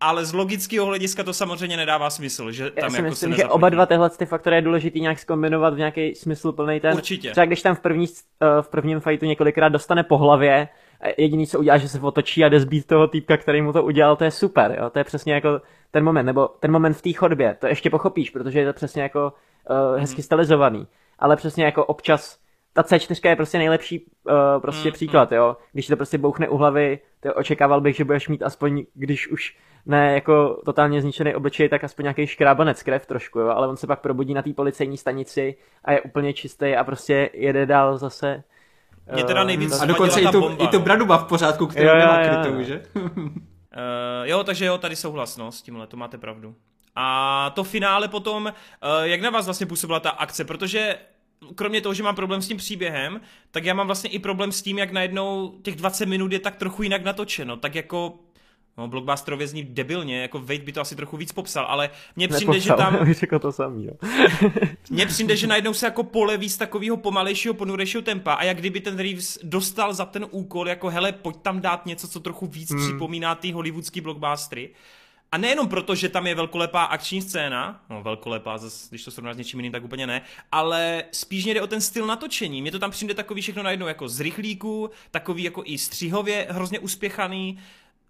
ale z logického hlediska to samozřejmě nedává smysl, že tam Já si jako myslím, se že
oba dva tyhle ty faktory je důležitý nějak zkombinovat v nějaký smysl plný ten.
Určitě.
Třeba když tam v, první, uh, v prvním fightu několikrát dostane po hlavě, jediný, co udělá, že se otočí a jde zbít toho týpka, který mu to udělal, to je super, jo? to je přesně jako ten moment, nebo ten moment v té chodbě, to ještě pochopíš, protože je to přesně jako uh, hezky mm. stylizovaný, ale přesně jako občas ta C4 je prostě nejlepší uh, prostě mm, příklad, jo. Když to prostě bouchne u hlavy, to očekával bych, že budeš mít aspoň, když už ne jako totálně zničený obličej, tak aspoň nějaký škrábanec krev trošku, jo. Ale on se pak probudí na té policejní stanici a je úplně čistý a prostě jede dál zase
mě teda nejvíc
A dokonce i tu, bomba, i tu bradu v pořádku, kterou jo, nemá krytou, že? uh, <laughs>
jo, takže jo, tady souhlas, no, s tímhle, to máte pravdu. A to finále potom, uh, jak na vás vlastně působila ta akce, protože kromě toho, že mám problém s tím příběhem, tak já mám vlastně i problém s tím, jak najednou těch 20 minut je tak trochu jinak natočeno, tak jako No, blockbusterově zní debilně, jako Wade by to asi trochu víc popsal, ale mně přijde, že tam... <laughs>
řekl to samý, jo. <laughs>
mně přijde, že najednou se jako poleví z takového pomalejšího, ponurejšího tempa a jak kdyby ten Reeves dostal za ten úkol, jako hele, pojď tam dát něco, co trochu víc hmm. připomíná ty hollywoodský blockbustery. A nejenom proto, že tam je velkolepá akční scéna, no velkolepá, zase, když to srovnáš s něčím jiným, tak úplně ne, ale spíš jde o ten styl natočení. Mně to tam přijde takový všechno najednou jako z rychlíku, takový jako i střihově hrozně uspěchaný,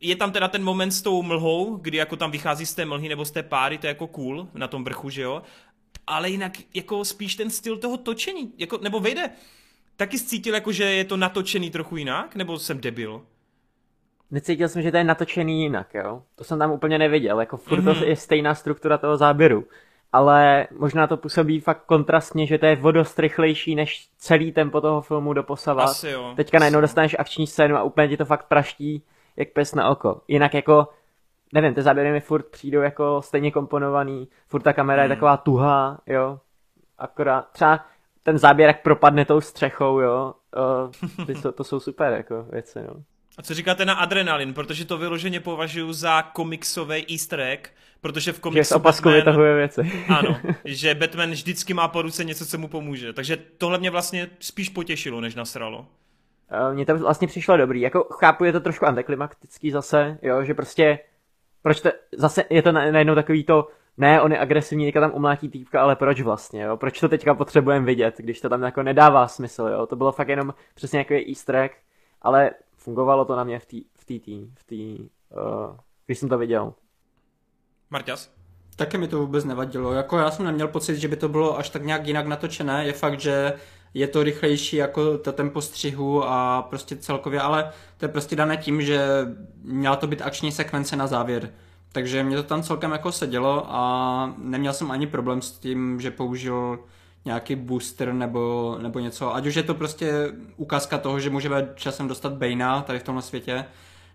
je tam teda ten moment s tou mlhou, kdy jako tam vychází z té mlhy nebo z té páry, to je jako cool na tom vrchu, že jo? Ale jinak jako spíš ten styl toho točení, jako, nebo vejde, taky cítil jako, že je to natočený trochu jinak, nebo jsem debil?
Necítil jsem, že to je natočený jinak, jo? To jsem tam úplně neviděl, jako furt mm-hmm. to mhm. je stejná struktura toho záběru. Ale možná to působí fakt kontrastně, že to je vodost rychlejší než celý tempo toho filmu doposavat.
Asi jo.
Teďka najednou dostaneš akční scénu a úplně ti to fakt praští jak pes na oko. Jinak jako, nevím, ty záběry mi furt přijdou jako stejně komponovaný, furt ta kamera hmm. je taková tuhá, jo. Akorát třeba ten záběr, jak propadne tou střechou, jo. Uh, to, to jsou super jako věci, no.
A co říkáte na adrenalin? Protože to vyloženě považuji za komiksový easter egg, protože v komiksu
Že z opasku Batman, vytahuje věci. <laughs>
ano, <laughs> že Batman vždycky má po ruce něco, co mu pomůže. Takže tohle mě vlastně spíš potěšilo, než nasralo.
Uh, mně to vlastně přišlo dobrý. Jako chápu, je to trošku antiklimatický zase, jo, že prostě proč to, zase je to najednou takový to, ne, on je agresivní, teďka tam umlátí týpka, ale proč vlastně, jo? Proč to teďka potřebujeme vidět, když to tam jako nedává smysl, jo? To bylo fakt jenom přesně jako easter egg, ale fungovalo to na mě v té, v té, v té, uh, když jsem to viděl.
Marťas?
Taky mi to vůbec nevadilo. Jako já jsem neměl pocit, že by to bylo až tak nějak jinak natočené. Je fakt, že je to rychlejší jako to tempo střihu a prostě celkově, ale to je prostě dané tím, že měla to být akční sekvence na závěr. Takže mě to tam celkem jako sedělo a neměl jsem ani problém s tím, že použil nějaký booster nebo, nebo něco. Ať už je to prostě ukázka toho, že můžeme časem dostat Bane'a tady v tomhle světě,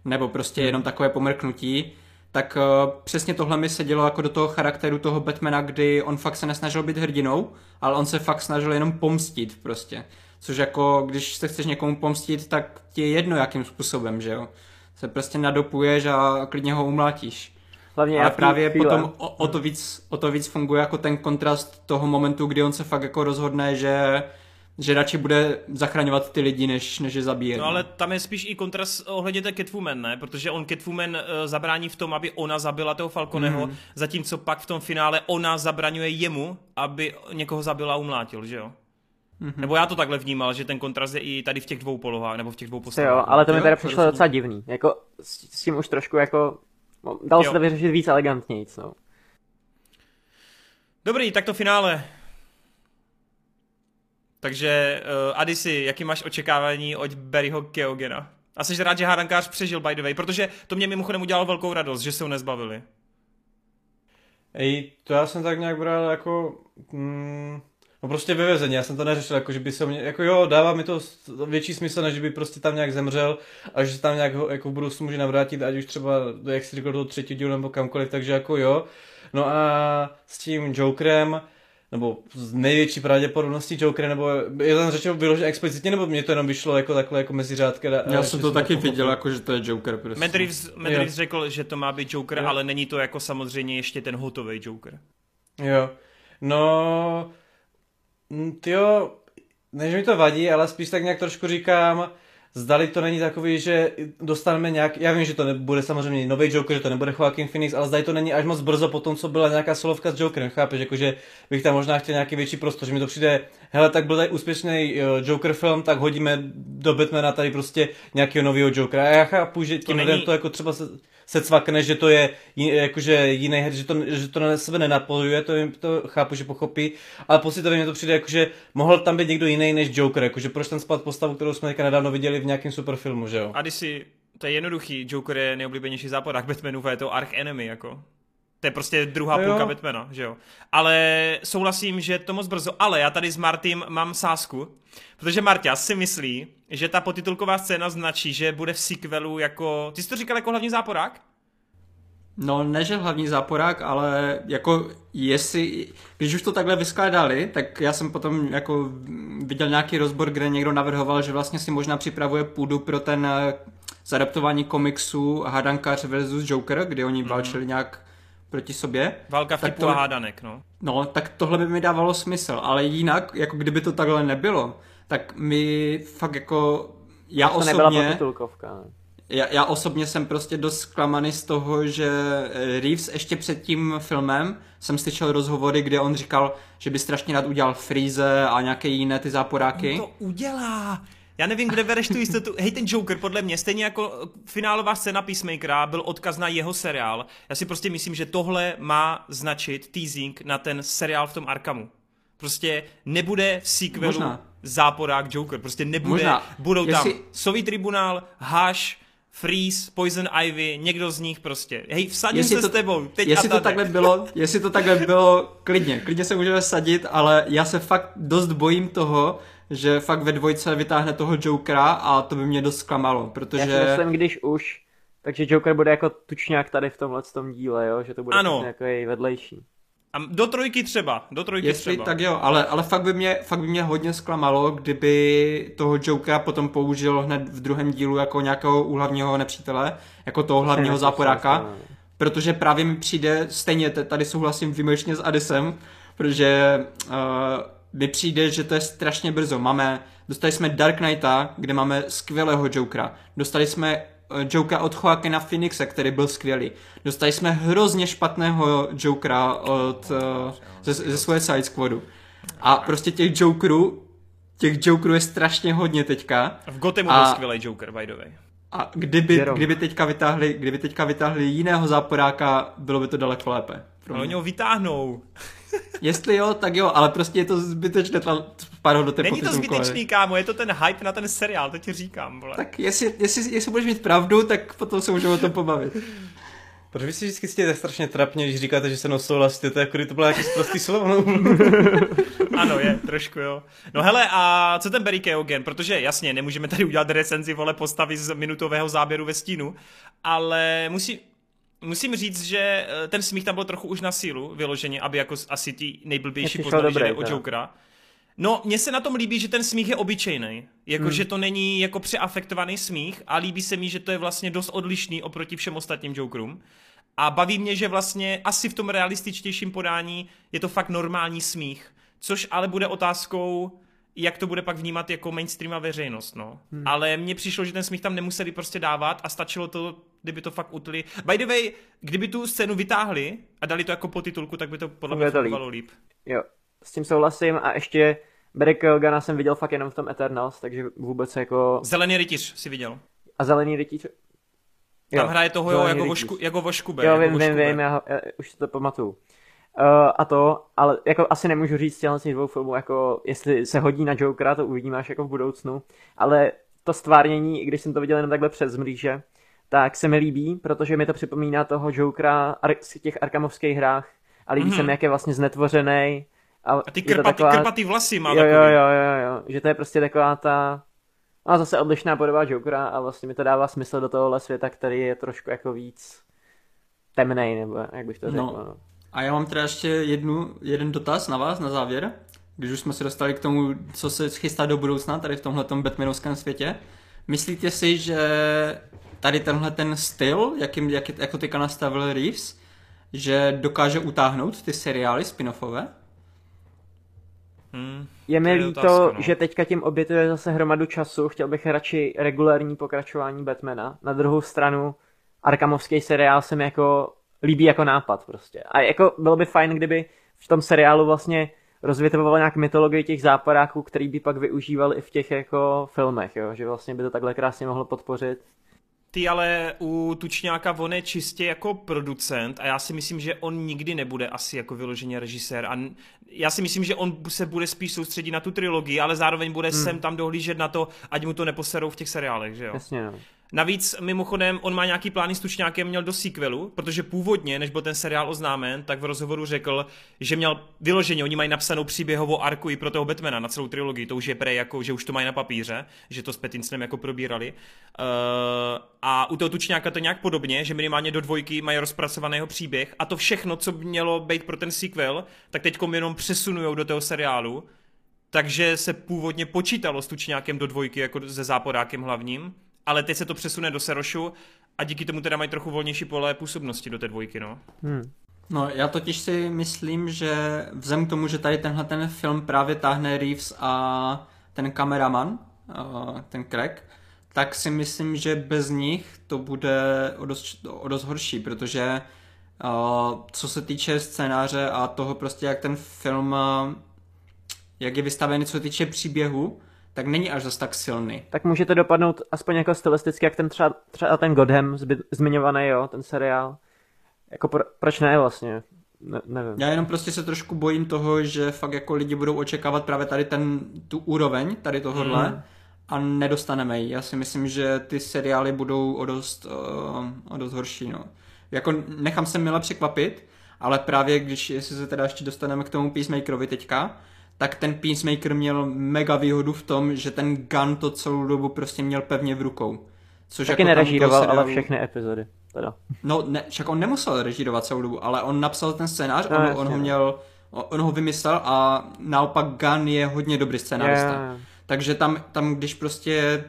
nebo prostě jenom takové pomrknutí, tak uh, přesně tohle mi sedělo jako do toho charakteru toho Batmana, kdy on fakt se nesnažil být hrdinou, ale on se fakt snažil jenom pomstit prostě. Což jako, když se chceš někomu pomstit, tak ti je jedno jakým způsobem, že jo. Se prostě nadopuješ a klidně ho umlátíš. Hlavně Ale právě chvíle. potom o, o, to víc, o to víc funguje jako ten kontrast toho momentu, kdy on se fakt jako rozhodne, že že radši bude zachraňovat ty lidi, než, než je zabije.
No ale tam je spíš i kontrast ohledně té Catwoman, ne? Protože on Catwoman uh, zabrání v tom, aby ona zabila toho Falconeho, mm. zatímco pak v tom finále ona zabraňuje jemu, aby někoho zabila a umlátil, že jo? Mm-hmm. Nebo já to takhle vnímal, že ten kontrast je i tady v těch dvou polohách, nebo v těch dvou postavách.
Jo, ale to mi teda přišlo docela divný. Jako s, s tím už trošku jako No, dalo se to vyřešit víc elegantněji, no.
Dobrý, tak to finále. Takže uh, Adisi, jaký máš očekávání od Barryho Keogena? A jsi rád, že hádankář přežil, by the way, protože to mě mimochodem udělalo velkou radost, že se ho nezbavili.
Ej, to já jsem tak nějak bral jako... Mm, No prostě vyvezení, já jsem to neřešil, jako že by se mě, jako jo, dává mi to větší smysl, než by prostě tam nějak zemřel a že se tam nějak jako v budoucnu může navrátit, ať už třeba, jak jsi říkal, do třetí dílu nebo kamkoliv, takže jako jo. No a s tím Jokerem, nebo z největší pravděpodobností Joker, nebo je tam řečeno vyloženě explicitně, nebo mě to jenom vyšlo jako takhle jako mezi řádky.
Já jsem to taky viděl, jako že to je Joker prostě.
Matt Reeves, Matt Reeves řekl, že to má být Joker, jo. ale není to jako samozřejmě ještě ten hotový Joker.
Jo. No, jo, než mi to vadí, ale spíš tak nějak trošku říkám, zdali to není takový, že dostaneme nějak, já vím, že to nebude samozřejmě nový Joker, že to nebude Joaquin Phoenix, ale zdali to není až moc brzo po tom, co byla nějaká solovka s Jokerem, chápeš, jakože bych tam možná chtěl nějaký větší prostor, že mi to přijde, hele, tak byl tady úspěšný uh, Joker film, tak hodíme do Batmana tady prostě nějakého nového Jokera. A já chápu, že tím lidem není... to jako třeba se, se cvakne, že to je jakože jiný her, že to, že to na sebe nenapojuje, to, jim, to chápu, že pochopí, ale pocitově mi to přijde jakože mohl tam být někdo jiný než Joker, jakože proč ten spad postavu, kterou jsme teďka nedávno viděli v nějakém superfilmu, že jo?
A když si, to je jednoduchý, Joker je nejoblíbenější záporák Batmanů, je to arch enemy, jako. To je prostě druhá no půlka Batmana, že jo. Ale souhlasím, že to moc brzo, ale já tady s Martym mám sásku, protože Marta si myslí, že ta potitulková scéna značí, že bude v sequelu jako... Ty jsi to říkal jako hlavní záporák?
No, ne, že hlavní záporák, ale jako jestli, když už to takhle vyskládali, tak já jsem potom jako viděl nějaký rozbor, kde někdo navrhoval, že vlastně si možná připravuje půdu pro ten eh, zadaptování komiksu Hadankař versus Joker, kdy oni mm. válčili nějak proti sobě.
Válka v to, a hádanek, no.
No, tak tohle by mi dávalo smysl, ale jinak, jako kdyby to takhle nebylo, tak mi fakt jako já to osobně...
nebyla
Já, já osobně jsem prostě dost zklamaný z toho, že Reeves ještě před tím filmem jsem slyšel rozhovory, kde on říkal, že by strašně rád udělal Freeze a nějaké jiné ty záporáky.
On to udělá! Já nevím, kde bereš tu jistotu. Hej, ten Joker, podle mě, stejně jako finálová scéna Peacemakera byl odkaz na jeho seriál. Já si prostě myslím, že tohle má značit teasing na ten seriál v tom Arkhamu. Prostě nebude v sequelu Možná. záporák Joker. Prostě nebude. Možná. Budou Jestli... tam Sový tribunál, Hush, Freeze, Poison Ivy, někdo z nich prostě. Hej, vsadím jestli se to, s tebou, teď
jestli to takhle bylo, jestli to takhle bylo, klidně, klidně se můžeme sadit, ale já se fakt dost bojím toho, že fakt ve dvojce vytáhne toho Jokera a to by mě dost zklamalo, protože... Já
si myslím, když už, takže Joker bude jako tučňák tady v tomhle tom díle, jo? že to bude ano. jako její vedlejší.
A do trojky třeba, do trojky
Jestli,
třeba.
tak jo, ale, ale fakt, by mě, fakt by mě hodně zklamalo, kdyby toho Jokera potom použil hned v druhém dílu jako nějakého úhlavního nepřítele, jako toho hlavního záporáka, protože právě mi přijde, stejně tady souhlasím výjimečně s Adisem, protože uh, mi přijde, že to je strašně brzo. Máme, dostali jsme Dark Knighta, kde máme skvělého Jokera. Dostali jsme eh, Jokera od Joaquina Phoenixe, který byl skvělý. Dostali jsme hrozně špatného Jokera od, uh, ze, ze svoje Side Squadu. A prostě těch Jokerů, těch Jokerů je strašně hodně teďka.
V Gothemu byl skvělý Joker, by the way.
A kdyby, kdyby, teďka vytáhli, kdyby teďka vytáhli jiného záporáka, bylo by to daleko lépe.
Ale oni ho vytáhnou.
Jestli jo, tak jo, ale prostě je to zbytečné pár do té
Není to zbytečný, kámo, je to ten hype na ten seriál, to ti říkám, vole.
Tak jestli, jestli, jestli budeš mít pravdu, tak potom se můžeme o tom pobavit. <laughs>
Proč vy si vždycky jste tak strašně trapně, když říkáte, že se mnou souhlasíte, to jako to bylo nějaký prostý slovo. No. <laughs>
ano, je, trošku jo. No hele, a co ten Barry Keoghan? Protože jasně, nemůžeme tady udělat recenzi, vole, postavy z minutového záběru ve stínu, ale musí, musím říct, že eh, ten smích tam byl trochu už na sílu, vyloženě, aby jako asi ti nejblbější poznali, že jde o Jokera. No, mně se na tom líbí, že ten smích je obyčejný. Jako, hmm. že to není jako přeafektovaný smích a líbí se mi, že to je vlastně dost odlišný oproti všem ostatním Jokerům. A baví mě, že vlastně asi v tom realističtějším podání je to fakt normální smích. Což ale bude otázkou, jak to bude pak vnímat jako mainstream veřejnost, no. Hmm. Ale mně přišlo, že ten smích tam nemuseli prostě dávat a stačilo to, kdyby to fakt utli. By the way, kdyby tu scénu vytáhli a dali to jako potitulku, tak by to podle mě fungovalo líp.
Jo, s tím souhlasím a ještě Barry Keogana jsem viděl fakt jenom v tom Eternals, takže vůbec jako...
Zelený rytíř si viděl.
A zelený rytíř?
Jo, Tam hraje toho jo, jako, vošku, jako voškube.
Jo,
jako
vím, vím, vím, já, já, už to pamatuju. Uh, a to, ale jako asi nemůžu říct těchto dvou filmů, jako jestli se hodí na Jokera, to uvidíme až jako v budoucnu, ale to stvárnění, když jsem to viděl jenom takhle přes mříže, tak se mi líbí, protože mi to připomíná toho Jokera z těch arkamovských hrách a líbí mm-hmm. se mi, jak je vlastně znetvořený,
a, a ty, krpatý, taková... krpatý vlasy má
jo, takový. Jo, jo, jo, jo, že to je prostě taková ta... A zase odlišná podoba Jokera a vlastně mi to dává smysl do tohohle světa, který je trošku jako víc temnej, nebo jak bych to no. řekl. No.
A já mám teda ještě jednu, jeden dotaz na vás na závěr, když už jsme se dostali k tomu, co se chystá do budoucna tady v tomhle Batmanovském světě. Myslíte si, že tady tenhle ten styl, jakým, jak, jako teďka nastavil Reeves, že dokáže utáhnout ty seriály spin-offové?
Hmm, je mi líto, otázka, no. že teďka tím obětuje zase hromadu času, chtěl bych radši regulární pokračování Batmana. Na druhou stranu Arkhamovský seriál se mi jako líbí jako nápad prostě. A jako bylo by fajn, kdyby v tom seriálu vlastně rozvětvoval nějak mytologii těch západáků, který by pak využíval i v těch jako filmech, jo? že vlastně by to takhle krásně mohlo podpořit.
Ty ale u Tučňáka on je čistě jako producent a já si myslím, že on nikdy nebude asi jako vyloženě režisér a já si myslím, že on se bude spíš soustředit na tu trilogii, ale zároveň bude hmm. sem tam dohlížet na to, ať mu to neposerou v těch seriálech, že jo?
Jasně, no.
Navíc mimochodem on má nějaký plány s Tučňákem měl do sequelu, protože původně, než byl ten seriál oznámen, tak v rozhovoru řekl, že měl vyloženě, oni mají napsanou příběhovou arku i pro toho Batmana na celou trilogii, to už je prej jako, že už to mají na papíře, že to s Petincem jako probírali. Uh, a u toho Tučňáka to nějak podobně, že minimálně do dvojky mají rozpracovaného příběh. A to všechno, co mělo být pro ten sequel, tak teď jenom přesunujou do toho seriálu, takže se původně počítalo s Tučňákem do dvojky jako se záporákem hlavním, ale teď se to přesune do Serošu a díky tomu teda mají trochu volnější pole působnosti do té dvojky, no.
Hmm. No, já totiž si myslím, že vzhledem k tomu, že tady tenhle ten film právě táhne Reeves a ten kameraman, ten Craig, tak si myslím, že bez nich to bude o dost, o dost horší, protože co se týče scénáře a toho prostě, jak ten film, jak je vystavený, co se týče příběhu, tak není až zase tak silný.
Tak může to dopadnout aspoň jako stylisticky, jak ten třeba, třeba ten Godham zmiňovaný, jo, ten seriál. Jako pro, proč ne vlastně? Ne, nevím.
Já jenom prostě se trošku bojím toho, že fakt jako lidi budou očekávat právě tady ten, tu úroveň, tady tohohle, mm. a nedostaneme ji. Já si myslím, že ty seriály budou o dost, uh, o dost horší, no. Jako nechám se mile překvapit, ale právě když, jestli se teda ještě dostaneme k tomu Peacemakerovi teďka, tak ten Peacemaker měl mega výhodu v tom, že ten gun to celou dobu prostě měl pevně v rukou.
Což Taky jako nerežíroval, seriálu... ale všechny epizody. Teda.
No, ne, však on nemusel režírovat celou dobu, ale on napsal ten scénář, no, on, on ho no. měl, on ho vymyslel a naopak Gunn je hodně dobrý scénárista. Yeah. Takže tam, tam když prostě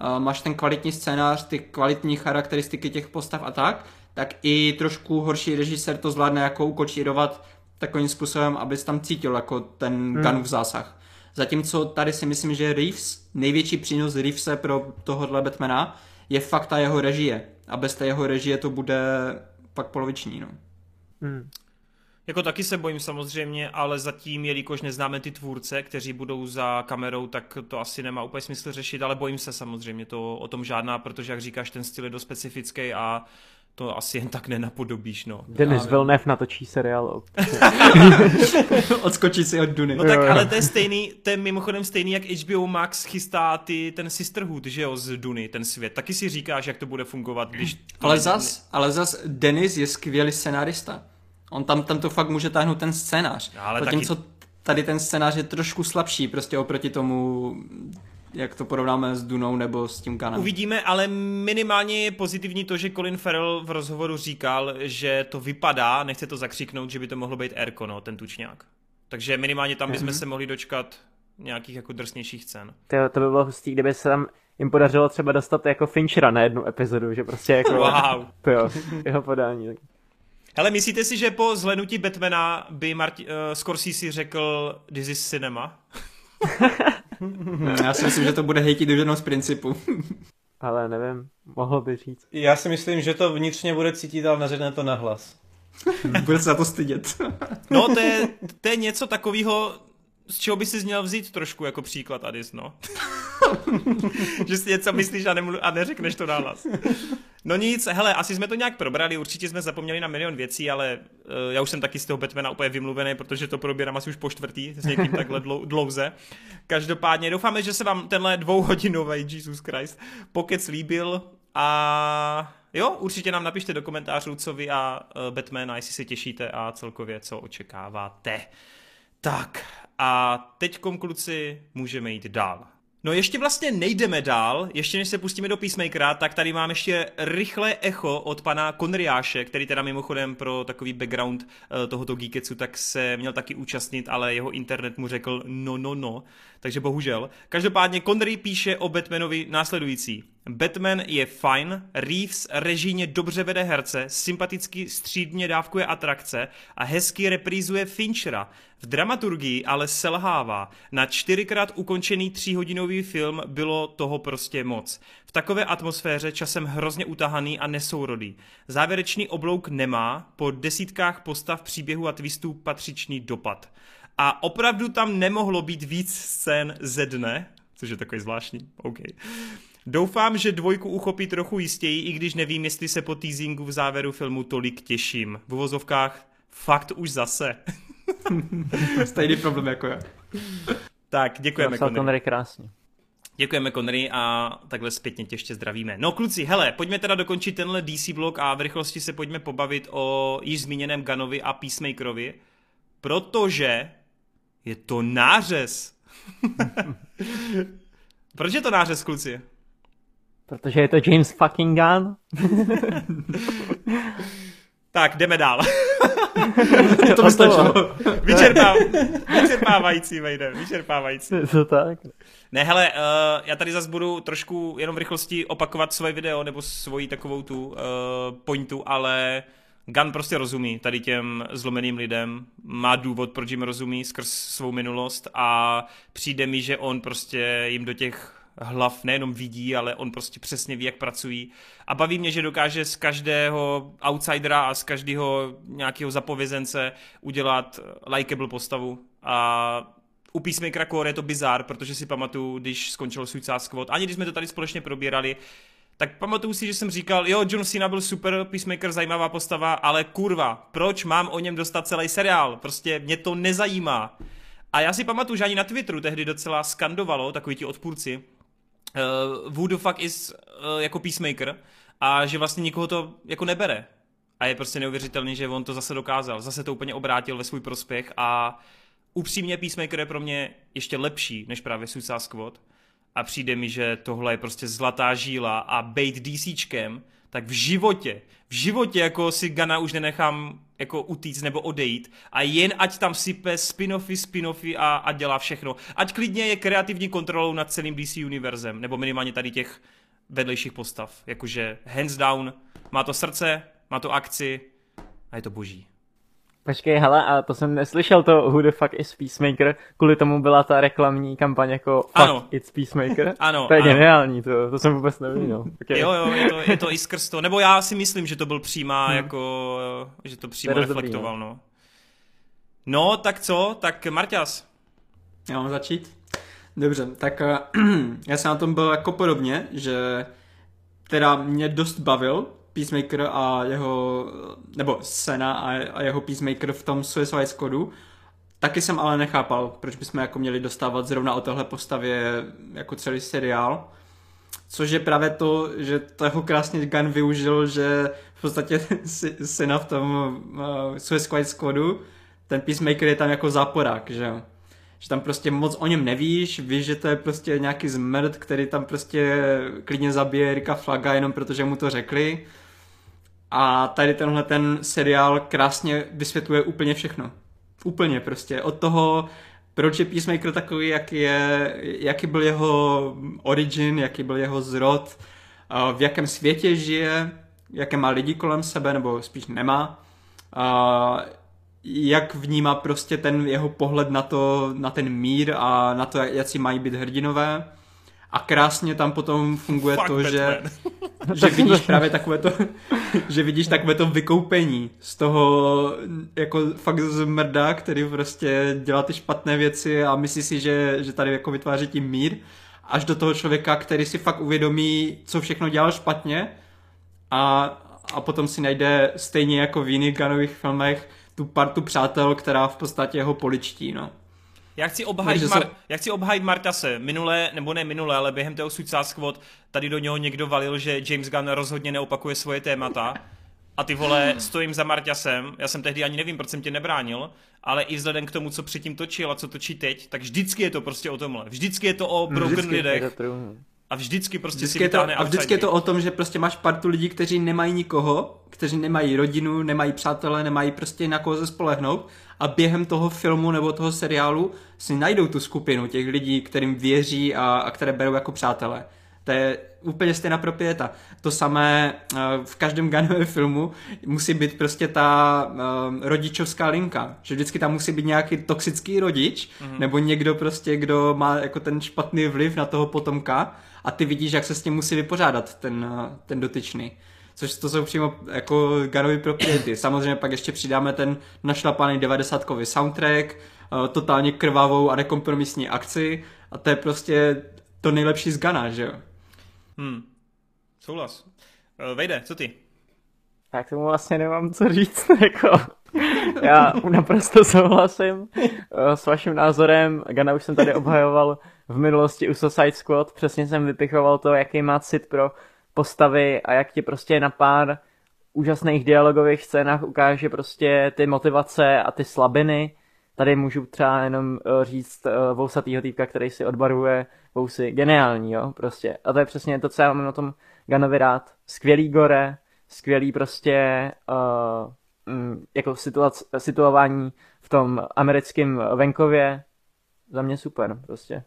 uh, máš ten kvalitní scénář, ty kvalitní charakteristiky těch postav a tak, tak i trošku horší režisér to zvládne jako ukočírovat takovým způsobem, abys tam cítil jako ten hmm. Gunnův zásah. Zatímco tady si myslím, že Reeves, největší přínos Reevese pro tohohle Batmana je fakt ta jeho režie. A bez té jeho režie to bude pak poloviční, no.
Hmm. Jako taky se bojím samozřejmě, ale zatím, jelikož neznáme ty tvůrce, kteří budou za kamerou, tak to asi nemá úplně smysl řešit, ale bojím se samozřejmě, to o tom žádná, protože jak říkáš, ten styl je dost specifický a to asi jen tak nenapodobíš, no.
Denis Villeneuve natočí seriál. <laughs>
Odskočí si od Duny.
No tak, ale to je stejný, to je mimochodem stejný, jak HBO Max chystá ty, ten Sisterhood, že jo, z Duny, ten svět. Taky si říkáš, jak to bude fungovat, když...
Ale zas, ale zas Denis je skvělý scenárista. On tam, tam to fakt může táhnout ten scénář. No, ale Zatímco taky... tady ten scénář je trošku slabší prostě oproti tomu jak to porovnáme s Dunou nebo s tím Kanem.
Uvidíme, ale minimálně je pozitivní to, že Colin Farrell v rozhovoru říkal, že to vypadá, nechce to zakřiknout, že by to mohlo být Erko, no, ten tučňák. Takže minimálně tam bychom mm-hmm. se mohli dočkat nějakých jako drsnějších cen.
To, to by bylo hustý, kdyby se tam jim podařilo třeba dostat jako Finchera na jednu epizodu, že prostě jako...
Wow.
To jo, jeho podání.
Hele, myslíte si, že po zhlednutí Batmana by Marti- uh, Scorsese řekl This is cinema? <laughs> <laughs>
Já si myslím, že to bude hejtit už z principu. <laughs>
Ale nevím, mohlo by říct.
Já si myslím, že to vnitřně bude cítit, ale neřekne to nahlas. <laughs>
bude se za to stydět.
no, to je, to je něco takového, z čeho by si měl vzít trošku jako příklad, Adis, no. <laughs> že si něco myslíš a, nemlu- a neřekneš to nahlas. No nic, hele, asi jsme to nějak probrali, určitě jsme zapomněli na milion věcí, ale uh, já už jsem taky z toho Batmana úplně vymluvený, protože to probírám asi už po čtvrtý s někým takhle dlou, <laughs> dlouze. Každopádně doufáme, že se vám tenhle dvouhodinový Jesus Christ pokec líbil a jo, určitě nám napište do komentářů, co vy a uh, Batmana, jestli se těšíte a celkově co očekáváte. Tak a teď kluci můžeme jít dál. No ještě vlastně nejdeme dál, ještě než se pustíme do Peacemakera, tak tady mám ještě rychlé echo od pana Konriáše, který teda mimochodem pro takový background uh, tohoto Geeketsu tak se měl taky účastnit, ale jeho internet mu řekl no, no, no, takže bohužel. Každopádně Connery píše o Batmanovi následující. Batman je fajn, Reeves režijně dobře vede herce, sympaticky střídně dávkuje atrakce a hezky reprízuje Finchera. V dramaturgii ale selhává. Na čtyřikrát ukončený tříhodinový film bylo toho prostě moc. V takové atmosféře časem hrozně utahaný a nesourodý. Závěrečný oblouk nemá, po desítkách postav příběhu a twistů patřičný dopad. A opravdu tam nemohlo být víc scén ze dne, což je takový zvláštní, OK. Doufám, že dvojku uchopí trochu jistěji, i když nevím, jestli se po teasingu v závěru filmu tolik těším. V uvozovkách fakt už zase. <laughs>
Stejný problém jako já.
Tak, děkujeme, Connery.
Connery krásně.
Děkujeme, Connery, a takhle zpětně tě ještě zdravíme. No kluci, hele, pojďme teda dokončit tenhle DC blok a v rychlosti se pojďme pobavit o již zmíněném Ganovi a Peacemakerovi, protože je to nářez. <laughs> Proč je to nářez, kluci?
Protože je to James fucking Gunn. <laughs>
tak, jdeme dál. <laughs>
to stačilo.
Vyčerpáv... Vyčerpávající, Vejde, vyčerpávající.
To tak.
Ne, hele, uh, já tady zase budu trošku jenom v rychlosti opakovat svoje video nebo svoji takovou tu uh, pointu, ale Gun prostě rozumí tady těm zlomeným lidem, má důvod, proč jim rozumí skrz svou minulost a přijde mi, že on prostě jim do těch hlav nejenom vidí, ale on prostě přesně ví, jak pracují. A baví mě, že dokáže z každého outsidera a z každého nějakého zapovězence udělat likeable postavu. A u Peacemakera Core je to bizar, protože si pamatuju, když skončil Suicide Squad, ani když jsme to tady společně probírali, tak pamatuju si, že jsem říkal, jo, John Cena byl super, Peacemaker zajímavá postava, ale kurva, proč mám o něm dostat celý seriál? Prostě mě to nezajímá. A já si pamatuju, že ani na Twitteru tehdy docela skandovalo, takový ti odpůrci, uh, who the fuck is uh, jako Peacemaker a že vlastně nikoho to jako nebere. A je prostě neuvěřitelný, že on to zase dokázal. Zase to úplně obrátil ve svůj prospěch a upřímně Peacemaker je pro mě ještě lepší než právě Suicide Squad. a přijde mi, že tohle je prostě zlatá žíla a bejt DCčkem, tak v životě, v životě jako si Gana už nenechám jako utíct nebo odejít a jen ať tam sype spin-offy, spin-offy a, a dělá všechno. Ať klidně je kreativní kontrolou nad celým DC univerzem, nebo minimálně tady těch vedlejších postav. Jakože hands down, má to srdce, má to akci a je to boží.
Počkej, hele, a to jsem neslyšel to Who the fuck is Peacemaker, kvůli tomu byla ta reklamní kampaň jako Fuck ano. it's Peacemaker. <laughs>
ano,
To je
ano.
geniální, to, to jsem vůbec neviděl. <laughs>
Okay. Jo, jo, je to, je to i skrz to, nebo já si myslím, že to byl přímá, hmm. jako, že to přímo to reflektoval, dobrý, no. no. tak co, tak Marťas.
Já mám začít? Dobře, tak uh, <clears throat> já jsem na tom byl jako podobně, že teda mě dost bavil Peacemaker a jeho, nebo Sena a, a jeho Peacemaker v tom Suicide Squadu. Taky jsem ale nechápal, proč bychom jako měli dostávat zrovna o téhle postavě jako celý seriál. Což je právě to, že toho krásně Gunn využil, že v podstatě <laughs> Sena v tom uh, Suicide Squadu, ten Peacemaker je tam jako záporák, že jo že tam prostě moc o něm nevíš, víš, že to je prostě nějaký zmrt, který tam prostě klidně zabije Erika Flaga jenom protože mu to řekli. A tady tenhle ten seriál krásně vysvětluje úplně všechno. Úplně prostě. Od toho, proč je Peacemaker takový, jaký je, jaký byl jeho origin, jaký byl jeho zrod, v jakém světě žije, jaké má lidi kolem sebe, nebo spíš nemá jak vnímá prostě ten jeho pohled na to, na ten mír a na to, jak si mají být hrdinové. A krásně tam potom funguje
Fuck
to,
Batman. <laughs>
že, že vidíš právě takové to, že vidíš takové to vykoupení z toho jako fakt zmrda, který prostě dělá ty špatné věci a myslí si, že, že tady jako vytváří tím mír, až do toho člověka, který si fakt uvědomí, co všechno dělal špatně a, a potom si najde stejně jako v jiných Ganových filmech tu partu přátel, která v podstatě ho poličtí, no.
Já chci obhájit, Mar- já chci obhájit Martase. Minulé, nebo ne minulé, ale během toho Suicide Squad tady do něho někdo valil, že James Gunn rozhodně neopakuje svoje témata. A ty vole, stojím za Marťasem, já jsem tehdy ani nevím, proč jsem tě nebránil, ale i vzhledem k tomu, co předtím točil a co točí teď, tak vždycky je to prostě o tomhle. Vždycky je to o broken vždycky, lidech. A vždycky prostě
vždycky
si
je to, A vždycky je to o tom, že prostě máš partu lidí, kteří nemají nikoho, kteří nemají rodinu, nemají přátele, nemají prostě na koho se spolehnout a během toho filmu nebo toho seriálu si najdou tu skupinu těch lidí, kterým věří a, a které berou jako přátelé. To je úplně stejná proprieta. To samé uh, v každém Gunnovém filmu musí být prostě ta uh, rodičovská linka. Že vždycky tam musí být nějaký toxický rodič, mm-hmm. nebo někdo prostě, kdo má jako ten špatný vliv na toho potomka a ty vidíš, jak se s tím musí vypořádat ten, uh, ten dotyčný. Což to jsou přímo jako Gunnovy propriety. Samozřejmě pak ještě přidáme ten našlapaný 90-kový soundtrack, uh, totálně krvavou a nekompromisní akci a to je prostě to nejlepší z Gana, že jo?
Hmm. Souhlas. Uh, Vejde, co ty?
Tak tomu vlastně nemám co říct, <laughs> jako. Já naprosto souhlasím eh, s vaším názorem. Gana už jsem tady obhajoval v minulosti u Suicide Squad. Přesně jsem vypichoval to, jaký má cit pro postavy a jak ti prostě na pár úžasných dialogových scénách ukáže prostě ty motivace a ty slabiny. Tady můžu třeba jenom eh, říct vousatýho týpka, který si odbaruje vousy. Geniální, jo, prostě. A to je přesně to, co já mám na tom Ganovi rád. Skvělý gore, skvělý prostě uh, jako situac, situování v tom americkém venkově. Za mě super, prostě.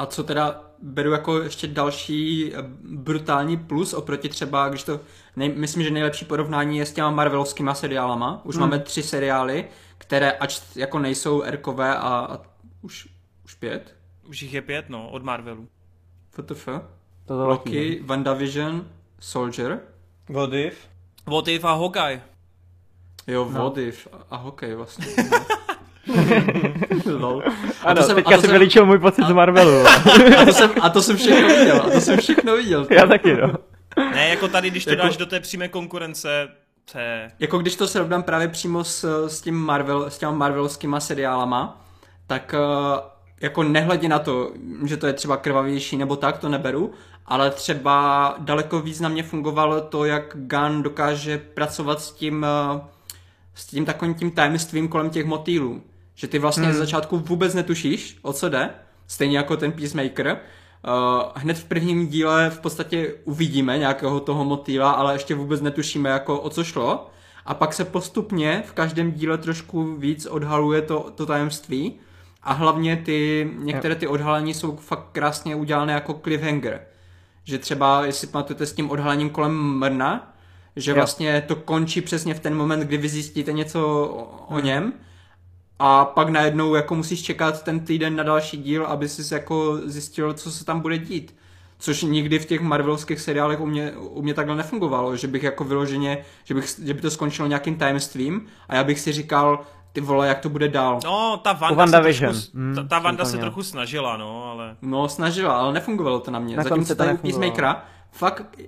A co teda beru jako ještě další brutální plus oproti třeba, když to, nej, myslím, že nejlepší porovnání je s těma Marvelovskými seriálama. Už hmm. máme tři seriály, které ač jako nejsou erkové a, a už, už pět.
Už jich je pět, no, od Marvelu.
FTF. Loki, WandaVision, Soldier.
What if?
What if a Hawkeye.
Jo, no. What if a hokej vlastně. <laughs>
Lol. <laughs> A ano, to jsem, teďka si vylíčil můj pocit a, z Marvelu. <laughs>
a, to jsem, a to jsem všechno viděl, a to jsem všechno viděl.
Já taky, no.
Ne, jako tady, když to jako, dáš do té přímé konkurence, to je...
Jako když to srovnám právě přímo s, s tím Marvel, s těma Marvelovskýma seriálama, tak uh, jako nehledě na to, že to je třeba krvavější nebo tak, to neberu, ale třeba daleko významně fungovalo to, jak Gun dokáže pracovat s tím, uh, s tím takovým tím tajemstvím kolem těch motýlů. Že ty vlastně hmm. z začátku vůbec netušíš, o co jde, stejně jako ten Peacemaker, hned v prvním díle v podstatě uvidíme nějakého toho motýla, ale ještě vůbec netušíme, jako o co šlo. A pak se postupně v každém díle trošku víc odhaluje to, to tajemství. A hlavně ty, některé ty odhalení jsou fakt krásně udělané jako cliffhanger. Že třeba, jestli pamatujete s tím odhalením kolem Mrna, že jo. vlastně to končí přesně v ten moment, kdy vy zjistíte něco o, o hmm. něm a pak najednou jako musíš čekat ten týden na další díl, aby si jako zjistil, co se tam bude dít. Což nikdy v těch Marvelovských seriálech u mě, u mě takhle nefungovalo, že bych jako vyloženě, že, bych, že by to skončilo nějakým tajemstvím a já bych si říkal, ty vole, jak to bude dál.
No, ta Wanda, se trochu, hmm, ta, ta Wanda se trochu snažila, no, ale...
No, snažila, ale nefungovalo to na mě. Na Zatímco tady u Peacemakera, fakt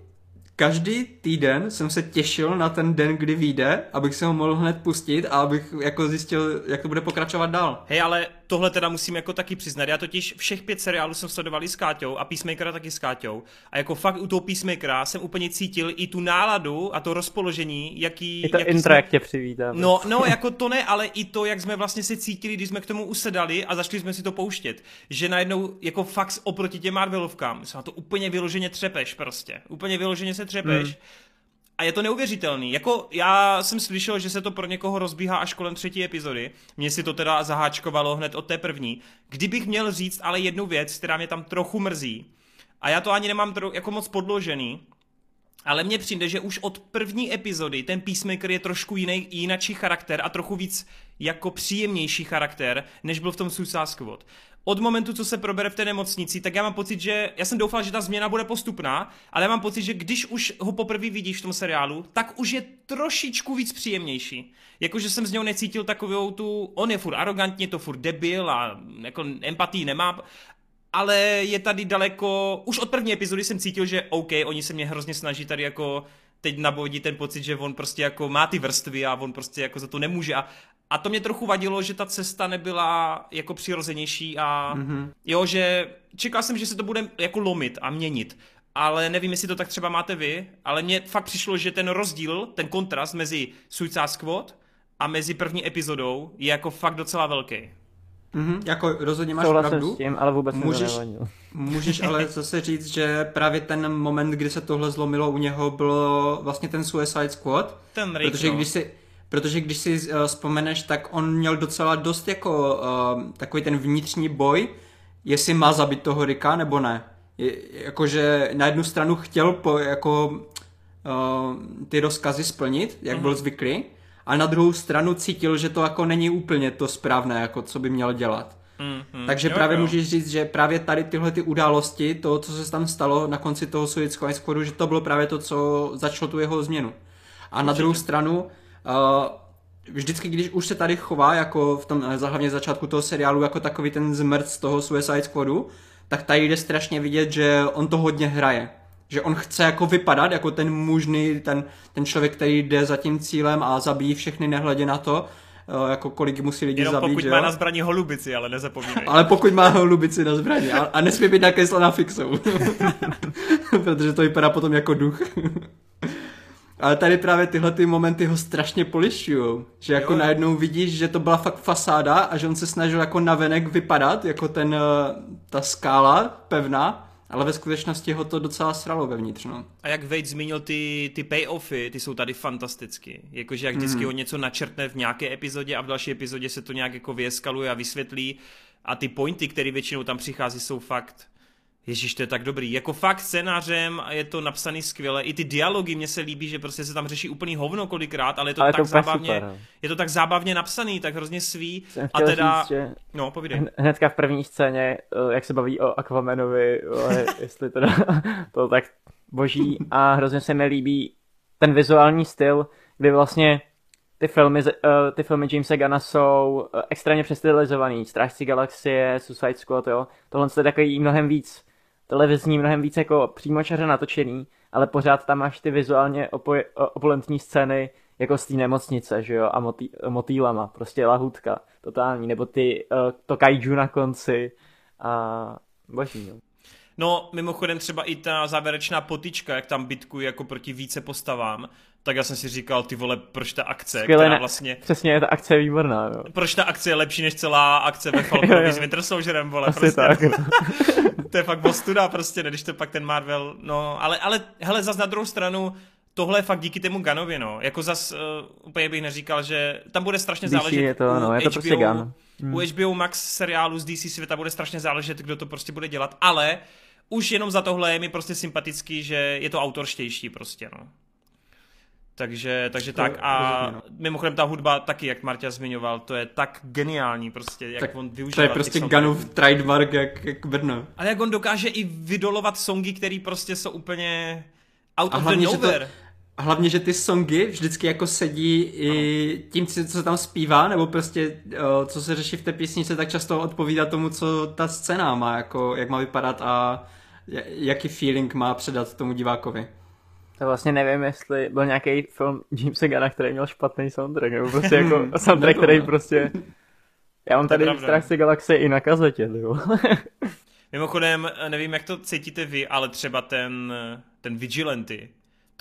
každý týden jsem se těšil na ten den, kdy vyjde, abych se ho mohl hned pustit a abych jako zjistil, jak to bude pokračovat dál.
Hej, ale tohle teda musím jako taky přiznat. Já totiž všech pět seriálů jsem sledoval s Káťou a Peacemakera taky s Káťou. A jako fakt u toho Peacemakera jsem úplně cítil i tu náladu a to rozpoložení, jaký...
I to
jaký
intro, jsme... jak tě přivítám.
No, no, jako <laughs> to ne, ale i to, jak jsme vlastně si cítili, když jsme k tomu usedali a začali jsme si to pouštět. Že najednou jako fakt oproti těm Marvelovkám se na to úplně vyloženě třepeš prostě. Úplně vyloženě se třepeš. Hmm a je to neuvěřitelný. Jako já jsem slyšel, že se to pro někoho rozbíhá až kolem třetí epizody. Mně si to teda zaháčkovalo hned od té první. Kdybych měl říct ale jednu věc, která mě tam trochu mrzí, a já to ani nemám tro, jako moc podložený, ale mně přijde, že už od první epizody ten Peacemaker je trošku jiný, jinačí charakter a trochu víc jako příjemnější charakter, než byl v tom Suicide Squad od momentu, co se probere v té nemocnici, tak já mám pocit, že já jsem doufal, že ta změna bude postupná, ale já mám pocit, že když už ho poprvé vidíš v tom seriálu, tak už je trošičku víc příjemnější. Jakože jsem z něho necítil takovou tu, on je furt arrogantně, to furt debil a jako empatii nemá, ale je tady daleko, už od první epizody jsem cítil, že OK, oni se mě hrozně snaží tady jako teď nabodí ten pocit, že on prostě jako má ty vrstvy a on prostě jako za to nemůže a, a to mě trochu vadilo, že ta cesta nebyla jako přirozenější a mm-hmm. jo, že čekal jsem, že se to bude jako lomit a měnit. Ale nevím, jestli to tak třeba máte vy, ale mně fakt přišlo, že ten rozdíl, ten kontrast mezi Suicide Squad a mezi první epizodou je jako fakt docela velký.
Mm-hmm, jako rozhodně máš Souhlasím pravdu.
s tím, ale vůbec
můžeš, můžeš ale <laughs> zase říct, že právě ten moment, kdy se tohle zlomilo u něho, bylo vlastně ten Suicide Squad.
Ten Rick,
protože
no.
když si, protože když si uh, vzpomeneš, tak on měl docela dost jako uh, takový ten vnitřní boj, jestli má zabít toho Rika nebo ne. Je, jakože na jednu stranu chtěl po, jako uh, ty rozkazy splnit, jak mm-hmm. byl zvyklý, a na druhou stranu cítil, že to jako není úplně to správné, jako co by měl dělat. Mm-hmm. Takže jo, právě jo. můžeš říct, že právě tady tyhle ty události, to, co se tam stalo na konci toho Suicide Squadu, že to bylo právě to, co začalo tu jeho změnu. A Určitě. na druhou stranu, vždycky, když už se tady chová, jako v tom hlavně začátku toho seriálu, jako takový ten zmrt z toho Suicide Squadu, tak tady jde strašně vidět, že on to hodně hraje. Že on chce jako vypadat jako ten mužný, ten, ten člověk, který jde za tím cílem a zabíjí všechny nehledě na to, uh, jako kolik musí lidi
Jenom
zabít.
pokud
že
má
jo?
na zbraní holubici, ale nezapomínej.
ale pokud má holubici na zbraní a, a nesmí být nakreslená fixou. <laughs> Protože to vypadá potom jako duch. Ale tady právě tyhle ty momenty ho strašně polišují. Že jako jo. najednou vidíš, že to byla fakt fasáda a že on se snažil jako navenek vypadat, jako ten, eh, ta skála pevná, ale ve skutečnosti ho to docela sralo vevnitř, no.
A jak Wade zmínil ty, ty payoffy, ty jsou tady fantasticky. Jakože jak vždycky mm. on něco načrtne v nějaké epizodě a v další epizodě se to nějak jako vyeskaluje a vysvětlí. A ty pointy, které většinou tam přichází, jsou fakt Ježíš, to je tak dobrý. Jako fakt scénářem a je to napsaný skvěle. I ty dialogy mně se líbí, že prostě se tam řeší úplný hovno kolikrát, ale je to ale tak to zábavně, super, no. je to tak zábavně napsaný, tak hrozně svý. A teda, říct, že no, povídej.
Hnedka v první scéně, eh, jak se baví o Aquamanovi, jestli teda <laughs> to tak boží a hrozně se mi líbí ten vizuální styl, kdy vlastně ty filmy, uh, ty filmy Jamesa Gana jsou uh, extrémně přestylizovaný. Strážci galaxie, Suicide Squad, jo. Tohle je takový mnohem víc televizní, mnohem víc jako přímočaře natočený, ale pořád tam máš ty vizuálně opoj- opulentní scény, jako z té nemocnice, že jo, a motý, motýlama, prostě lahůdka, totální, nebo ty, uh, to kaiju na konci a boží, jo.
No, mimochodem třeba i ta závěrečná potička, jak tam bitkují jako proti více postavám, tak já jsem si říkal, ty vole, proč ta akce,
Skvěle,
která vlastně...
Přesně, ta akce je výborná, jo.
Proč ta akce je lepší než celá akce ve <laughs> Falconovi s Winter Soldierem, vole,
Asi
prostě.
tak, no. <laughs>
to je fakt bostuda prostě, ne, když to pak ten Marvel, no, ale, ale hele, zas na druhou stranu, tohle je fakt díky tomu Ganovi, no. Jako zas uh, úplně bych neříkal, že tam bude strašně záležet
je to, no, je to
HBO,
prostě Gun.
U HBO Max seriálu z DC světa bude strašně záležet, kdo to prostě bude dělat, ale už jenom za tohle je mi prostě sympatický, že je to autorštější prostě, no. Takže, takže tak a
no.
mimochodem ta hudba taky, jak Marta zmiňoval, to je tak geniální prostě, jak
Tak
on využívá
To je prostě. Gunův trademark jak, jak Brno.
Ale jak on dokáže i vydolovat songy, které prostě jsou úplně out
A
of the
hlavně, že to-
nowhere.
A hlavně, že ty songy vždycky jako sedí i tím, co se tam zpívá, nebo prostě o, co se řeší v té písničce, tak často odpovídá tomu, co ta scéna má, jako, jak má vypadat a jaký feeling má předat tomu divákovi.
To vlastně nevím, jestli byl nějaký film Jamesa Gana, který měl špatný soundtrack, nebo prostě jako soundtrack, který prostě... Já mám tady
pravda.
Strážce galaxie i na kazetě, jo.
Mimochodem, nevím, jak to cítíte vy, ale třeba ten, ten Vigilanty,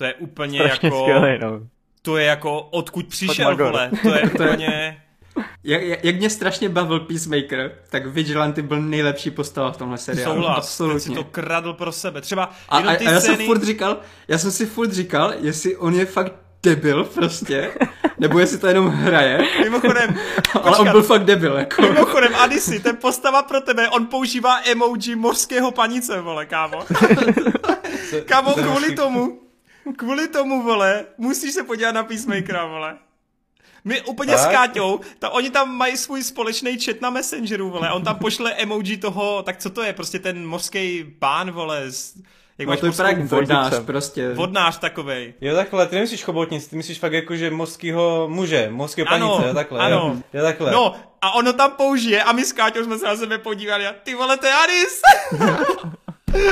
to je úplně
Strašně
jako...
skvělý, no.
To je jako odkud přišel, vole. <laughs> To je úplně...
Jak, jak, jak mě strašně bavil Peacemaker, tak Vigilante byl nejlepší postava v tomhle seriálu.
Souhlas, ten
Absolutně.
si to kradl pro sebe. Třeba
A,
jenom
a,
ty
a já jsem
scény...
furt říkal, já jsem si furt říkal, jestli on je fakt debil prostě, nebo jestli to jenom hraje,
Mimochodem, <laughs>
ale on
počkat,
byl fakt debil, jako.
mimochodem, Adisi, ten postava pro tebe, on používá emoji mořského panice, vole, kámo. <laughs> Kámo, kvůli tomu, kvůli tomu, vole, musíš se podívat na Peacemakera, vole. My úplně s
Tak?
Káťou, ta, oni tam mají svůj společný chat na Messengeru, vole, on tam pošle emoji toho, tak co to je, prostě ten mořský pán, vole, z, jak
No
máš
to je právě
mořskou-
vodnář prostě.
vodnář takovej.
Jo, takhle, ty nemyslíš chobotnic, ty myslíš fakt jako, že mořského muže, mořského
Ano,
panice, jo, takhle,
ano.
jo. Jo, takhle.
No, a ono tam použije a my s Káťou jsme se na sebe podívali a ty vole, to je Adis! <laughs>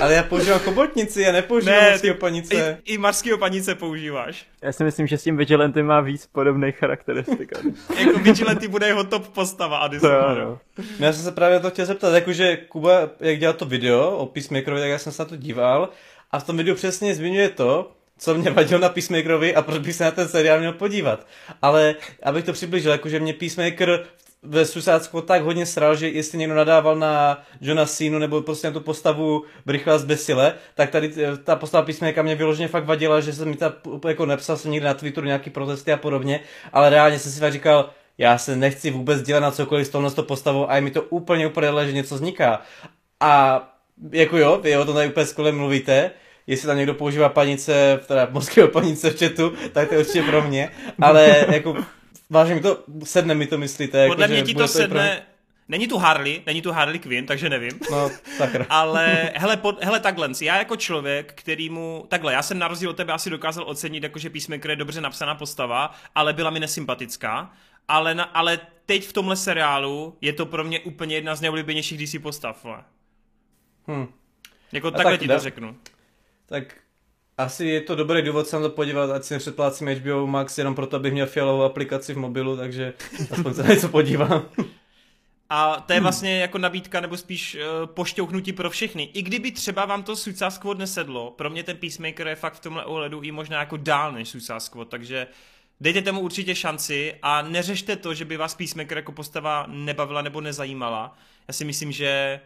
Ale já používám chobotnici, já nepoužívám
Ne,
mořského panice.
I, i marského panice používáš.
Já si myslím, že s tím Vigilantem má víc podobných charakteristik.
Jako Vigilante bude jeho top postava Adis.
To jo, no.
No já jsem se právě to chtěl zeptat, jakože Kuba, jak dělal to video o Peacemakerovi, tak já jsem se na to díval a v tom videu přesně zmiňuje to, co mě vadilo na Peacemakerovi a proč bych se na ten seriál měl podívat. Ale abych to přiblížil, jakože mě Peacemaker ve Suicide Squad tak hodně sral, že jestli někdo nadával na Johna Cena nebo prostě na tu postavu Brychla z Besile, tak tady eh, ta postava Peacemakera mě vyloženě fakt vadila, že jsem mi ta, jako nepsal jsem někde na Twitteru nějaký protesty a podobně, ale reálně jsem si fakt říkal, já se nechci vůbec dělat na cokoliv s touhle postavou a je mi to úplně jedno, že něco vzniká. A jako jo, vy o tom tady úplně skvěle mluvíte, jestli tam někdo používá panice, teda <laughs> mořského panice v chatu, tak to je určitě pro mě, ale jako vážně mi to, sedne mi to myslíte.
Podle
jako,
mě ti to
i pro
sedne... Není tu Harley, není tu Harley Quinn, takže nevím.
No, sakra.
Ale <laughs> hele, pod, hele takhle, já jako člověk, kterýmu, takhle, já jsem na rozdíl od tebe asi dokázal ocenit, jako že Peacemaker je dobře napsaná postava, ale byla mi nesympatická. Ale, na, ale teď v tomhle seriálu je to pro mě úplně jedna z nejoblíbenějších DC postav. Vole.
Hm.
Jako takhle
tak
ti
da-
to řeknu.
Tak asi je to dobrý důvod se na to podívat, ať si nepředplácím HBO Max jenom proto, abych měl fialovou aplikaci v mobilu, takže <laughs> aspoň se na něco podívám.
A to je vlastně jako nabídka, nebo spíš uh, pošťouchnutí pro všechny. I kdyby třeba vám to Suicide Squad nesedlo, pro mě ten Peacemaker je fakt v tomhle ohledu i možná jako dál než Suicide Squad, takže dejte tomu určitě šanci a neřešte to, že by vás Peacemaker jako postava nebavila nebo nezajímala. Já si myslím, že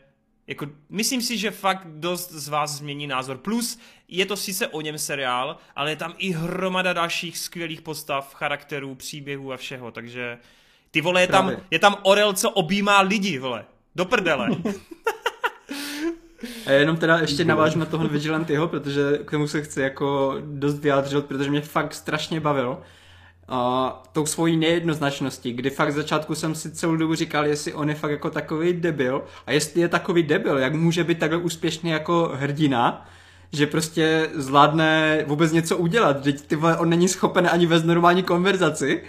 jako, myslím si, že fakt dost z vás změní názor. Plus je to sice o něm seriál, ale je tam i hromada dalších skvělých postav, charakterů, příběhů a všeho, takže ty vole, je tam,
Právě.
je tam Orel, co objímá lidi, vole. Do prdele. <laughs>
A jenom teda ještě navážu na toho Vigilantyho, protože k tomu se chci jako dost vyjádřit, protože mě fakt strašně bavil. A tou svojí nejednoznačností, kdy fakt v začátku jsem si celou dobu říkal, jestli on je fakt jako takový debil a jestli je takový debil, jak může být takhle úspěšný jako hrdina, že prostě zvládne vůbec něco udělat. Teď ty vole, on není schopen ani vést normální konverzaci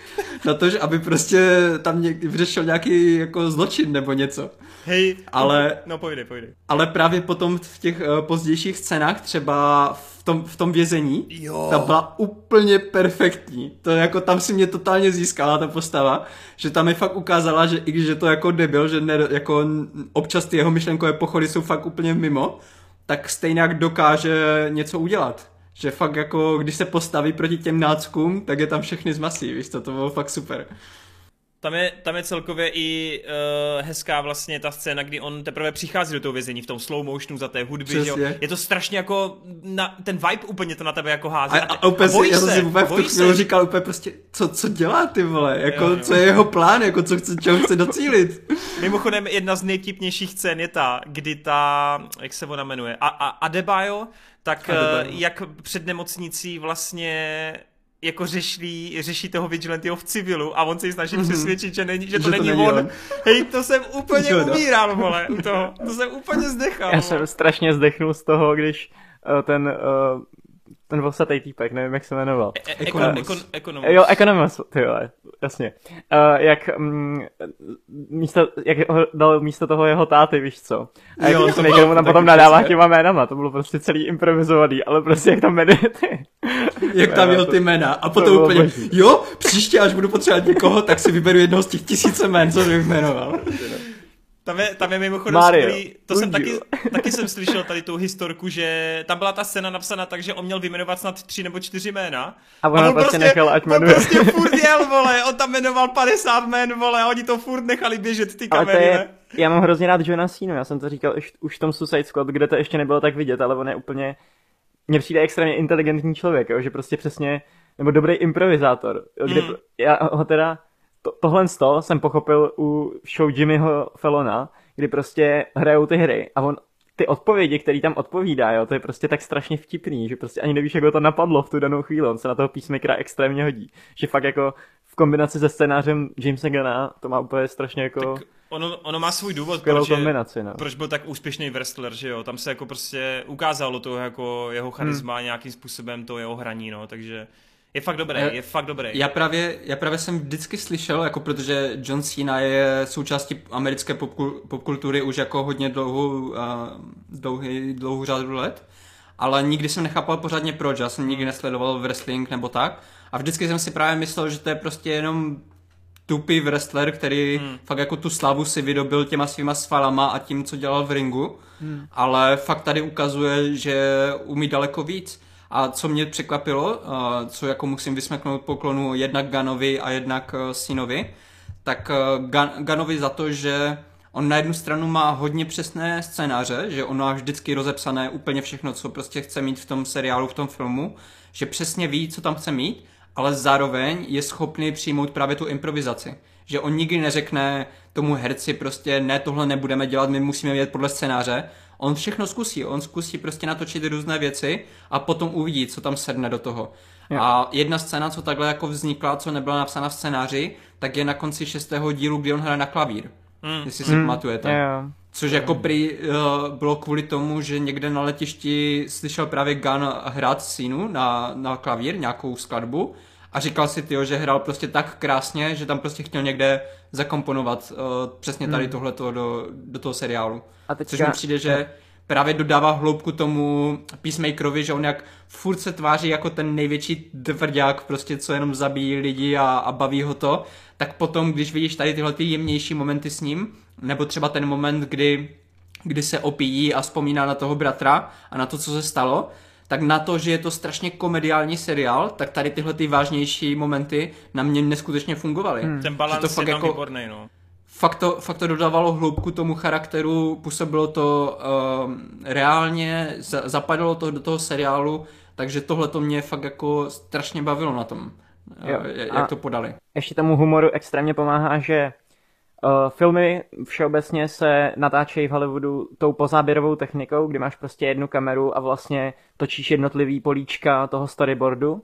na to, že aby prostě tam někdy vyřešil nějaký jako zločin nebo něco.
Hej,
Ale-
No pojdej, pojdej.
Ale právě potom v těch uh, pozdějších scénách, třeba v tom, v tom vězení,
Jo.
ta byla úplně perfektní. To jako tam si mě totálně získala ta postava, že tam mi fakt ukázala, že i když je to jako debil, že ne, jako občas ty jeho myšlenkové pochody jsou fakt úplně mimo, tak stejně dokáže něco udělat. Že fakt jako, když se postaví proti těm náckům, tak je tam všechny zmasí, víš to, to bylo fakt super.
Tam je, tam je celkově i uh, hezká vlastně ta scéna, kdy on teprve přichází do toho vězení v tom slow motionu za té hudby, že jo? Je to strašně jako, na, ten vibe úplně to na tebe jako hází.
A, a, a úplně si, já jsem si úplně v tu chvíli říkal úplně prostě, co, co dělá ty vole, jako, jo, jo. co je jeho plán, jako co chce, čeho chce docílit.
Mimochodem jedna z nejtipnějších scén je ta, kdy ta, jak se ona jmenuje, a, a Adebayo, tak Adebayo. Uh, jak před nemocnicí vlastně jako řeší, řeší toho vigilantyho v civilu a on se jí snaží mm-hmm. přesvědčit, že, není, že, to, že není to není on. on. Hej, to jsem úplně jo, umíral, vole, to, to jsem úplně <laughs> zdechal.
Já vole. jsem strašně zdechnul z toho, když uh, ten uh, ten vosatý týpek, nevím, jak se jmenoval.
E- e- ekonomus. Ekonomus.
Jo, ekonomus, ty vole, jasně. Uh, jak, um, místo, jak ho dal místo toho jeho táty, víš co. A jo, jak to mu tam potom nadává těma jménama, to bylo prostě celý improvizovaný, ale prostě jak tam jmenuje ty.
Jak tam měl ty jména. A potom úplně, boží. jo, příště, až budu potřebovat někoho, tak si vyberu jednoho z těch tisíce jmén, co bych jmenoval.
Tam je, tam je mimochodem Mario. skvělý, to jsem taky, taky jsem slyšel tady tu historku, že tam byla ta scéna napsaná tak, že on měl vyjmenovat snad tři nebo čtyři jména.
A, on, a on prostě, prostě nechal, ať
jmenuje. On prostě furt jel, vole, on tam jmenoval 50 jmén, vole, a oni to furt nechali běžet, ty kamery, ale to je,
Já mám hrozně rád Johna Cena, já jsem to říkal už, už v tom Suicide Squad, kde to ještě nebylo tak vidět, ale on je úplně, mně přijde extrémně inteligentní člověk, jo, že prostě přesně, nebo dobrý improvizátor, jo, kde, mm. já ho teda, to, tohle z toho jsem pochopil u show Jimmyho Fallona, kdy prostě hrajou ty hry a on ty odpovědi, které tam odpovídá, jo, to je prostě tak strašně vtipný, že prostě ani nevíš, jak ho to napadlo v tu danou chvíli, on se na toho písmakera extrémně hodí. Že fakt jako v kombinaci se scénářem Jamesa Gana to má úplně strašně jako... Tak
ono, ono má svůj důvod, proč,
kombinaci, no.
proč byl tak úspěšný wrestler, že jo, tam se jako prostě ukázalo to jako jeho charisma hmm. nějakým způsobem, to jeho hraní, no, takže je fakt dobrý, je fakt dobrý.
Já právě, já právě jsem vždycky slyšel, jako protože John Cena je součástí americké popkultury už jako hodně dlouhou, uh, dlouhý, dlouhou řadu let, ale nikdy jsem nechápal pořádně proč, já jsem nikdy nesledoval wrestling nebo tak a vždycky jsem si právě myslel, že to je prostě jenom tupý wrestler, který hmm. fakt jako tu slavu si vydobil těma svýma svalama a tím, co dělal v ringu, hmm. ale fakt tady ukazuje, že umí daleko víc. A co mě překvapilo, eh, co jako musím vysmeknout poklonu jednak Ganovi a jednak eh, Sinovi, tak eh, Ganovi za to, že on na jednu stranu má hodně přesné scénáře, že on má vždycky rozepsané úplně všechno, co prostě chce mít v tom seriálu, v tom filmu, že přesně ví, co tam chce mít, ale zároveň je schopný přijmout právě tu improvizaci. Že on nikdy neřekne tomu herci prostě ne, tohle nebudeme dělat, my musíme jít podle scénáře, On všechno zkusí, on zkusí prostě natočit různé věci a potom uvidí, co tam sedne do toho. Jo. A jedna scéna, co takhle jako vznikla, co nebyla napsána v scénáři, tak je na konci šestého dílu, kdy on hraje na klavír. Mm. Jestli si mm. pamatujete.
Yeah.
Což jako prý uh, bylo kvůli tomu, že někde na letišti slyšel právě Gun hrát synu na, na klavír, nějakou skladbu a říkal si, tyjo, že hrál prostě tak krásně, že tam prostě chtěl někde zakomponovat uh, přesně tady mm. tohleto do, do toho seriálu. A teďka... Což mi přijde, že právě dodává hloubku tomu Peacemakerovi, že on jak furt se tváří jako ten největší tvrdák, prostě co jenom zabíjí lidi a, a baví ho to, tak potom, když vidíš tady tyhle ty jemnější momenty s ním, nebo třeba ten moment, kdy, kdy se opíjí a vzpomíná na toho bratra a na to, co se stalo, tak na to, že je to strašně komediální seriál, tak tady tyhle ty vážnější momenty na mě neskutečně fungovaly. Hmm.
Ten balans to fakt je jako, výborný, no
fakt to, fakt to dodávalo hloubku tomu charakteru, působilo to uh, reálně, za, zapadlo to do toho seriálu, takže tohle to mě fakt jako strašně bavilo na tom, jo. jak A to podali.
Ještě tomu humoru extrémně pomáhá, že uh, filmy všeobecně se natáčejí v Hollywoodu tou pozáběrovou technikou, kdy máš prostě jednu kameru a vlastně točíš jednotlivý políčka toho storyboardu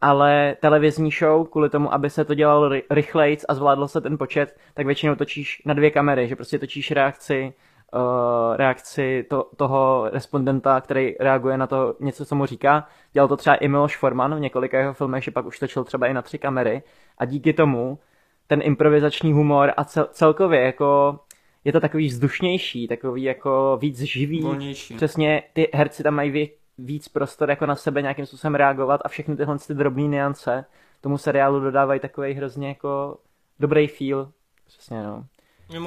ale televizní show, kvůli tomu, aby se to dělalo rychlejc a zvládlo se ten počet, tak většinou točíš na dvě kamery, že prostě točíš reakci, uh, reakci to, toho respondenta, který reaguje na to něco, co mu říká. Dělal to třeba i Miloš Forman v několika jeho filmech, že pak už točil třeba i na tři kamery a díky tomu ten improvizační humor a cel, celkově jako je to takový vzdušnější, takový jako víc živý.
Volnější.
Přesně ty herci tam mají vě, víc prostor jako na sebe nějakým způsobem reagovat a všechny tyhle ty drobné niance tomu seriálu dodávají takový hrozně jako dobrý feel. Přesně, no.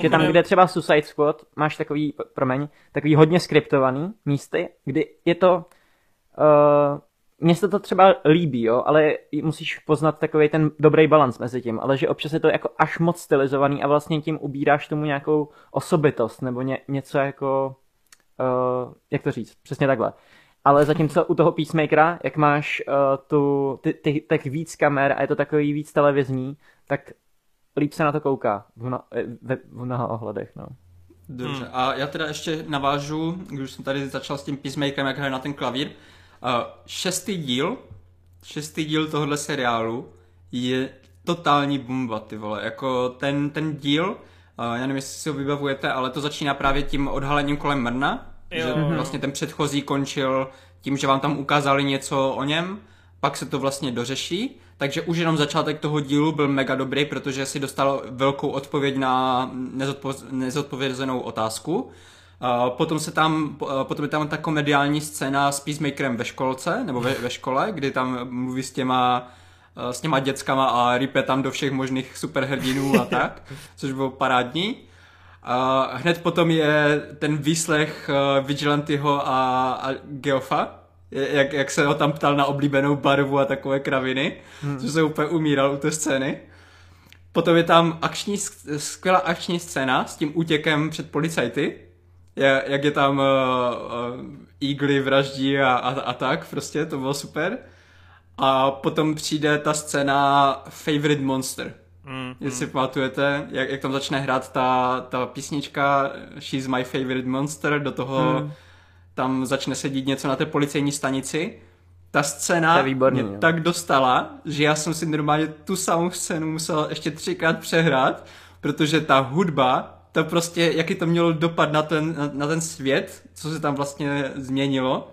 Že tam, kde třeba Suicide Squad, máš takový, promiň, takový hodně skriptovaný místy, kdy je to, uh, mně se to třeba líbí, jo, ale musíš poznat takový ten dobrý balans mezi tím, ale že občas je to jako až moc stylizovaný a vlastně tím ubíráš tomu nějakou osobitost nebo ně, něco jako, uh, jak to říct, přesně takhle. Ale zatímco u toho Peacemakera, jak máš uh, tu, ty, ty, tak víc kamer a je to takový víc televizní, tak líp se na to kouká v, mno, v, v mnoha ohledech. No.
Dobře, hmm. a já teda ještě navážu, když jsem tady začal s tím Peacemakerem, jak hraje na ten klavír. Šestý díl, šestý díl tohohle seriálu je totální bomba, ty vole. Jako ten, ten díl, uh, já nevím, jestli si ho vybavujete, ale to začíná právě tím odhalením kolem Mrna, jo. že vlastně ten předchozí končil tím, že vám tam ukázali něco o něm, pak se to vlastně dořeší, takže už jenom začátek toho dílu byl mega dobrý, protože si dostal velkou odpověď na nezodpo- nezodpovězenou otázku. Uh, potom, se tam, uh, potom je tam ta komediální scéna s Peacemakerem ve školce, nebo ve, ve škole, kdy tam mluví s těma, uh, s těma dětskama a rype tam do všech možných superhrdinů a <laughs> tak, což bylo parádní. Uh, hned potom je ten výslech uh, Vigilantyho a, a Geofa, jak, jak se ho tam ptal na oblíbenou barvu a takové kraviny, hmm. co se úplně umíral u té scény. Potom je tam akční, skvělá akční scéna s tím útěkem před policajty, jak je tam uh, uh, Eagly vraždí a, a, a tak, prostě, to bylo super. A potom přijde ta scéna Favorite Monster. Mm, Jestli mm. pamatujete, jak, jak tam začne hrát ta, ta písnička She's my favorite monster, do toho mm tam začne se dít něco na té policejní stanici. Ta scéna výborný, mě jo. tak dostala, že já jsem si normálně tu samou scénu musel ještě třikrát přehrát, protože ta hudba, to prostě, jaký to mělo dopad na ten, na, na ten svět, co se tam vlastně změnilo,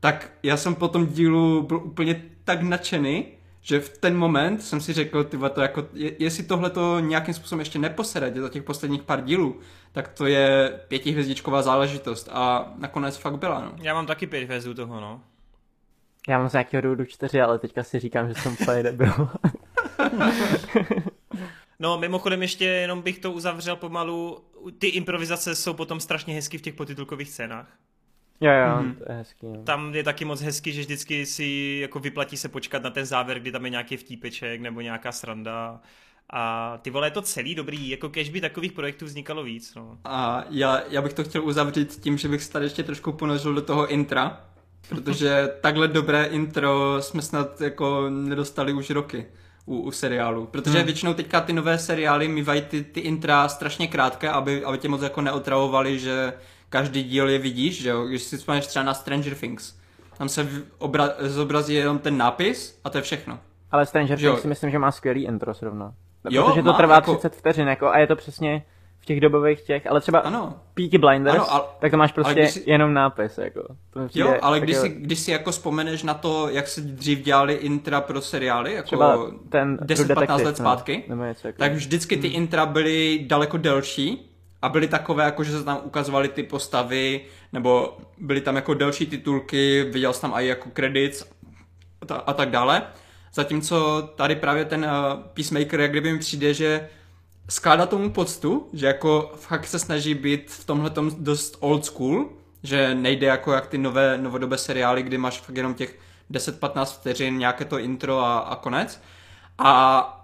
tak já jsem po tom dílu byl úplně tak nadšený, že v ten moment jsem si řekl, tyva, to jako, je, jestli tohle to nějakým způsobem ještě neposede za těch posledních pár dílů, tak to je pětihvězdičková záležitost a nakonec fakt byla, no.
Já mám taky pět hvězdů toho, no.
Já mám z nějakého důvodu čtyři, ale teďka si říkám, že jsem úplně nebyl. <laughs>
no, mimochodem ještě jenom bych to uzavřel pomalu. Ty improvizace jsou potom strašně hezky v těch potitulkových scénách.
Jo, jo, mm-hmm. to je hezký. Jo.
Tam je taky moc hezký, že vždycky si jako vyplatí se počkat na ten závěr, kdy tam je nějaký vtípeček nebo nějaká sranda. A ty vole, je to celý dobrý, jako kež by takových projektů vznikalo víc. No.
A já, já bych to chtěl uzavřít tím, že bych se tady ještě trošku ponořil do toho intra, protože <laughs> takhle dobré intro jsme snad jako nedostali už roky u, u seriálu. Protože hmm. většinou teďka ty nové seriály mývají ty, ty intra strašně krátké, aby, aby tě moc jako neotravovali, že každý díl je vidíš, že jo? Když si vzpomeneš třeba na Stranger Things, tam se obra- zobrazí jenom ten nápis a to je všechno.
Ale Stranger Things si myslím, že má skvělý intro zrovna. Jo, protože to má, trvá jako... 30 vteřin jako, a je to přesně v těch dobových těch, ale třeba ano. Peaky Blinders, ano, ale, tak to máš prostě si... jenom nápis. Jako. To
jo, ale když, si, když si jako vzpomeneš na to, jak se dřív dělali intra pro seriály, jako třeba ten 10-15 let no, zpátky, no, něco, jako. tak vždycky ty hmm. intra byly daleko delší a byly takové, jako že se tam ukazovaly ty postavy, nebo byly tam jako delší titulky, viděl jsem tam i jako credits a, ta, a tak dále. Zatímco tady právě ten uh, Peacemaker, jak kdyby mi přijde, že skládá tomu poctu, že jako fakt se snaží být v tomhle dost old school, že nejde jako jak ty nové novodobé seriály, kdy máš fakt jenom těch 10-15 vteřin, nějaké to intro a, a konec. A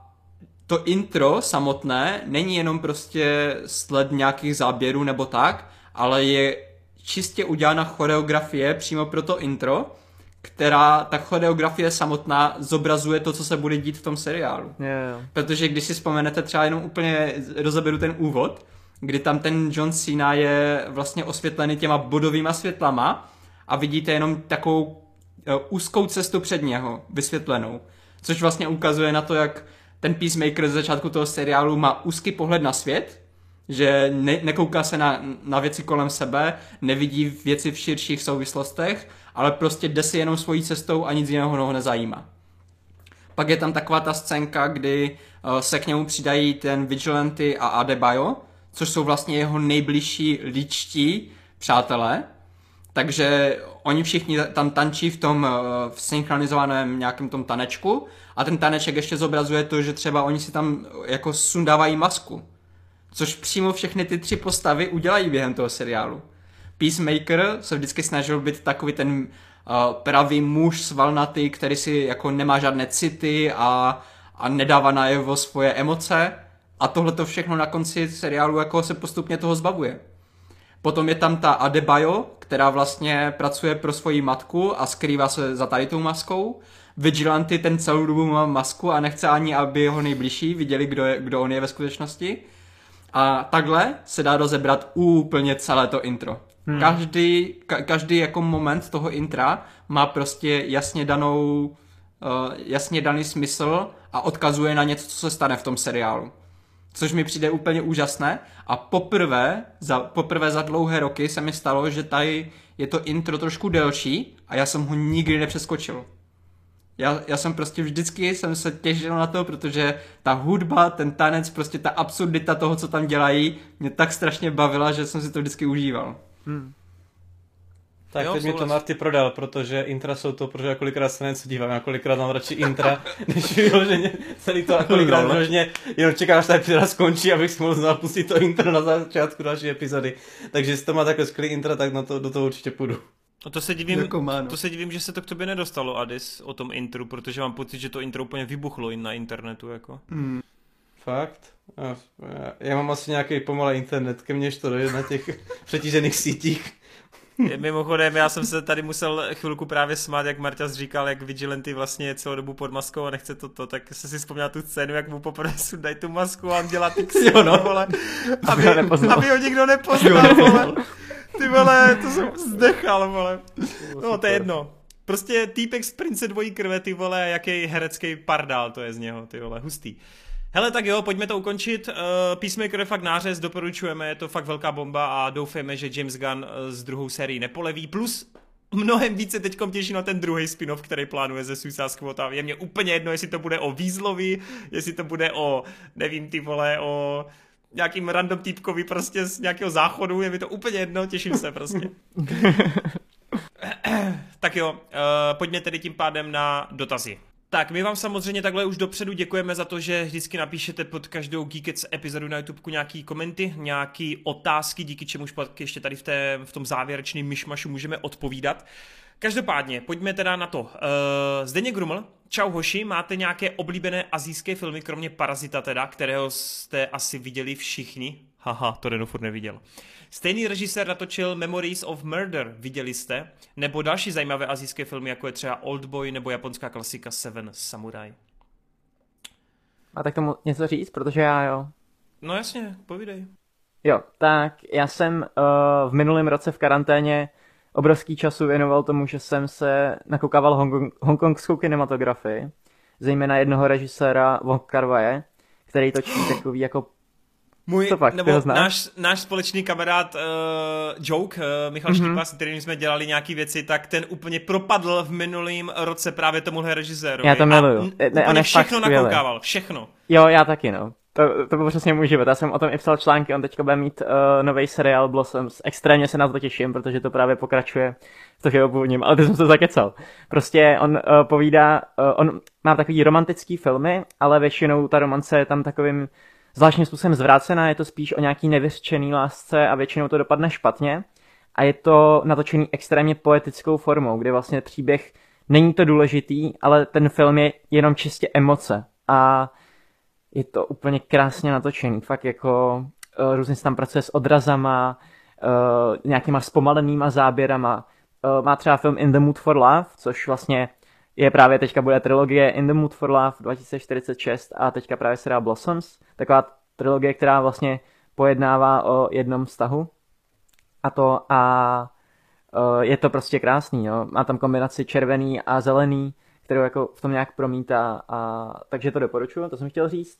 to intro samotné není jenom prostě sled nějakých záběrů nebo tak, ale je čistě udělána choreografie přímo pro to intro, která ta choreografie samotná zobrazuje to, co se bude dít v tom seriálu.
Yeah.
Protože když si vzpomenete třeba jenom úplně rozeberu ten úvod, kdy tam ten John Cena je vlastně osvětlený těma bodovýma světlama a vidíte jenom takovou uh, úzkou cestu před něho vysvětlenou. Což vlastně ukazuje na to, jak ten Peacemaker z začátku toho seriálu má úzký pohled na svět, že ne, nekouká se na, na věci kolem sebe, nevidí věci v širších souvislostech, ale prostě jde si jenom svojí cestou a nic jiného ho nezajímá. Pak je tam taková ta scénka, kdy uh, se k němu přidají ten Vigilanty a Adebayo, což jsou vlastně jeho nejbližší ličtí přátelé. Takže oni všichni tam tančí v tom uh, v synchronizovaném nějakém tom tanečku a ten taneček ještě zobrazuje to, že třeba oni si tam jako sundávají masku. což přímo všechny ty tři postavy udělají během toho seriálu. Peacemaker se vždycky snažil být takový ten uh, pravý muž svalnatý, který si jako nemá žádné city a, a nedává najevo svoje emoce a tohle to všechno na konci seriálu jako se postupně toho zbavuje. Potom je tam ta Adebayo, která vlastně pracuje pro svoji matku a skrývá se za tady tou maskou. Vigilanty ten celou dobu má masku a nechce ani, aby jeho nejbližší viděli, kdo, je, kdo on je ve skutečnosti. A takhle se dá rozebrat úplně celé to intro. Hmm. Každý, ka, každý jako moment toho intra má prostě jasně danou, uh, jasně daný smysl a odkazuje na něco, co se stane v tom seriálu. Což mi přijde úplně úžasné a poprvé za, poprvé za dlouhé roky se mi stalo, že tady je to intro trošku delší a já jsem ho nikdy nepřeskočil. Já, já jsem prostě vždycky jsem se těšil na to, protože ta hudba, ten tanec, prostě ta absurdita toho, co tam dělají, mě tak strašně bavila, že jsem si to vždycky užíval. Hmm.
Tak jo, teď mi to Marty prodal, protože intra jsou to, protože já kolikrát se něco dívám, já kolikrát mám radši intra, <laughs> než vyloženě celý to a kolikrát <laughs> vyloženě jenom čekám, až ta epizoda skončí, abych si mohl zapustit to intro na začátku další epizody. Takže jestli to má takhle skvělý intra, tak na to, do toho určitě půjdu.
No to se divím, jako má, no. to se divím, že se to k tobě nedostalo, Adis, o tom intru, protože mám pocit, že to intro úplně vybuchlo i na internetu, jako.
Hmm. Fakt? Já, já mám asi nějaký pomalý internet, ke mně to dojde na těch <laughs> přetížených sítích.
Mimochodem, já jsem se tady musel chvilku právě smát, jak Marťas říkal, jak Vigilanty vlastně je celou dobu pod maskou a nechce toto, tak se si vzpomněl tu scénu, jak mu poprvé sundají tu masku a on dělá ty <laughs> ksy, jo, no. vole, <laughs> aby, aby ho nikdo nepoznal, vole. Ty vole, to jsem zdechal, vole. No, to je jedno. Prostě týpek z Prince dvojí krve, ty vole, jaký herecký pardál to je z něho, ty vole, hustý. Hele, tak jo, pojďme to ukončit. Uh, Peacemaker je fakt nářez, doporučujeme, je to fakt velká bomba a doufáme, že James Gunn uh, s druhou sérií nepoleví. Plus mnohem více teď těší na ten druhý spin-off, který plánuje ze Suicide Squad a je mě úplně jedno, jestli to bude o Weaslovi, jestli to bude o, nevím ty vole, o nějakým random týpkovi prostě z nějakého záchodu, je mi to úplně jedno, těším se prostě. <laughs> tak jo, uh, pojďme tedy tím pádem na dotazy. Tak, my vám samozřejmě takhle už dopředu děkujeme za to, že vždycky napíšete pod každou Geekets epizodu na YouTube nějaký komenty, nějaký otázky, díky čemuž pak ještě tady v, té, v tom závěrečném myšmašu můžeme odpovídat. Každopádně, pojďme teda na to. Uh, Zdeněk Gruml, čau hoši, máte nějaké oblíbené azijské filmy, kromě Parazita teda, kterého jste asi viděli všichni? Haha, to Reno furt neviděl. Stejný režisér natočil Memories of Murder, viděli jste? Nebo další zajímavé azijské filmy, jako je třeba Oldboy nebo japonská klasika Seven Samurai.
A tak tomu něco říct, protože já jo.
No jasně, povídej.
Jo, tak já jsem uh, v minulém roce v karanténě obrovský času věnoval tomu, že jsem se nakoukával Hongkong, hongkongskou kinematografii, zejména jednoho režiséra Wong kar který točí <gasps> takový jako
můj, to fakt, nebo náš, náš společný kamarád uh, Joke, uh, Michal mm-hmm. Štípa, s kterým jsme dělali nějaké věci, tak ten úplně propadl v minulém roce právě tomuhle režisérovi.
Já to miluju.
A ne, on všechno nakoukával, všechno.
Jo, já taky, no. To, to byl přesně můj život. Já jsem o tom i psal články, on teďka bude mít uh, nový seriál Blossoms. Extrémně se na to těším, protože to právě pokračuje v toho původním, ale ty jsem se zakecal. Prostě on uh, povídá, uh, on má takový romantický filmy, ale většinou ta romance je tam takovým zvláštním způsobem zvrácená, je to spíš o nějaký nevyřčený lásce a většinou to dopadne špatně. A je to natočený extrémně poetickou formou, kdy vlastně příběh není to důležitý, ale ten film je jenom čistě emoce. A je to úplně krásně natočený, fakt jako uh, různě se tam pracuje s odrazama, uh, nějakýma zpomalenýma záběrama. Uh, má třeba film In the Mood for Love, což vlastně je právě teďka bude trilogie In the Mood for Love 2046 a teďka právě se dá Blossoms, taková trilogie, která vlastně pojednává o jednom vztahu a to a uh, je to prostě krásný, jo. má tam kombinaci červený a zelený, kterou jako v tom nějak promítá a takže to doporučuji, to jsem chtěl říct.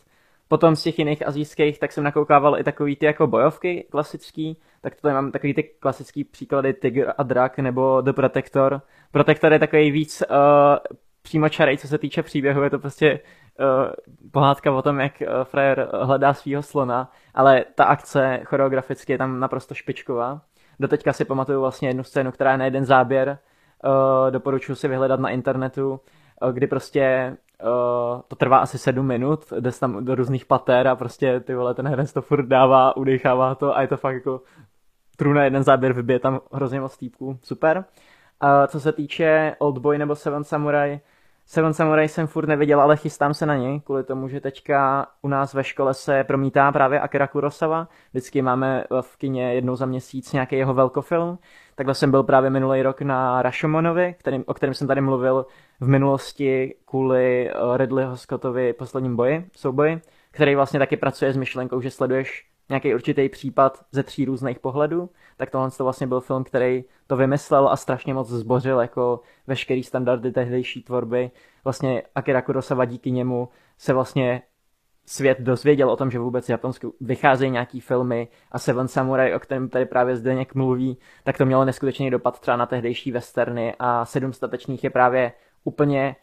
Potom z těch jiných azijských, tak jsem nakoukával i takový ty jako bojovky klasický, tak tady mám takový ty klasický příklady Tiger a Drak nebo The Protector. Protector je takový víc uh, přímo čarej, co se týče příběhu, je to prostě uh, pohádka o tom, jak uh, frajer hledá svého slona, ale ta akce choreograficky je tam naprosto špičková. Doteďka si pamatuju vlastně jednu scénu, která je na jeden záběr, uh, doporučuji si vyhledat na internetu, uh, kdy prostě Uh, to trvá asi sedm minut, jde tam do různých pater a prostě ty vole, ten herec to furt dává, udechává to a je to fakt jako trůna jeden záběr, vybije tam hrozně moc týpků, super. Uh, co se týče Oldboy nebo Seven Samurai, Seven Samurai jsem furt neviděl, ale chystám se na něj, kvůli tomu, že teďka u nás ve škole se promítá právě Akira Kurosawa. Vždycky máme v kině jednou za měsíc nějaký jeho velkofilm. Takhle jsem byl právě minulý rok na Rashomonovi, kterým, o kterém jsem tady mluvil v minulosti kvůli eh, Ridleyho Scottovi posledním boji, souboji, který vlastně taky pracuje s myšlenkou, že sleduješ nějaký určitý případ ze tří různých pohledů, tak tohle to vlastně byl film, který to vymyslel a strašně moc zbořil jako veškerý standardy tehdejší tvorby. Vlastně Akira Kurosawa díky němu se vlastně svět dozvěděl o tom, že vůbec v Japonsku vycházejí nějaký filmy a Seven Samurai, o kterém tady právě Zdeněk mluví, tak to mělo neskutečný dopad třeba na tehdejší westerny a Sedm statečných je právě úplně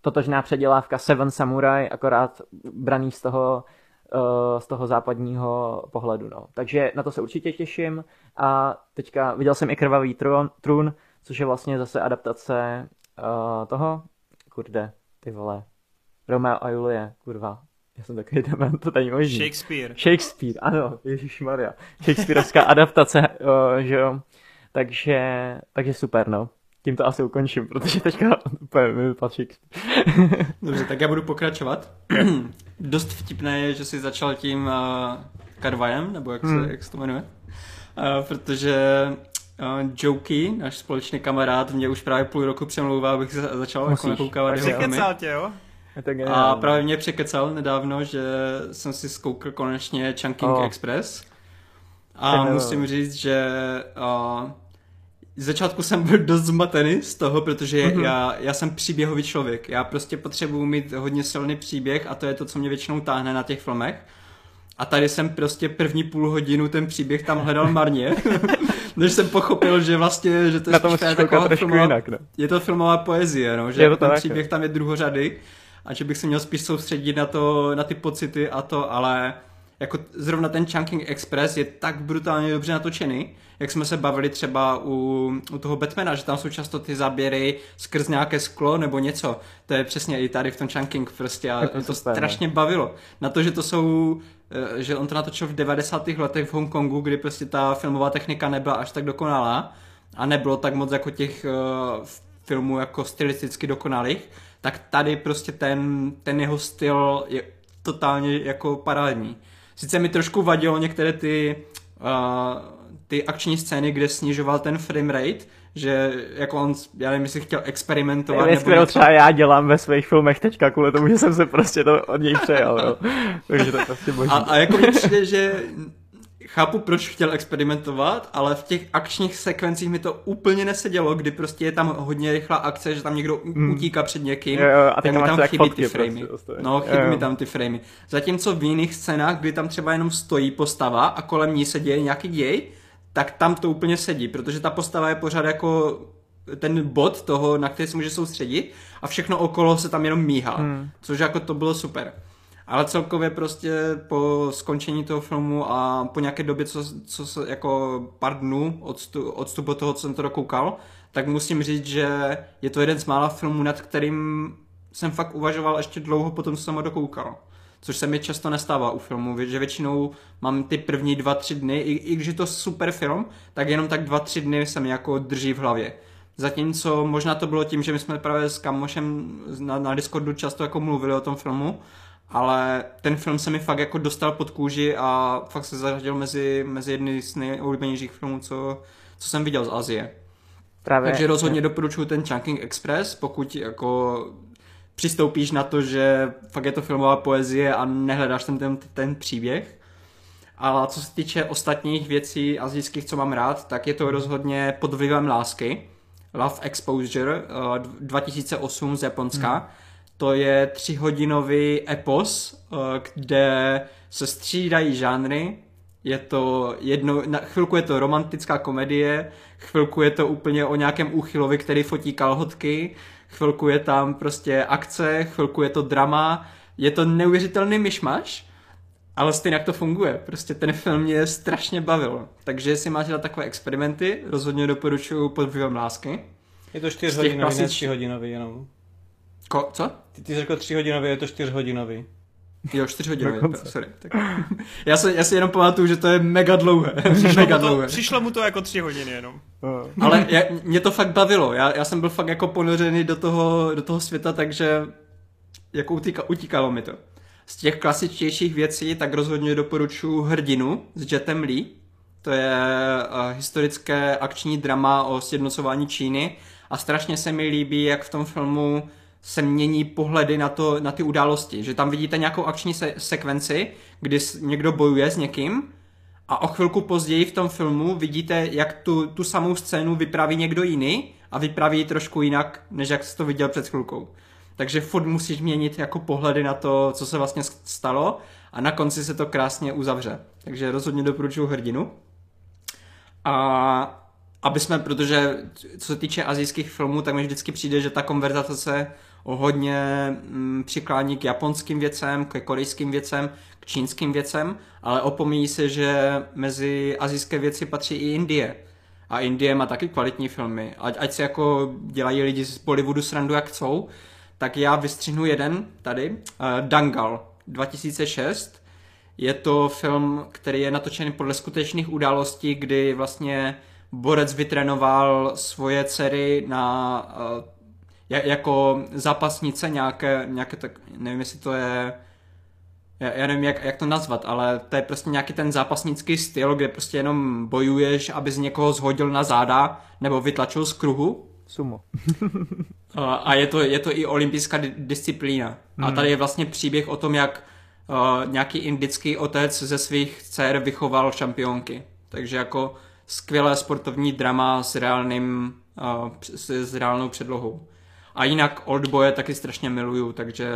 totožná předělávka Seven Samurai, akorát braný z toho Eh, z toho západního pohledu. No. Takže na to se určitě těším a teďka viděl jsem i Krvavý trůn, trůn což je vlastně zase adaptace uh, toho, kurde, ty vole, Romeo a Julie, kurva, já jsem takový <laughs> dement, to tady možný.
Shakespeare.
Shakespeare, ano, Ježíš Maria. Shakespeareovská <laughs> adaptace, uh, že jo. Takže, takže super, no tím to asi ukončím, protože teďka úplně mi patří. <laughs>
Dobře, tak já budu pokračovat. <clears throat> Dost vtipné je, že jsi začal tím uh, Karvajem, nebo jak se, hmm. jak se to jmenuje. Uh, protože uh, Jokey, náš společný kamarád, mě už právě půl roku přemlouvá, abych se začal
Musíš. jako nakoukávat jeho filmy. tě, jo?
A právě mě překecal nedávno, že jsem si zkoukl konečně Chunking oh. Express. A musím říct, že uh, z začátku jsem byl dost zmatený z toho, protože mm-hmm. já, já jsem příběhový člověk. Já prostě potřebuji mít hodně silný příběh a to je to, co mě většinou táhne na těch filmech. A tady jsem prostě první půl hodinu ten příběh tam hledal marně, <laughs> než jsem pochopil, že vlastně, že to je spíš taková filmová, jinak, ne? je to filmová poezie, no, že je to ten tak, příběh tam je druhořady a že bych se měl spíš soustředit na to, na ty pocity a to, ale jako zrovna ten Chunking Express je tak brutálně dobře natočený, jak jsme se bavili třeba u, u toho Batmana, že tam jsou často ty záběry skrz nějaké sklo nebo něco. To je přesně i tady v tom Chunking prostě a to, to super, strašně bavilo. Na to, že to jsou eh, že on to natočil v 90. letech v Hongkongu, kdy prostě ta filmová technika nebyla až tak dokonalá a nebylo tak moc jako těch uh, filmů jako stylisticky dokonalých, tak tady prostě ten, ten jeho styl je totálně jako parádní. Sice mi trošku vadilo některé ty, uh, ty akční scény, kde snižoval ten frame rate, že jako on, já nevím, jestli chtěl experimentovat.
Věc, kterou něco. třeba já dělám ve svých filmech teďka kvůli tomu, že jsem se prostě to od něj přejal. Jo. Takže to je prostě.
A, a jako mi přijde, že chápu, proč chtěl experimentovat, ale v těch akčních sekvencích mi to úplně nesedělo, kdy prostě je tam hodně rychlá akce, že tam někdo hmm. utíká před někým, jo, jo, a tak mi tam chybí ty framey. Prostě no, chybí jo, mi tam ty framey. Zatímco v jiných scénách, kdy tam třeba jenom stojí postava a kolem ní se děje nějaký děj, tak tam to úplně sedí, protože ta postava je pořád jako ten bod toho, na který se může soustředit a všechno okolo se tam jenom míhá, hmm. což jako to bylo super. Ale celkově prostě po skončení toho filmu a po nějaké době, co, co se jako pár dnů odstup, odstupu toho, co jsem to dokoukal, tak musím říct, že je to jeden z mála filmů, nad kterým jsem fakt uvažoval ještě dlouho potom, co jsem ho dokoukal. Což se mi často nestává u filmu, že většinou mám ty první dva, tři dny, i, i když je to super film, tak jenom tak dva, tři dny se mi jako drží v hlavě. Zatímco možná to bylo tím, že my jsme právě s kamošem na, na Discordu často jako mluvili o tom filmu ale ten film se mi fakt jako dostal pod kůži a fakt se zařadil mezi, mezi jedny z nejoblíbenějších filmů, co, co jsem viděl z Azie. Právě, Takže rozhodně doporučuji ten Chunking Express, pokud jako přistoupíš na to, že fakt je to filmová poezie a nehledáš ten, ten, ten příběh. Ale co se týče ostatních věcí azijských, co mám rád, tak je to rozhodně pod vlivem lásky. Love Exposure uh, 2008 z Japonska. Hmm to je třihodinový epos, eh, kde se střídají žánry. Je to jedno, na chvilku je to romantická komedie, chvilku je to úplně o nějakém úchylovi, který fotí kalhotky, chvilku je tam prostě akce, chvilku je to drama. Je to neuvěřitelný myšmaš, ale stejně jak to funguje. Prostě ten film mě strašně bavil. Takže jestli máte dělat takové experimenty, rozhodně doporučuji pod vlivem lásky.
Je to 4 hodinový, klasič... ne 3 hodinový jenom.
Ko, co?
Ty, ty řekl hodinový, je to čtyřhodinový.
Jo, čtyřhodinový, sorry. Tak. Já, se, já si jenom pamatuju, že to je mega dlouhé. <laughs>
Přišlo,
mega
mu to,
dlouhé.
přišlo mu to jako tři hodiny jenom.
Ale já, mě to fakt bavilo. Já, já jsem byl fakt jako ponořený do toho, do toho světa, takže jako utíka, utíkalo mi to. Z těch klasičtějších věcí tak rozhodně doporučuji Hrdinu s Jetem Lee. To je uh, historické akční drama o sjednocování Číny a strašně se mi líbí, jak v tom filmu se mění pohledy na, to, na ty události. Že tam vidíte nějakou akční se- sekvenci, kdy někdo bojuje s někým a o chvilku později v tom filmu vidíte, jak tu, tu samou scénu vypráví někdo jiný a vypráví ji trošku jinak, než jak jsi to viděl před chvilkou. Takže furt musíš měnit jako pohledy na to, co se vlastně stalo a na konci se to krásně uzavře. Takže rozhodně doporučuji hrdinu. A aby jsme, protože co se týče azijských filmů, tak mi vždycky přijde, že ta konverzace hodně mm, přiklání k japonským věcem, k korejským věcem, k čínským věcem, ale opomíjí se, že mezi azijské věci patří i Indie. A Indie má taky kvalitní filmy. Ať, ať si jako dělají lidi z Bollywoodu srandu jak chcou, tak já vystřihnu jeden tady. Uh, Dangal 2006. Je to film, který je natočený podle skutečných událostí, kdy vlastně borec vytrénoval svoje dcery na uh, jako zápasnice nějaké, nějaké tak, nevím jestli to je já, já nevím, jak, jak to nazvat, ale to je prostě nějaký ten zápasnický styl, kde prostě jenom bojuješ, aby z někoho zhodil na záda nebo vytlačil z kruhu.
Sumo.
a je to, je to i olympijská disciplína. Hmm. A tady je vlastně příběh o tom, jak uh, nějaký indický otec ze svých dcer vychoval šampionky. Takže jako skvělé sportovní drama s reálným, uh, s, s reálnou předlohou. A jinak Oldboye taky strašně miluju, takže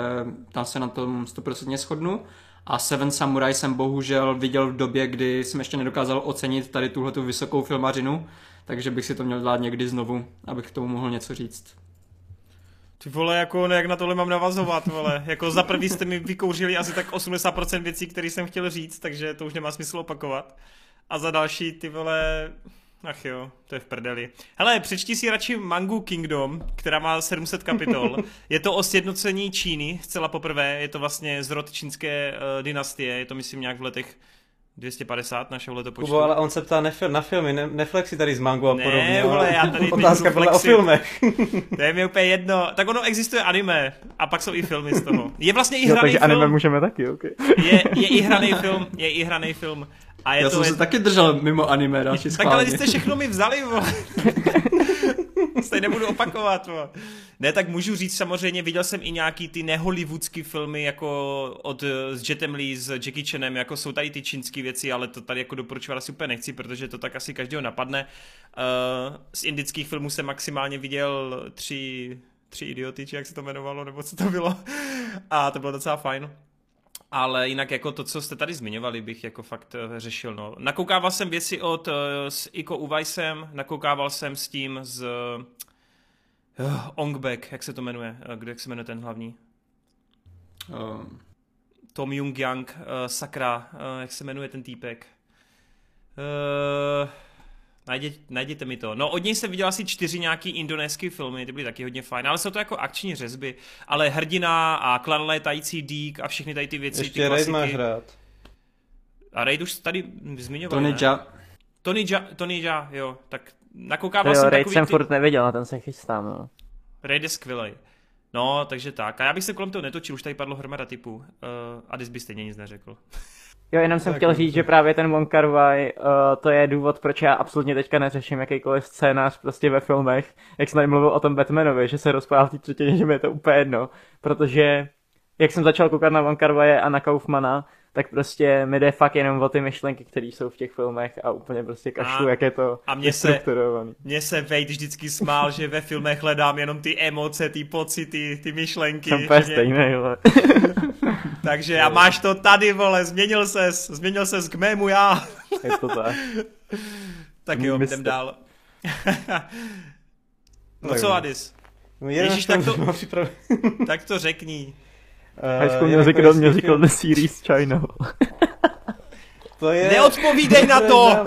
tam se na tom 100% shodnu. A Seven Samurai jsem bohužel viděl v době, kdy jsem ještě nedokázal ocenit tady tuhle tu vysokou filmařinu, takže bych si to měl dát někdy znovu, abych k tomu mohl něco říct.
Ty vole, jako jak na tohle mám navazovat, vole. Jako za prvý jste mi vykouřili asi tak 80% věcí, které jsem chtěl říct, takže to už nemá smysl opakovat. A za další, ty vole, Ach jo, to je v prdeli. Hele, přečti si radši Mangu Kingdom, která má 700 kapitol. <laughs> Je to o sjednocení Číny, zcela poprvé. Je to vlastně zrod čínské uh, dynastie. Je to, myslím, nějak v letech 250 našeho letopočtu.
Kubo, ale on se ptá na, na filmy, ne, neflexi tady z mangu a
ne,
podobně.
Ne, já tady <laughs>
Otázka byla o filmech. <laughs>
to je mi úplně jedno. Tak ono existuje anime a pak jsou i filmy z toho. Je vlastně i
jo,
hraný
takže
film.
anime můžeme taky, ok.
je, je i hraný film, je i hraný film. A je
Já
to
jsem
je...
se taky držel mimo anime, další
Tak ale jste všechno mi vzali, vole. <laughs> Stejně nebudu opakovat. Vole. Ne, tak můžu říct samozřejmě, viděl jsem i nějaký ty nehollywoodský filmy, jako od, s Jetem Lee, s Jackie Chanem, jako jsou tady ty čínské věci, ale to tady jako doporučovat asi úplně nechci, protože to tak asi každého napadne. Uh, z indických filmů jsem maximálně viděl tři, tři idioty, či jak se to jmenovalo, nebo co to bylo. <laughs> A to bylo docela fajn. Ale jinak jako to, co jste tady zmiňovali, bych jako fakt eh, řešil. No. Nakoukával jsem věci od uh, s Iko Uweisem, nakoukával jsem s tím z uh, Ongbek, jak se to jmenuje, kdo jak se jmenuje ten hlavní? Uh. Tom Jung Yang, uh, sakra, uh, jak se jmenuje ten týpek? Uh, Najděte, najděte mi to. No od něj jsem viděl asi čtyři nějaký indonéský filmy, ty byly taky hodně fajn, ale jsou to jako akční řezby. Ale Hrdina a Klan létající dík a všechny tady ty věci,
Ještě
ty
Raid máš rád.
A Raid už tady zmiňoval,
Tony Ja.
Tony Ja, Tony Ja, jo, tak nakoukával
jo,
jsem
Raid jsem
ty...
furt neviděl, na ten se chystám, no.
Raid je skvělej. No, takže tak. A já bych se kolem toho netočil, už tady padlo hromada typů. Uh, Adis by stejně nic neřekl. <laughs>
Jo, jenom jsem tak chtěl říct, že právě ten Wong Kar Wai, uh, to je důvod, proč já absolutně teďka neřeším jakýkoliv scénář prostě ve filmech. Jak jsem tady mluvil o tom Batmanovi, že se rozpál v té třetině, že mi je to úplně jedno. Protože jak jsem začal koukat na Wong Kar Wai a na Kaufmana, tak prostě mi jde fakt jenom o ty myšlenky, které jsou v těch filmech a úplně prostě kašlu, a, jak je to
a mě se, mě se Vejt vždycky smál, že ve filmech hledám jenom ty emoce, ty pocity, ty myšlenky.
Jsem úplně stejný, vole. <laughs>
Takže a máš to tady, vole, změnil ses, změnil ses k mému já. <laughs>
je to tak.
tak jo, jdem dál. <laughs> no co, Adis?
Ježíš, tak to,
tak to řekni.
Uh, High School Musical, musical The Series China.
to je...
Neodpovídej na to!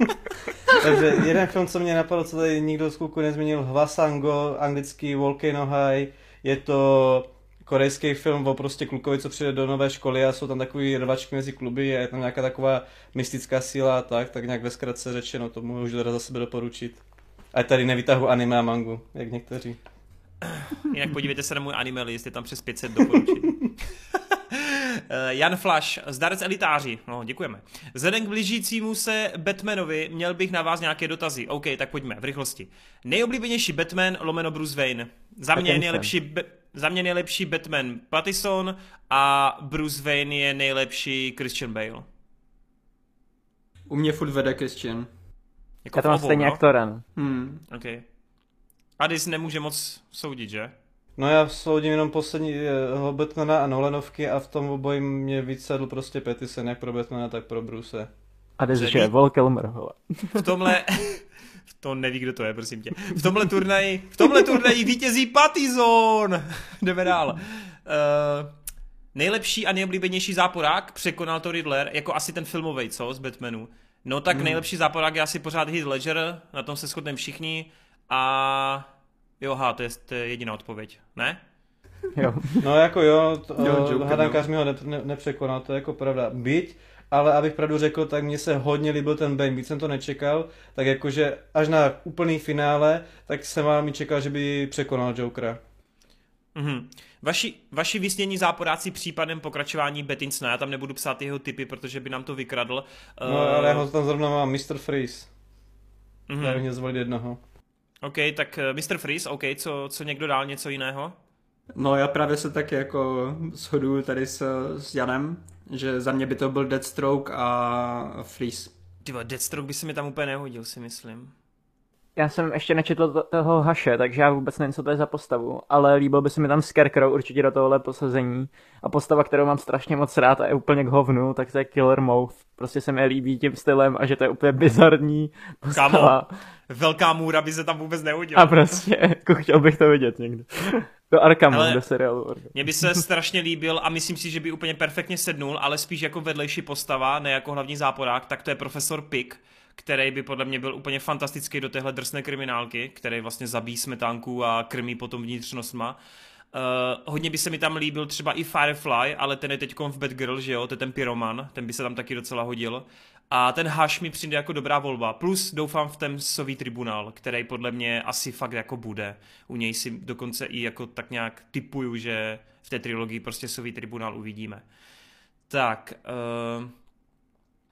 <laughs>
Takže jeden film, co mě napadl, co tady nikdo z kluku nezmínil, Hvasango, anglický Volcano High, Je to korejský film o prostě klukovi, co přijde do nové školy a jsou tam takový rvačky mezi kluby a je tam nějaká taková mystická síla a tak, tak nějak ve zkratce řečeno, to můžu teda za sebe doporučit. A tady nevytahu anime a mangu, jak někteří. <coughs>
Jinak podívejte se na můj anime list, je tam přes 500 doporučení. <laughs> Eh, Jan Flash, zdarec elitáři, no děkujeme. Vzhledem k blížícímu se Batmanovi měl bych na vás nějaké dotazy. OK, tak pojďme, v rychlosti. Nejoblíbenější Batman lomeno Bruce Wayne. Za mě, nejlepší, be- za mě nejlepší Batman Pattison a Bruce Wayne je nejlepší Christian Bale.
U mě furt vede Christian.
Jako Já to mám stejně no? aktora.
Hmm. OK. Adis nemůže moc soudit, že?
No já soudím jenom poslední uh, Batmana a Nolanovky a v tom obojí mě víc sedl prostě Petisen, jak pro Batmana, tak pro Bruce.
A jde je Vol Kilmer, <laughs>
V tomhle... to neví, kdo to je, prosím tě. V tomhle turnaji, v tomhle turnaji vítězí Patizon. <laughs> Jdeme dál. Uh, nejlepší a nejoblíbenější záporák překonal to Riddler, jako asi ten filmový, co, z Batmanu. No tak hmm. nejlepší záporák je asi pořád Heath Ledger, na tom se shodneme všichni. A Jo, ha, to je, jediná odpověď, ne?
Jo. No jako jo, to, jo Hadankář mi ho ne, ne, nepřekonal, to je jako pravda. Byť, ale abych pravdu řekl, tak mně se hodně líbil ten Bane, víc jsem to nečekal, tak jakože až na úplný finále, tak jsem vám mi čekal, že by překonal Jokera.
Mm-hmm. Vaši, vaši vysnění záporáci případem pokračování Betinsna, já tam nebudu psát jeho typy, protože by nám to vykradl.
No ale já ho tam zrovna mám, Mr. Freeze. Mm-hmm. Já mě zvolit jednoho.
OK, tak eh, Mr. Freeze, OK, co, co někdo dál, něco jiného?
No já právě se tak jako shoduju tady s, s Janem, že za mě by to byl Deathstroke a Freeze.
Tyba, Deathstroke by se mi tam úplně nehodil, si myslím.
Já jsem ještě nečetl toho Haše, takže já vůbec nevím, co to je za postavu, ale líbil by se mi tam Scarecrow určitě do tohohle posazení. A postava, kterou mám strašně moc rád a je úplně k hovnu, tak to je Killer Mouth. Prostě se mi líbí tím stylem a že to je úplně bizarní postava.
Kamo, velká můra by se tam vůbec neudělala.
A prostě, jako chtěl bych to vidět někdy. Do Arkhamu, ale do seriálu
Arkham. Mně by se strašně líbil a myslím si, že by úplně perfektně sednul, ale spíš jako vedlejší postava, ne jako hlavní záporák, tak to je profesor Pick, který by podle mě byl úplně fantastický do téhle drsné kriminálky, který vlastně zabíjí smetánku a krmí potom vnitřnostma. Uh, hodně by se mi tam líbil třeba i Firefly, ale ten je teď v Batgirl, že jo, to je ten pyroman, ten by se tam taky docela hodil. A ten Hash mi přijde jako dobrá volba. Plus doufám v ten sový tribunál, který podle mě asi fakt jako bude. U něj si dokonce i jako tak nějak typuju, že v té trilogii prostě sový tribunál uvidíme. Tak, uh,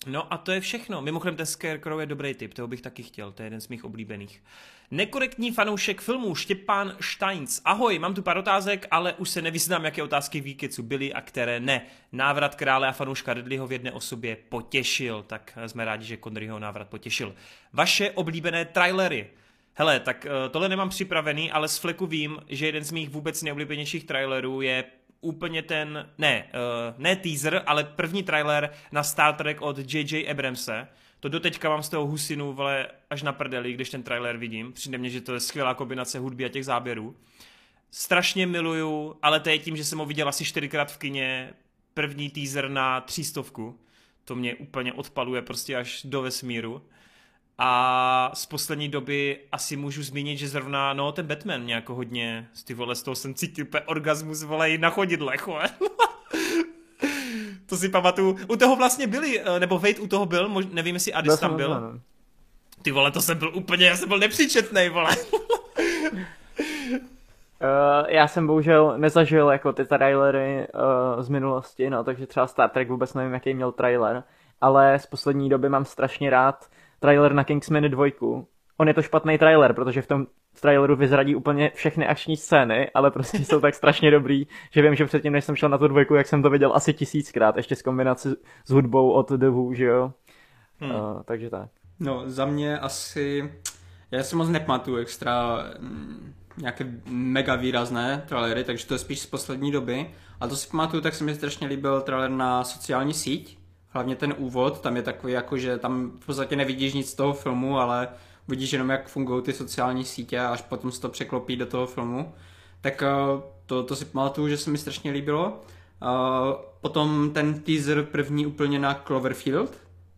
No a to je všechno. Mimochodem ten Scarecrow je dobrý typ, toho bych taky chtěl, to je jeden z mých oblíbených. Nekorektní fanoušek filmů Štěpán Steins. Ahoj, mám tu pár otázek, ale už se nevyznám, jaké otázky výkecu byly a které ne. Návrat krále a fanouška Ridleyho v jedné osobě potěšil, tak jsme rádi, že Conneryho návrat potěšil. Vaše oblíbené trailery. Hele, tak eh, tohle nemám připravený, ale z fleku vím, že jeden z mých vůbec nejoblíbenějších trailerů je úplně ten, ne, uh, ne teaser, ale první trailer na Star Trek od J.J. Abramse. To doteďka mám z toho husinu, vole, až na prdeli, když ten trailer vidím. Přijde mně, že to je skvělá kombinace hudby a těch záběrů. Strašně miluju, ale to je tím, že jsem ho viděl asi čtyřikrát v kině. První teaser na třístovku. To mě úplně odpaluje prostě až do vesmíru. A z poslední doby asi můžu zmínit, že zrovna, no, ten Batman mě jako hodně, z ty vole, z toho jsem cítil úplně orgasmus, vole, na chodidlech, <laughs> to si pamatuju. U toho vlastně byli, eh, nebo Wade u toho byl, mož, nevím, jestli Adis tam byl. No. Ty vole, to jsem byl úplně, já jsem byl nepříčetný, vole.
Uh, <laughs> já jsem bohužel nezažil jako ty trailery uh, z minulosti, no, takže třeba Star Trek vůbec nevím, jaký měl trailer, ale z poslední doby mám strašně rád trailer na Kingsman 2. On je to špatný trailer, protože v tom traileru vyzradí úplně všechny akční scény, ale prostě jsou tak strašně dobrý, že vím, že předtím, než jsem šel na tu dvojku, jak jsem to viděl asi tisíckrát, ještě s kombinací s hudbou od The Who, že jo. Hmm. Uh, takže tak.
No, za mě asi, já si moc nepamatuju extra mm, nějaké mega výrazné trailery, takže to je spíš z poslední doby. A to si pamatuju, tak se mi strašně líbil trailer na sociální síť, hlavně ten úvod, tam je takový jako, že tam v podstatě nevidíš nic z toho filmu, ale vidíš jenom, jak fungují ty sociální sítě a až potom se to překlopí do toho filmu. Tak eh, to, to si pamatuju, že se mi strašně líbilo. Uh, potom ten teaser první úplně na Cloverfield,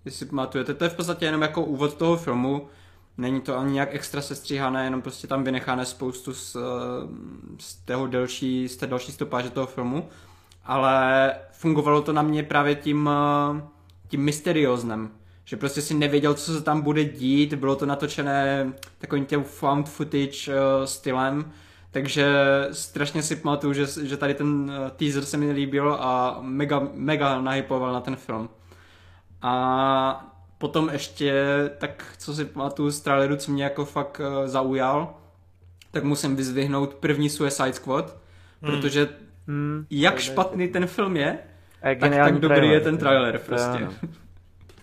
jestli pamatujete, to je v podstatě jenom jako úvod toho filmu. Není to ani nějak extra sestříhané, jenom prostě tam vynecháme spoustu z, z, tého delší, z té další stopáže toho filmu. Ale fungovalo to na mě právě tím, tím mysterióznem. Že prostě si nevěděl, co se tam bude dít, bylo to natočené takovým těm found footage uh, stylem, takže strašně si pamatuju, že, že tady ten teaser se mi líbil a mega, mega nahypoval na ten film. A potom ještě, tak co si pamatuju z traileru, co mě jako fakt uh, zaujal, tak musím vyzvihnout první Suicide Squad, hmm. protože hmm, jak špatný ten film je, tak, tak dobrý trailer, je ten trailer prostě.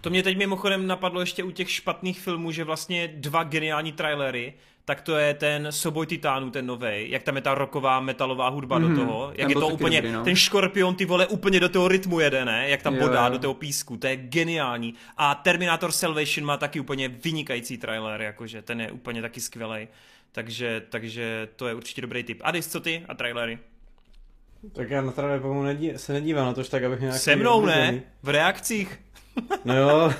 To mě teď mimochodem napadlo ještě u těch špatných filmů, že vlastně dva geniální trailery, tak to je ten Soboj titánů, ten nový, jak tam je ta roková metalová hudba mm-hmm. do mhm. toho, jak je to úplně, dobrý, no. ten škorpion ty vole úplně do toho rytmu jede, ne, jak tam jo, bodá jo. do toho písku, to je geniální. A Terminator Salvation má taky úplně vynikající trailer, jakože ten je úplně taky skvělý. Takže, takže to je určitě dobrý tip. Adis, co ty a trailery?
Tak já na trailer nedí, se nedívám na to, tak abych nějaký...
Se mnou ne, v reakcích.
No jo,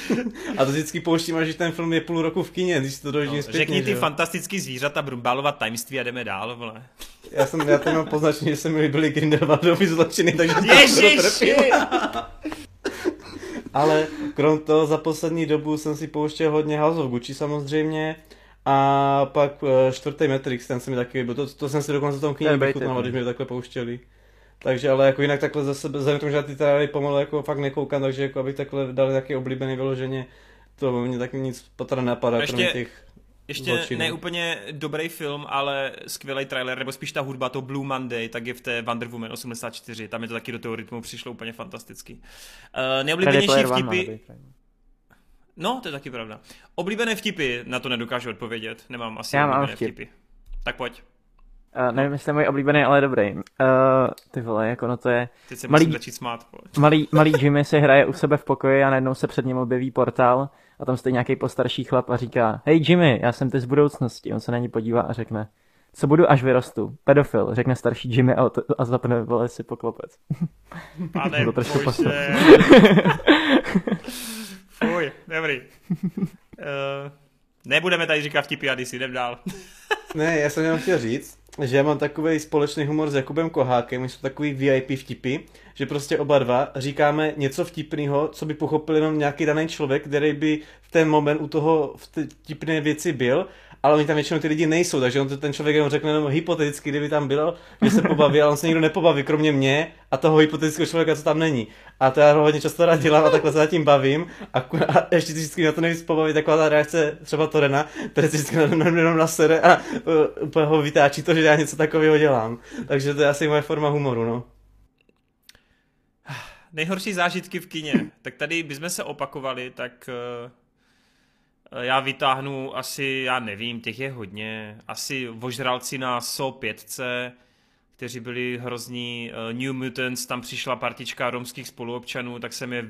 <laughs> a to vždycky pouštím, až ten film je půl roku v kině, když to dojíždím no, zpětně.
Řekni ty fantastický zvířata, brumbálovat tajemství a jdeme dál, vole.
Já jsem, já tam mám poznačení, že se mi líbily Grindelwaldovi zločiny, takže
Ježiši!
Ale krom toho za poslední dobu jsem si pouštěl hodně House of Gucci samozřejmě. A pak uh, čtvrtý Matrix, ten se mi taky líbil. To, to jsem si dokonce v tom kyně vychutnal, když mi to takhle pouštěli. Takže ale jako jinak takhle zase, vzhledem tomu, že já ty trailery pomalu jako fakt nekoukám, takže jako abych takhle dal nějaký oblíbený vyloženě, to mě tak nic potra napadá, ještě, kromě těch
ještě zločinů. ne úplně dobrý film, ale skvělý trailer, nebo spíš ta hudba, to Blue Monday, tak je v té Wonder Woman 84, tam je to taky do toho rytmu přišlo úplně fantasticky. Uh, neoblíbenější vtipy... No, to je taky pravda. Oblíbené vtipy, na to nedokážu odpovědět, nemám asi Já oblíbené vtip. vtipy. Tak pojď.
Uh, nevím, jestli je můj oblíbený, ale dobrý. Uh, ty vole, jako no to je...
Teď se malý, začít smát,
malý, <laughs> malý Jimmy si hraje u sebe v pokoji a najednou se před ním objeví portál a tam stojí nějaký postarší chlap a říká Hej Jimmy, já jsem ty z budoucnosti. On se na ní podívá a řekne co budu, až vyrostu? Pedofil, řekne starší Jimmy a, a zapne vole si poklopec.
Pane <laughs> to trošku <laughs> Fuj, dobrý. Uh, nebudeme tady říkat vtipy a si jdem dál. <laughs>
ne, já jsem jenom chtěl říct, že já mám takový společný humor s Jakubem Kohákem, my jsou takový VIP vtipy, že prostě oba dva říkáme něco vtipného, co by pochopil jenom nějaký daný člověk, který by v ten moment u toho vtipné věci byl ale oni tam většinou ty lidi nejsou, takže on to ten člověk jenom řekne jenom hypoteticky, kdyby tam bylo, že se pobaví, ale on se nikdo nepobaví, kromě mě a toho hypotetického člověka, co tam není. A to já hodně často rád dělám a takhle se nad tím bavím a, a ještě vždycky na to nejvíc pobaví taková ta reakce třeba Torena, který si vždycky jenom na sere a uh, úplně ho vytáčí to, že já něco takového dělám. Takže to je asi moje forma humoru, no.
Nejhorší zážitky v kině. Tak tady bychom se opakovali, tak Eh, já vytáhnu asi, já nevím, těch je hodně, asi vožralci na So 5, kteří byli hrozní, uh, New Mutants, tam přišla partička romských spoluobčanů, tak jsem je,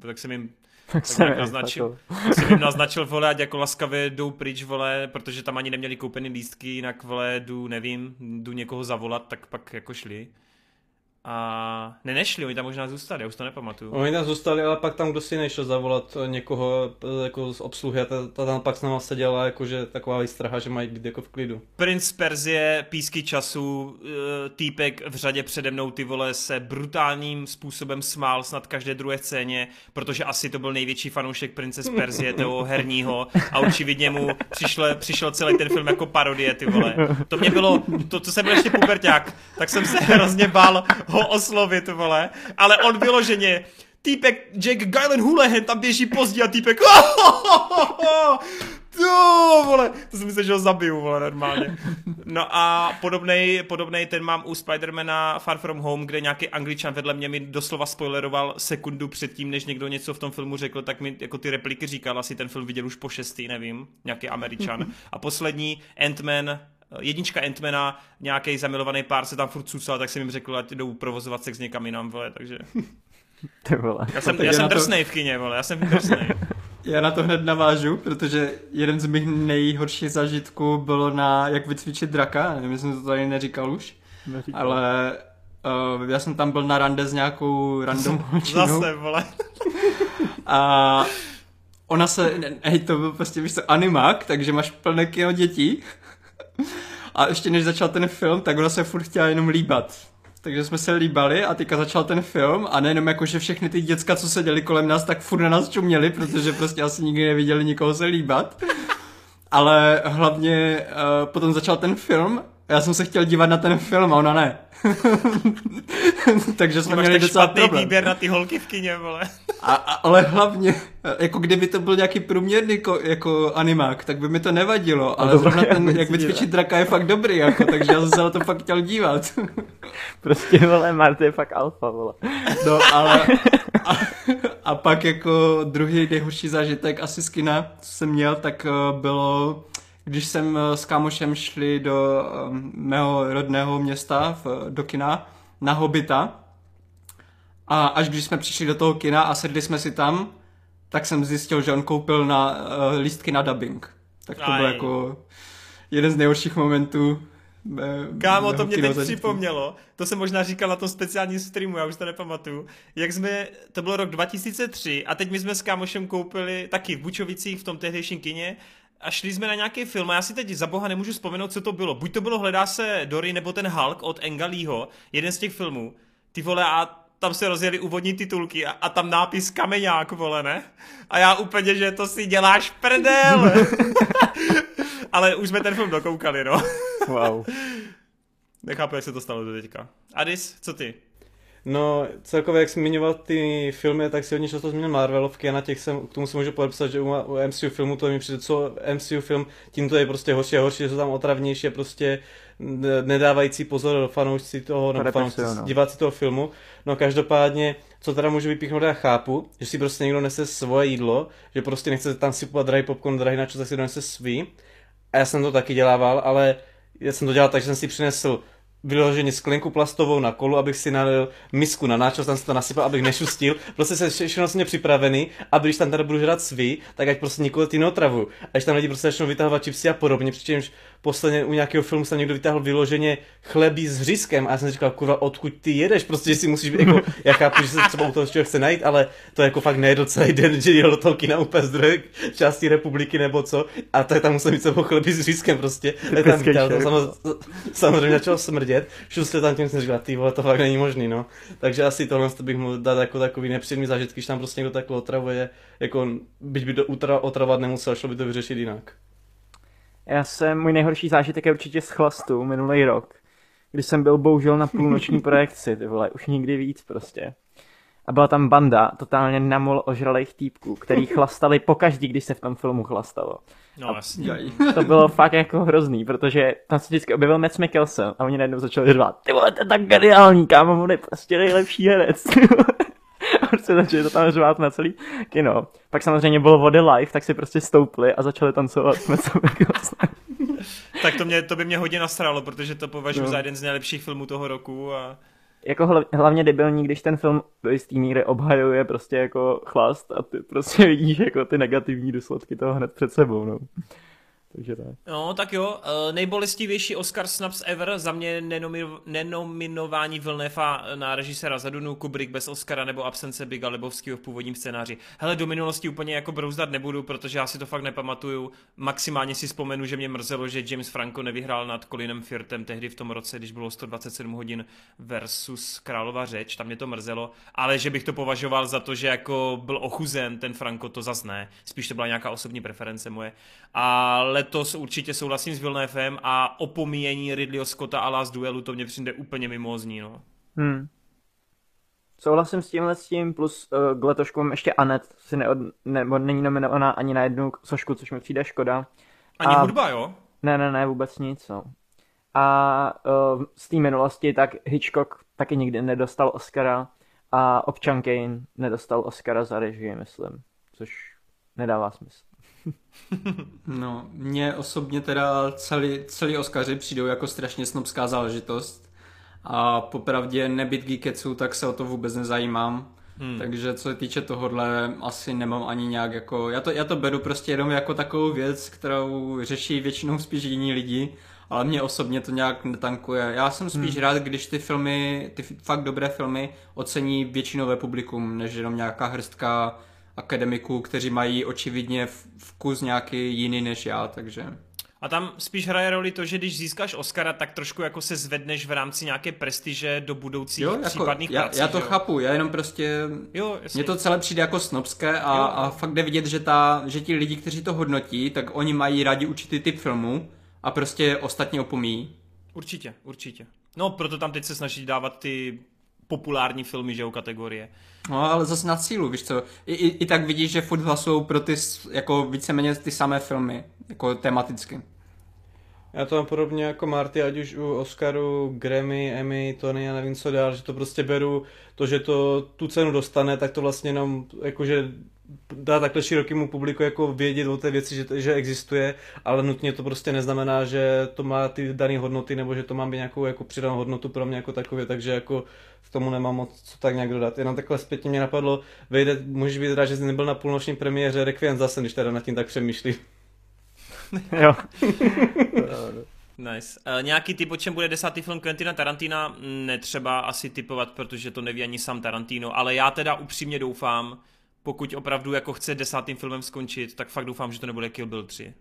tak jsem jim <laughs> tak jsem, naznačil, tak jsem jim naznačil, vole, ať jako laskavě jdou pryč, vole, protože tam ani neměli koupený lístky, jinak, vole, jdu, nevím, jdu někoho zavolat, tak pak jako šli. A ne, nešli, oni tam možná zůstali, já už to nepamatuju.
Oni tam zůstali, ale pak tam kdo si nešel zavolat někoho jako z obsluhy a ta, ta tam pak s náma seděla jakože taková výstraha, že mají být jako v klidu.
Prince Perzie, písky času, eh, týpek v řadě přede mnou ty vole se brutálním způsobem smál snad každé druhé scéně, protože asi to byl největší fanoušek Prince Perzie, toho herního a očividně mu přišel, přišel celý ten film jako parodie, ty vole. To mě bylo, to, to jsem byl ještě puberták, tak jsem se hrozně bál ho oslovit, vole. Ale on vyloženě, týpek Jack Gyllen Houlihan tam běží pozdě a týpek <laughs> to, vole, to jsem myslel, že ho zabiju, vole, normálně. No a podobnej, podobnej ten mám u Spidermana Far From Home, kde nějaký angličan vedle mě mi doslova spoileroval sekundu předtím, než někdo něco v tom filmu řekl, tak mi jako ty repliky říkal, asi ten film viděl už po šestý, nevím, nějaký američan. A poslední, Ant-Man, jednička Antmana, nějaký zamilovaný pár se tam furt cucal, tak jsem jim řekl, ať jdou provozovat sex někam jinam, vole, takže... <laughs>
Ty vole.
Já jsem, já jsem drsnej to... v kině, vole, já jsem drsnej. <laughs>
Já na to hned navážu, protože jeden z mých nejhorších zažitků bylo na jak vycvičit draka, nevím, jestli jsem to tady neříkal už, neříkal. ale uh, já jsem tam byl na rande s nějakou random <laughs> holčinou.
Zase, vole.
A ona se, hej, to byl prostě, víš co, animák, takže máš plné kino dětí. A ještě než začal ten film, tak ona se furt chtěla jenom líbat. Takže jsme se líbali a teďka začal ten film a nejenom jako, že všechny ty děcka, co seděli kolem nás, tak furt na nás čuměli, protože prostě asi nikdy neviděli nikoho se líbat. Ale hlavně uh, potom začal ten film já jsem se chtěl dívat na ten film a ona ne. <laughs> Takže jsme měli docela problém.
výběr na ty holky v kině, vole.
a, a, ale hlavně, jako kdyby to byl nějaký průměrný ko, jako animák, tak by mi to nevadilo, ale zrovna ten, jak vycvičit draka je fakt dobrý, jako, takže já jsem se na to fakt chtěl dívat. <laughs>
prostě, vole, Marty je fakt alfa, vole.
No, ale... A, a pak jako druhý nejhorší zážitek asi z kina, co jsem měl, tak uh, bylo když jsem eh, s kámošem šli do eh, mého rodného města, v, do kina, na Hobita. A až když jsme přišli do toho kina a sedli jsme si tam, tak jsem zjistil, že on koupil na uh, lístky na dubbing. Tak to byl jako jeden z nejhorších momentů.
Kámo, to mě teď zažitku. připomnělo, to jsem možná říkal na tom speciálním streamu, já už to nepamatuju, jak jsme, to bylo rok 2003 a teď my jsme s kámošem koupili taky v Bučovicích v tom tehdejším kině a šli jsme na nějaký film a já si teď za boha nemůžu vzpomenout, co to bylo. Buď to bylo Hledá se Dory, nebo ten Hulk od Engalího, jeden z těch filmů. Ty vole, a tam se rozjeli úvodní titulky a, a tam nápis Kameňák, vole, ne? A já úplně, že to si děláš prdel. <laughs> Ale už jsme ten film dokoukali, no.
wow.
Nechápu, jak se to stalo do teďka. Adis, co ty?
No, celkově, jak zmiňoval ty filmy, tak si hodně často zmínil Marvelovky a na těch jsem, k tomu se můžu podepsat, že u, u MCU filmu to mi přijde, co MCU film, tím to je prostě horší a horší, že jsou tam otravnější a prostě nedávající pozor fanoušci toho, nebo fanoušci, no. diváci toho filmu. No každopádně, co teda můžu vypíchnout, já chápu, že si prostě někdo nese svoje jídlo, že prostě nechce tam si drahý popcorn, drahý načo, tak si donese svý. A já jsem to taky dělával, ale já jsem to dělal tak, že jsem si přinesl vyloženě sklenku plastovou na kolu, abych si nalil misku na náčo, tam si to nasypal, abych nešustil. Prostě se všechno jsem připravený, aby když tam teda budu žrat svý, tak ať prostě nikoho ty neotravu. A když tam lidi prostě začnou vytahovat čipsy a podobně, přičemž posledně u nějakého filmu se někdo vytáhl vyloženě chlebí s řízkem a já jsem říkal, kurva, odkud ty jedeš, prostě, že si musíš, jako, já chápu, že se třeba u toho člověk chce najít, ale to jako fakt nejedl celý den, že jel do toho kina úplně z druhé části republiky nebo co, a tak tam musel mít sebou chlebí s řízkem prostě, tak tam vytáhl, to samozřejmě, samozřejmě začalo smrdět, šustil tam tím jsem říkal, ty vole, to fakt není možný, no. Takže asi tohle bych mohl dát jako takový nepříjemný zážitky, když tam prostě někdo takhle otravuje, jako, byť by to otravovat nemusel, šlo by to vyřešit jinak.
Já jsem, můj nejhorší zážitek je určitě z chlastu minulý rok, kdy jsem byl bohužel na půlnoční projekci, ty vole, už nikdy víc prostě. A byla tam banda totálně namol ožralých týpků, který chlastali pokaždý, když se v tom filmu chlastalo.
No, jasně.
To bylo fakt jako hrozný, protože tam se vždycky objevil Matt Mikkelsen a oni najednou začali řvát, ty vole, to je tak geniální, kámo, on je prostě nejlepší herec. <laughs> <laughs> prostě začali to tam řvát na celý kino. Pak samozřejmě bylo vody live, tak si prostě stoupli a začali tancovat jsme <laughs>
Tak to, mě, to by mě hodně nasralo, protože to považuji no. za jeden z nejlepších filmů toho roku a
jako hlavně debilní, když ten film do jistý míry obhajuje prostě jako chlast a ty prostě vidíš jako ty negativní důsledky toho hned před sebou, no. Takže tak.
No, tak jo. Uh, nejbolestivější Oscar Snaps ever za mě nenomi- nenominování Vilnefa na režisera Zadunu, Kubrick bez Oscara nebo absence Biga Lebovského v původním scénáři. Hele, do minulosti úplně jako brouzdat nebudu, protože já si to fakt nepamatuju. Maximálně si vzpomenu, že mě mrzelo, že James Franco nevyhrál nad Colinem Firtem tehdy v tom roce, když bylo 127 hodin versus Králova řeč, tam mě to mrzelo, ale že bych to považoval za to, že jako byl ochuzen ten Franco, to zas ne. Spíš to byla nějaká osobní preference moje. Ale letos určitě souhlasím s Vilnéfem a opomíjení Ridleyho Scotta a Last Duelu to mě přijde úplně mimozní, no.
Hmm. Souhlasím s tímhle s tím, plus uh, k letošku mám ještě Anet, si neod, nebo není nominovaná ani na jednu sošku, což mi přijde škoda.
Ani a, hudba, jo?
Ne, ne, ne, vůbec nic, no. A uh, z té minulosti tak Hitchcock taky nikdy nedostal Oscara a Občan Kane nedostal Oscara za režii, myslím, což nedává smysl. <laughs>
no, mně osobně teda celý, celý Oscaři přijdou jako strašně snobská záležitost a popravdě nebyt geekeců, tak se o to vůbec nezajímám. Hmm. Takže co se týče tohohle, asi nemám ani nějak jako, já to, já to beru prostě jenom jako takovou věc, kterou řeší většinou spíš jiní lidi, ale mě osobně to nějak netankuje. Já jsem spíš hmm. rád, když ty filmy, ty fakt dobré filmy ocení většinové publikum, než jenom nějaká hrstka akademiků, kteří mají očividně vkus nějaký jiný než já, takže...
A tam spíš hraje roli to, že když získáš Oscara, tak trošku jako se zvedneš v rámci nějaké prestiže do budoucích jo, jako, případných
já,
prací.
Já to jo? chápu, já jenom prostě... Jo, Mně to celé přijde jako snobské a, jo. a fakt jde vidět, že, ta, že ti lidi, kteří to hodnotí, tak oni mají rádi určitý typ filmu a prostě ostatně opomíjí.
Určitě, určitě. No, proto tam teď se snaží dávat ty populární filmy, že jo, kategorie.
No, ale zase na cílu, víš co, i, i, i tak vidíš, že furt hlasují pro ty, jako víceméně ty samé filmy, jako tematicky.
Já to mám podobně jako Marty, ať už u Oscaru, Grammy, Emmy, Tony a nevím co dál, že to prostě beru, to, že to tu cenu dostane, tak to vlastně jenom jakože dá takhle širokému publiku jako vědět o té věci, že, že existuje, ale nutně to prostě neznamená, že to má ty dané hodnoty, nebo že to má být nějakou jako přidanou hodnotu pro mě jako takové, takže jako v tomu nemám moc co tak nějak dodat. Jenom takhle zpětně mě napadlo, vejde, můžeš být rád, že jsi nebyl na půlnoční premiéře Requiem zase, když teda nad tím tak přemýšlím. <laughs>
jo. <laughs>
Nice. Uh, nějaký typ, o čem bude desátý film Quentina Tarantina, netřeba asi typovat, protože to neví ani sám Tarantino, ale já teda upřímně doufám, pokud opravdu jako chce desátým filmem skončit, tak fakt doufám, že to nebude Kill Bill 3.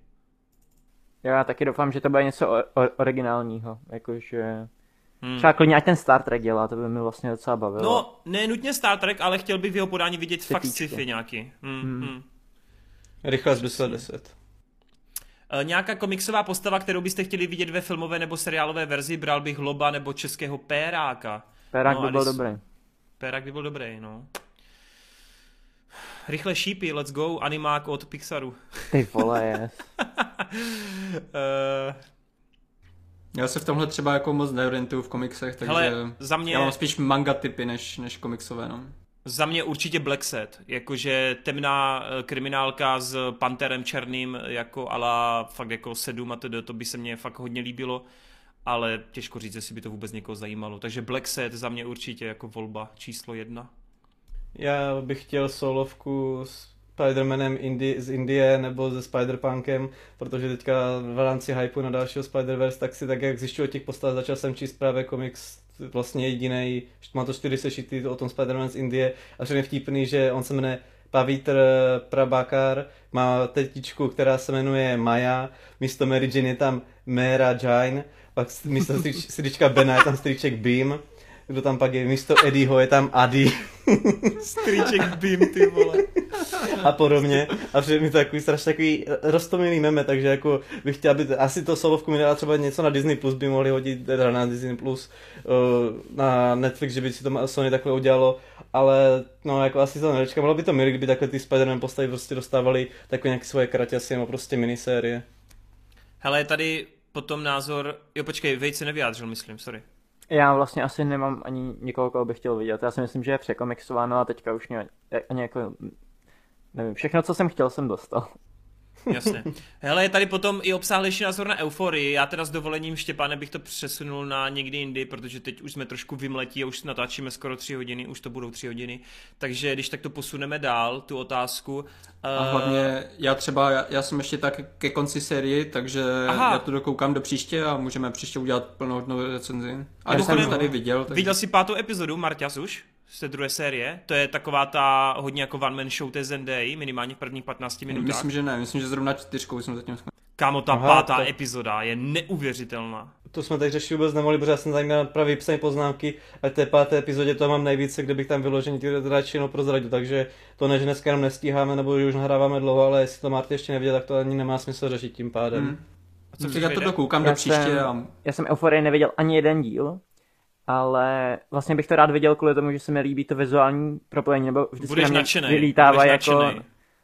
Já taky doufám, že to bude něco originálního, jakože... Hmm. Třeba klidně ať ten Star Trek dělá, to by mi vlastně docela bavilo.
No, ne nutně Star Trek, ale chtěl bych v jeho podání vidět Sci-fi. fakt sci-fi nějaký. Hmm, hmm. Hmm.
Rychle z 10.
Uh, nějaká komiksová postava, kterou byste chtěli vidět ve filmové nebo seriálové verzi, bral bych Loba nebo českého Péráka.
Pérák no, by byl dobrý.
Pérák by byl dobrý, no. Rychle šípy, let's go, animák od Pixaru.
Ty vole, yes.
uh, já se v tomhle třeba jako moc neorientuju v komiksech, takže Hele, za mě... já mám spíš manga typy než, než komiksové, no.
Za mě určitě Black Set, jakože temná eh, kriminálka s panterem černým, jako ala fakt jako sedm a to, to by se mně fakt hodně líbilo, ale těžko říct, jestli by to vůbec někoho zajímalo. Takže Black Set za mě určitě jako volba číslo jedna.
Já bych chtěl solovku s Spider-Manem Indi- z Indie nebo se Spider-Punkem, protože teďka v rámci hypeu na dalšího Spider-Verse, tak si tak jak zjišťuji o těch postavách, začal jsem číst právě komiks vlastně jediný, má to čtyři sešity o tom Spider-Man z Indie a všechny vtipný, že on se jmenuje Pavitr Prabakar, má tetičku, která se jmenuje Maya, místo Mary Jane je tam Mera Jain, pak místo stříčka Bena je tam stříček Beam, kdo tam pak je, místo Eddieho je tam Adi. <laughs>
Stříček Beam, ty vole.
A podobně. A přijde mi to takový strašně takový roztomilý meme, takže jako bych chtěl, aby asi to solovku mi dala třeba něco na Disney Plus, by mohli hodit, teda na Disney Plus, uh, na Netflix, že by si to Sony takhle udělalo, ale no jako asi to nečekám, bylo by to milé, kdyby takhle ty Spider-Man postavy prostě dostávali takové nějaké svoje kraťasy nebo prostě minisérie.
Hele, tady potom názor, jo počkej, Vejt se nevyjádřil, myslím, sorry.
Já vlastně asi nemám ani nikoho, koho bych chtěl vidět. Já si myslím, že je překomixováno a teďka už mě ani jako... Nevím, všechno, co jsem chtěl, jsem dostal.
Jasně. Hele, je tady potom i obsáhlejší názor na euforii. Já teda s dovolením Štěpáne bych to přesunul na někdy jindy, protože teď už jsme trošku vymletí a už natáčíme skoro tři hodiny, už to budou tři hodiny. Takže když tak to posuneme dál, tu otázku.
A hlavně já třeba, já, já jsem ještě tak ke konci série, takže Aha. já to dokoukám do příště a můžeme příště udělat plnou recenzi. A když jsem tady viděl.
Tak... Viděl jsi pátou epizodu, Marťas už? Z té druhé série. To je taková ta hodně jako one man show té Zenday, minimálně v prvních 15 minutách.
Myslím, že ne, myslím, že zrovna čtyřkou jsem zatím
Kámo, ta Aha, pátá to... epizoda je neuvěřitelná.
To jsme teď řešili vůbec nemohli, protože já jsem tady měl právě psané poznámky a té páté epizodě to mám nejvíce, kde bych tam vyložený ty radši jenom prozradil, takže to ne, že dneska jenom nestíháme nebo že už nahráváme dlouho, ale jestli to Marty ještě neviděl, tak to ani nemá smysl řešit tím pádem. Hmm.
A co hmm. já to dokoukám já do příště. Jsem, a...
Já jsem Euphoria neviděl ani jeden díl, ale vlastně bych to rád viděl kvůli tomu, že se mi líbí to vizuální propojení, nebo vždycky
Budeš
na mě
nadšenej,
vylítává jako nadšenej.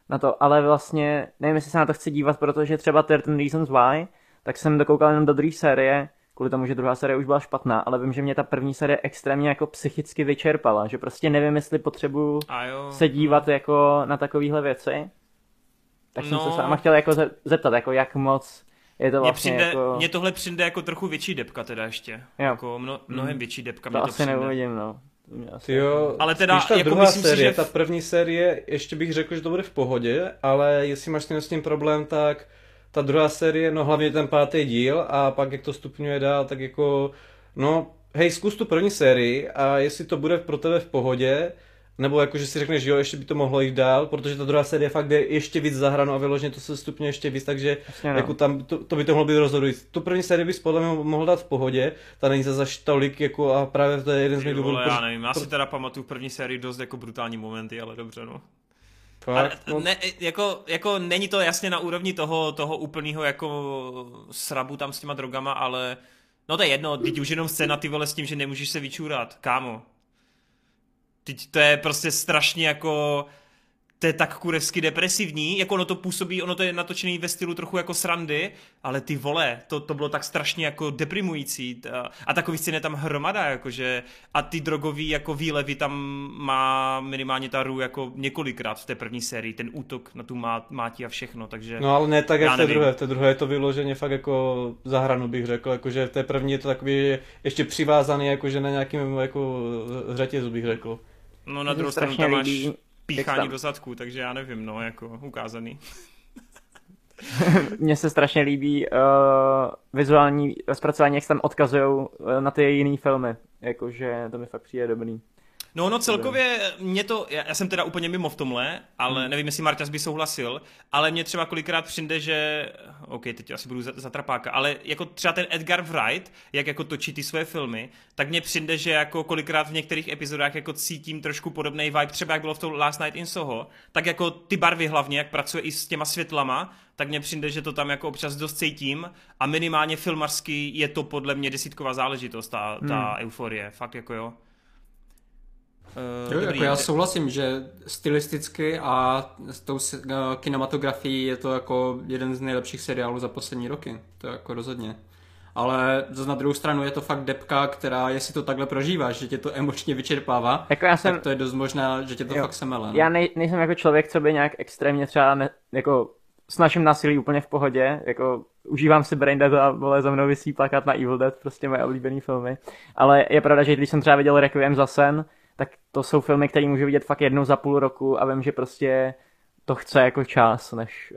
na to, ale vlastně nevím, jestli se na to chci dívat, protože třeba 13 Reasons Why, tak jsem dokoukal jenom do druhé série, kvůli tomu, že druhá série už byla špatná, ale vím, že mě ta první série extrémně jako psychicky vyčerpala, že prostě nevím, jestli potřebuji se dívat jako na takovéhle věci. Tak no. jsem se sama chtěl jako zeptat, jako jak moc je to vlastně
mně,
přijde, jako...
mně tohle přijde jako trochu větší depka teda ještě. Jo. Jako mno, mnohem mm. větší depka to, to
asi
přijde.
neuvidím, no.
Jo,
ale teda
ta
jako
druhá
myslím
série,
si, že...
ta první série, ještě bych řekl, že to bude v pohodě, ale jestli máš s tím problém, tak ta druhá série, no hlavně ten pátý díl a pak jak to stupňuje dál, tak jako, no hej, zkus tu první sérii a jestli to bude pro tebe v pohodě nebo jako, že si řekneš, jo, ještě by to mohlo jít dál, protože ta druhá série fakt jde ještě víc za hranu a vyloženě to se stupně ještě víc, takže Jasně, no. jako tam, to, to, by to mohlo být rozhodující. Tu první sérii bys podle mě mohl dát v pohodě, ta není za tolik jako a právě to je jeden z mých důvodů.
Já nevím, já si teda pamatuju v první sérii dost jako brutální momenty, ale dobře no. Fakt, no. ne, jako, jako není to jasně na úrovni toho, toho úplného jako srabu tam s těma drogama, ale no to je jedno, teď už jenom scéna ty vole s tím, že nemůžeš se vyčůrat, kámo. Teď to je prostě strašně jako to je tak kurevsky depresivní, jako ono to působí, ono to je natočený ve stylu trochu jako srandy, ale ty vole, to, to bylo tak strašně jako deprimující. A, a takový scén je tam hromada, jakože a ty drogový jako výlevy tam má minimálně ta Ru jako několikrát v té první sérii, ten útok na tu má, mátí a všechno, takže...
No ale ne tak jak v té druhé, v té druhé je to vyloženě fakt jako zahranu bych řekl, jakože v té první je to takový ještě přivázaný jakože na nějakým jako řetězu bych řekl.
No na druhou stranu tam máš píchání do zadku, takže já nevím, no, jako ukázaný. <laughs>
Mně se strašně líbí uh, vizuální zpracování, jak se tam odkazují uh, na ty jiné filmy. Jakože to mi fakt přijde dobrý.
No, no celkově mě to, já, já jsem teda úplně mimo v tomhle, ale hmm. nevím, jestli Marťas by souhlasil, ale mě třeba kolikrát přijde, že, ok, teď asi budu zatrapáka, ale jako třeba ten Edgar Wright, jak jako točí ty své filmy, tak mně přijde, že jako kolikrát v některých epizodách jako cítím trošku podobný vibe, třeba jak bylo v tom Last Night in Soho, tak jako ty barvy hlavně, jak pracuje i s těma světlama, tak mně přijde, že to tam jako občas dost cítím a minimálně filmarsky je to podle mě desítková záležitost, ta, ta hmm. euforie, fakt jako jo.
Uh, jo, dobrý. jako já souhlasím, že stylisticky a s tou uh, kinematografií je to jako jeden z nejlepších seriálů za poslední roky. To jako rozhodně. Ale zase na druhou stranu je to fakt depka, která, jestli to takhle prožíváš, že tě to emočně vyčerpává, jako já jsem, tak to je dost možná, že tě to jo, fakt semele.
No. Já nej, nejsem jako člověk, co by nějak extrémně třeba ne, jako s naším násilí úplně v pohodě, jako užívám si Brain Dead a vole za mnou vysí plakát na Evil Dead, prostě moje oblíbené filmy. Ale je pravda, že když jsem třeba viděl Requiem za sen, tak to jsou filmy, které můžu vidět fakt jednou za půl roku a vím, že prostě to chce jako čas, než...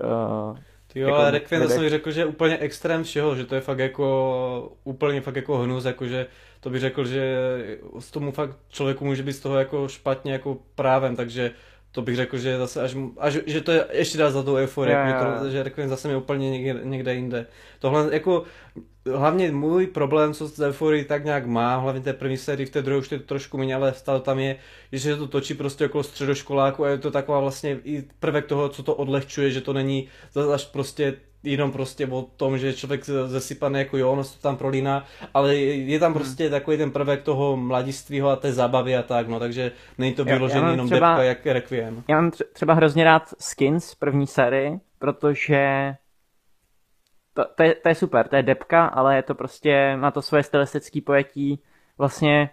Uh,
ty jo, jako ale Requiem jsem řekl, že je úplně extrém všeho, že to je fakt jako úplně fakt jako hnus, jakože to bych řekl, že z tomu fakt člověku může být z toho jako špatně jako právem, takže to bych řekl, že zase až, až že to je ještě dá za tu euforii, yeah. jako, že, to, že Requiem zase je úplně někde, někde jinde. Tohle jako hlavně můj problém, co z Euphorii tak nějak má, hlavně té první sérii, v té druhé už to trošku méně, ale stále tam je, že se to točí prostě okolo středoškoláku a je to taková vlastně i prvek toho, co to odlehčuje, že to není až prostě jenom prostě o tom, že člověk zesypaný jako jo, ono se to tam prolíná, ale je tam hmm. prostě hmm. takový ten prvek toho mladistvího a té zábavy a tak, no, takže není to vyložený jenom třeba, depka jak Requiem.
Já mám třeba hrozně rád Skins první sérii, protože to, to, je, to je super, to je depka, ale je to prostě, má to svoje stylistické pojetí, vlastně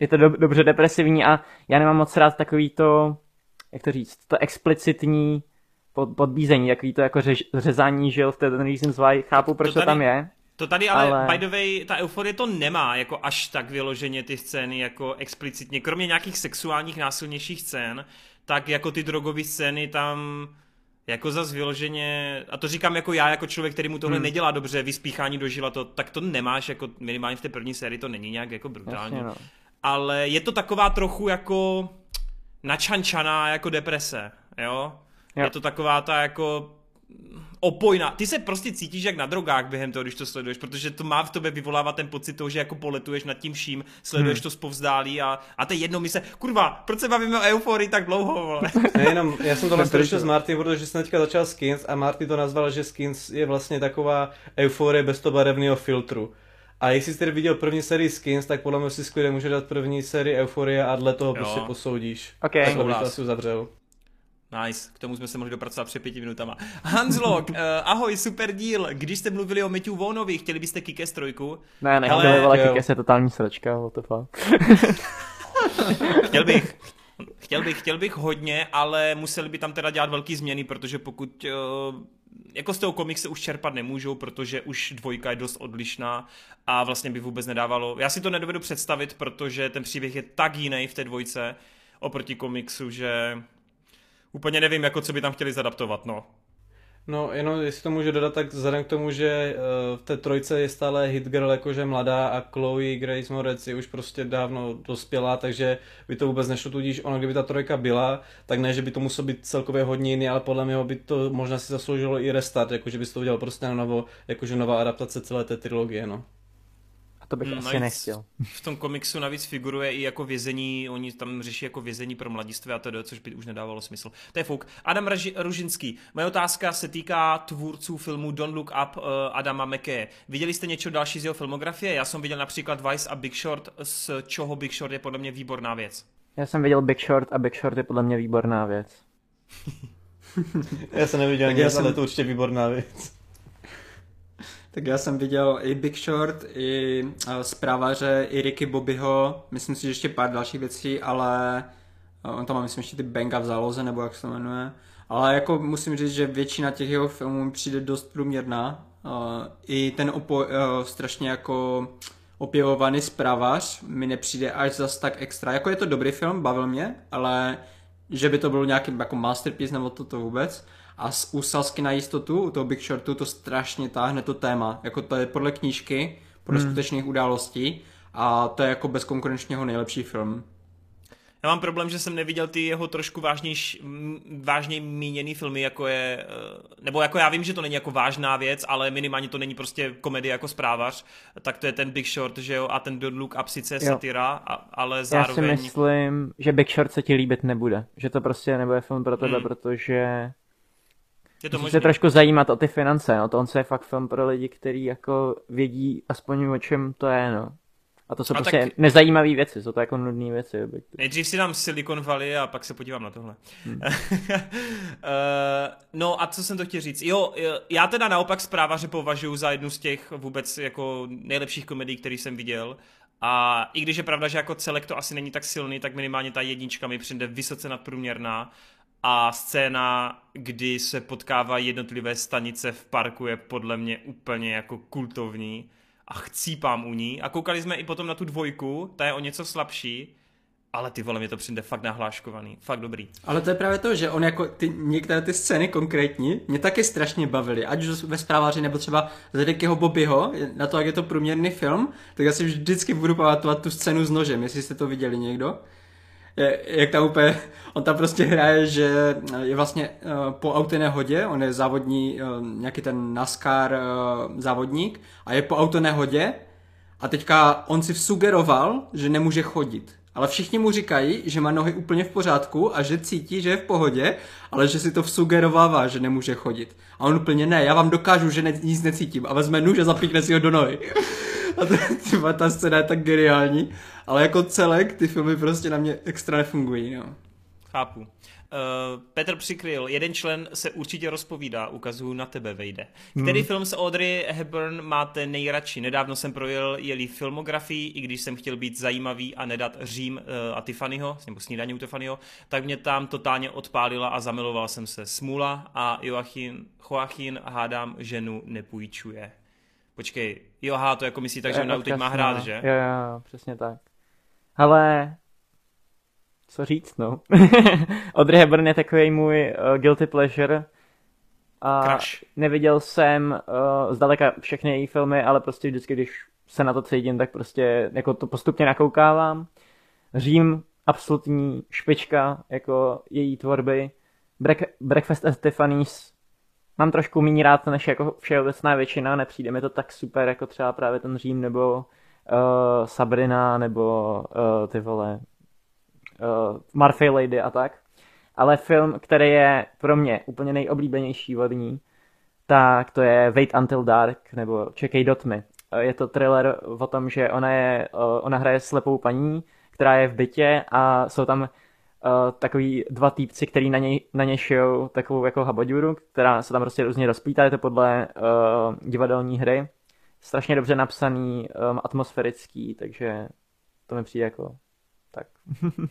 je to do, dobře depresivní a já nemám moc rád takový to, jak to říct, to explicitní pod, podbízení, takový to jako řež, řezání žil v ten Reasons Why, chápu, proč to, tady, to tam je.
To tady ale, ale, by the way, ta euforie to nemá jako až tak vyloženě ty scény jako explicitně, kromě nějakých sexuálních násilnějších scén, tak jako ty drogové scény tam jako za vyloženě, a to říkám jako já, jako člověk, který mu tohle hmm. nedělá dobře, vyspíchání do žila, to, tak to nemáš, jako minimálně v té první sérii to není nějak jako brutální. Jasně, no. Ale je to taková trochu jako načančaná jako deprese, jo? Jo? Je to taková ta jako opojná. Ty se prostě cítíš jak na drogách během toho, když to sleduješ, protože to má v tobě vyvolávat ten pocit toho, že jako poletuješ nad tím vším, sleduješ hmm. to zpovzdálí a, a to je jedno mi se, kurva, proč se bavíme o euforii tak dlouho, vole? <laughs>
Nejenom, já jsem to slyšel s Marty, protože jsem teďka začal Skins a Marty to nazval, že Skins je vlastně taková euforie bez toho barevného filtru. A jestli jsi viděl první sérii Skins, tak podle mě si skvěle může dát první sérii Euforie a dle toho jo. prostě posoudíš.
Ok.
Tak to asi uzavřel.
Nice, k tomu jsme se mohli dopracovat před pěti minutama. Hanslok, uh, <laughs> ahoj, super díl. Když jste mluvili o Matthew Vonovi, chtěli byste Kikes trojku?
Ne, ne, ale, ale Kikes je totální sračka, what the fuck. <laughs> <laughs>
chtěl bych, chtěl bych, chtěl bych hodně, ale museli by tam teda dělat velký změny, protože pokud uh, jako z toho komikse už čerpat nemůžou, protože už dvojka je dost odlišná a vlastně by vůbec nedávalo. Já si to nedovedu představit, protože ten příběh je tak jiný v té dvojce oproti komiksu, že úplně nevím, jako co by tam chtěli zadaptovat, no.
No, jenom jestli to můžu dodat, tak vzhledem k tomu, že eh, v té trojce je stále hit girl jakože mladá a Chloe Grace Moretz je už prostě dávno dospělá, takže by to vůbec nešlo, tudíž ono, kdyby ta trojka byla, tak ne, že by to muselo být celkově hodně jiný, ale podle mě by to možná si zasloužilo i restart, jakože by to udělal prostě na novo, jakože nová adaptace celé té trilogie, no
to bych mm, asi nechtěl.
V tom komiksu navíc figuruje i jako vězení, oni tam řeší jako vězení pro mladistvé a to, což by už nedávalo smysl. To je fuk. Adam Raži, Ružinský. Moje otázka se týká tvůrců filmu Don't Look Up uh, Adama McKay. Viděli jste něco další z jeho filmografie? Já jsem viděl například Vice a Big Short, z čeho Big Short je podle mě výborná věc.
Já jsem viděl Big Short a Big Short je podle mě výborná věc. <laughs>
Já jsem neviděl nic, jsem... ale to určitě výborná věc.
Tak já jsem viděl i Big Short, i zprávaře, i Ricky Bobbyho, myslím si, že ještě pár dalších věcí, ale uh, on tam má, myslím, ještě ty Benga v záloze, nebo jak se to jmenuje. Ale jako musím říct, že většina těch jeho filmů přijde dost průměrná. Uh, I ten opo, strašně jako opěvovaný zprávař mi nepřijde až zas tak extra. Jako je to dobrý film, bavil mě, ale že by to byl nějaký jako masterpiece nebo to, to vůbec. A z úsazky na jistotu, u toho Big Shortu, to strašně táhne to téma. Jako to je podle knížky, podle hmm. skutečných událostí a to je jako bezkonkurenčně nejlepší film.
Já mám problém, že jsem neviděl ty jeho trošku vážnější, vážně míněný filmy, jako je, eh, nebo jako já vím, že to není jako vážná věc, ale minimálně to není prostě komedie jako zprávař, tak to je ten Big Short, že jo, a ten Don't Look Up sice je satira, ale zároveň...
Já si myslím, že Big Short se ti líbit nebude, že to prostě nebude film pro tebe, hmm. protože je to možný. se trošku zajímat o ty finance, no. To on se je fakt film pro lidi, kteří jako vědí aspoň o čem to je, no. A to jsou a prostě tak... nezajímavé věci, jsou to jako nudné věci.
Nejdřív si dám Silicon Valley a pak se podívám na tohle. Hmm. uh, <laughs> no a co jsem to chtěl říct? Jo, já teda naopak zprávaře považuji za jednu z těch vůbec jako nejlepších komedií, který jsem viděl. A i když je pravda, že jako celek to asi není tak silný, tak minimálně ta jednička mi přijde vysoce nadprůměrná a scéna, kdy se potkávají jednotlivé stanice v parku je podle mě úplně jako kultovní a chcípám u ní a koukali jsme i potom na tu dvojku, ta je o něco slabší, ale ty vole, mě to přijde fakt nahláškovaný, fakt dobrý.
Ale to je právě to, že on jako ty, některé ty scény konkrétní mě taky strašně bavily, ať už ve zpráváři nebo třeba z Rickyho Bobbyho, na to, jak je to průměrný film, tak já si vždycky budu pamatovat tu scénu s nožem, jestli jste to viděli někdo jak tam úplně, on tam prostě hraje, že je vlastně uh, po auté hodě, on je závodní, uh, nějaký ten NASCAR závodník a je po auté hodě a teďka on si sugeroval, že nemůže chodit. Ale všichni mu říkají, že má nohy úplně v pořádku a že cítí, že je v pohodě, ale že si to vsugerovává, že nemůže chodit. A on úplně ne, já vám dokážu, že ne, nic necítím. A vezme nůž a zapíkne si ho do nohy. <laughs> A to, ta scéna je tak geniální. Ale jako celek ty filmy prostě na mě extra nefungují. No.
Chápu. Uh, Petr přikryl, jeden člen se určitě rozpovídá, ukazuju na tebe, vejde. Který hmm. film s Audrey Hepburn máte nejradši? Nedávno jsem projel jeli filmografii, i když jsem chtěl být zajímavý a nedat Řím uh, a Tiffanyho, nebo snídaní u Tiffanyho, tak mě tam totálně odpálila a zamiloval jsem se. Smula a Joachim, Joachim hádám, ženu nepůjčuje. Počkej, jo, aha, to jako myslí tak, že ona teď má hrát, že?
Jo, jo, přesně tak. Ale co říct, no. <laughs> Audrey Hepburn je takový můj uh, guilty pleasure. A
Crush.
neviděl jsem uh, zdaleka všechny její filmy, ale prostě vždycky, když se na to cítím, tak prostě jako to postupně nakoukávám. Řím, absolutní špička jako její tvorby. Break, Breakfast at Tiffany's mám trošku méně rád než jako všeobecná většina, nepřijde mi to tak super jako třeba právě ten Řím nebo uh, Sabrina nebo uh, ty vole uh, Murphy Lady a tak. Ale film, který je pro mě úplně nejoblíbenější od ní, tak to je Wait Until Dark nebo Čekej do tmy. Je to thriller o tom, že ona, je, ona hraje slepou paní, která je v bytě a jsou tam uh, takový dva týpci, který na něj, na něj šijou takovou jako haboduru, která se tam prostě různě rozpítá, je to podle uh, divadelní hry. Strašně dobře napsaný, um, atmosférický, takže to mi přijde jako tak. <laughs>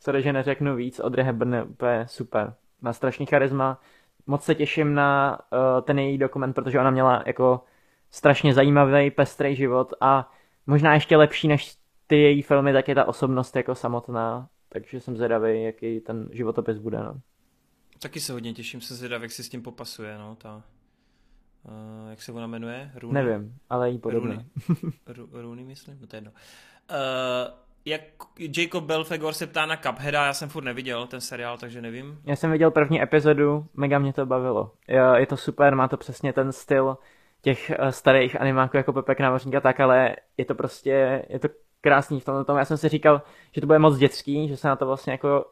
Sorry, že neřeknu víc, od Hepburn je úplně super. Má strašný charisma. Moc se těším na uh, ten její dokument, protože ona měla jako strašně zajímavý, pestrý život a možná ještě lepší než ty její filmy, tak je ta osobnost jako samotná. Takže jsem zvědavý, jaký ten životopis bude. No.
Taky se hodně těším, se zvědav, jak si s tím popasuje, no, ta, uh, jak se ona jmenuje?
Rooney? Nevím, ale jí podobně.
Rooney, <laughs> myslím, no to je jedno. Uh, jak Jacob Belfegor se ptá na Cupheada, já jsem furt neviděl ten seriál, takže nevím.
Já jsem viděl první epizodu, mega mě to bavilo. Je to super, má to přesně ten styl těch eh, starých animáků jako Pepek Námořník a tak, ale je to prostě, je to krásný v tomhle tom. Já jsem si říkal, že to bude moc dětský, že se na to vlastně jako,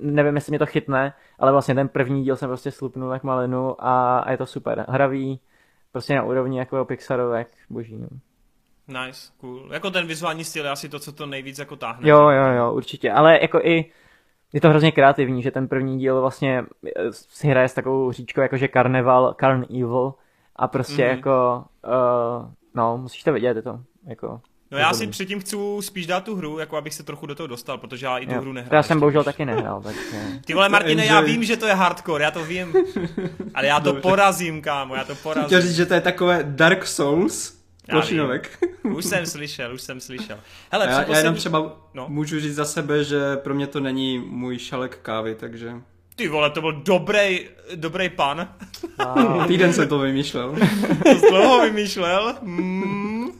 nevím, jestli mě to chytne, ale vlastně ten první díl jsem prostě slupnul jak malinu a, a je to super. Hravý, prostě na úrovni jako Pixarovek, boží. No.
Nice, cool. Jako ten vizuální styl je asi to, co to nejvíc jako táhne.
Jo, jo, jo, určitě. Ale jako i je to hrozně kreativní, že ten první díl vlastně eh, si hraje s takovou říčkou jako že Carnival, Carn Evil a prostě mm-hmm. jako uh, no, musíš to vidět, je to jako
No já si předtím chci spíš dát tu hru, jako abych se trochu do toho dostal, protože já i tu jo. hru nehrál.
Já jsem bohužel taky nehrál, tak...
Ty vole Martine, já vím, že to je hardcore, já to vím. Ale já to porazím, kámo, já to porazím.
Chtěl říct, že to je takové Dark Souls, Plošinovek.
Už jsem slyšel, už jsem slyšel. Hele,
já, já jenom třeba no. můžu říct za sebe, že pro mě to není můj šalek kávy, takže...
Ty vole, to byl dobrý, dobrý pan.
Týden jsem to vymýšlel.
to dlouho vymýšlel. Mm.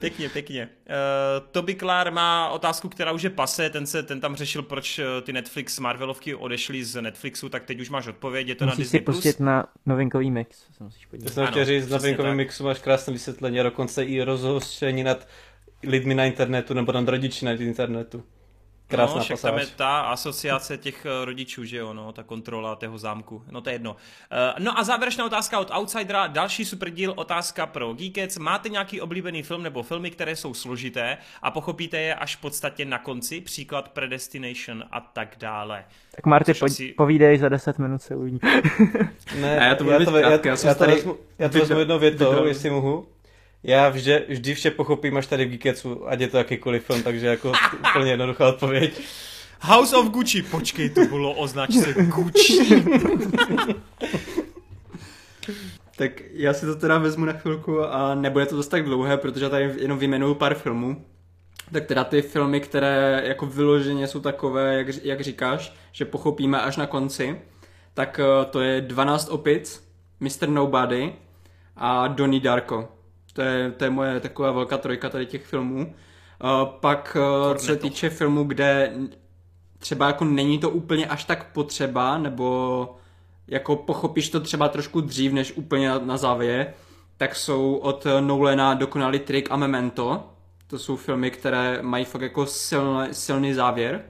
Pěkně, pěkně. Uh, Toby Klár má otázku, která už je pase, ten, se, ten tam řešil, proč eh, ty Netflix Marvelovky odešly z Netflixu, tak teď už máš odpověď, je to
musíš
na Disney+.
si pustit na novinkový mix, se musíš
podívat. To jsem chtěl říct, na novinkovém mixu máš krásné vysvětlení a dokonce i rozhořčení nad lidmi na internetu nebo nad rodiči na internetu. Krásná no,
však tam je ta asociace těch eh, rodičů, že jo, no, ta kontrola tého zámku. No to je jedno. Uh, no a závěrečná otázka od Outsidera, další super díl, otázka pro Geekets. Máte nějaký oblíbený film nebo filmy, které jsou složité a pochopíte je až v podstatě na konci, příklad Predestination a tak dále.
Tak Marty, po, asi... povídej, za 10 minut se uvidí.
ne, já to, já to, já, já, já, to vezmu, já to vezmu jednou větou, jestli mohu. Já vždy, vždy vše pochopím až tady v Geeketsu, ať je to jakýkoliv film, takže jako <laughs> úplně jednoduchá odpověď.
House of Gucci, počkej, to bylo označce Gucci. <laughs>
tak já si to teda vezmu na chvilku a nebude to dost tak dlouhé, protože tady jenom vyjmenuju pár filmů. Tak teda ty filmy, které jako vyloženě jsou takové, jak, jak říkáš, že pochopíme až na konci, tak eh, to je 12 opic, Mr. Nobody a Donnie Darko. To je, to je moje taková velká trojka tady těch filmů. Uh, pak, uh, co se týče filmů, kde třeba jako není to úplně až tak potřeba, nebo jako pochopíš to třeba trošku dřív, než úplně na, na závěr, tak jsou od Nolana Dokonalý trik a Memento. To jsou filmy, které mají fakt jako silný, silný závěr.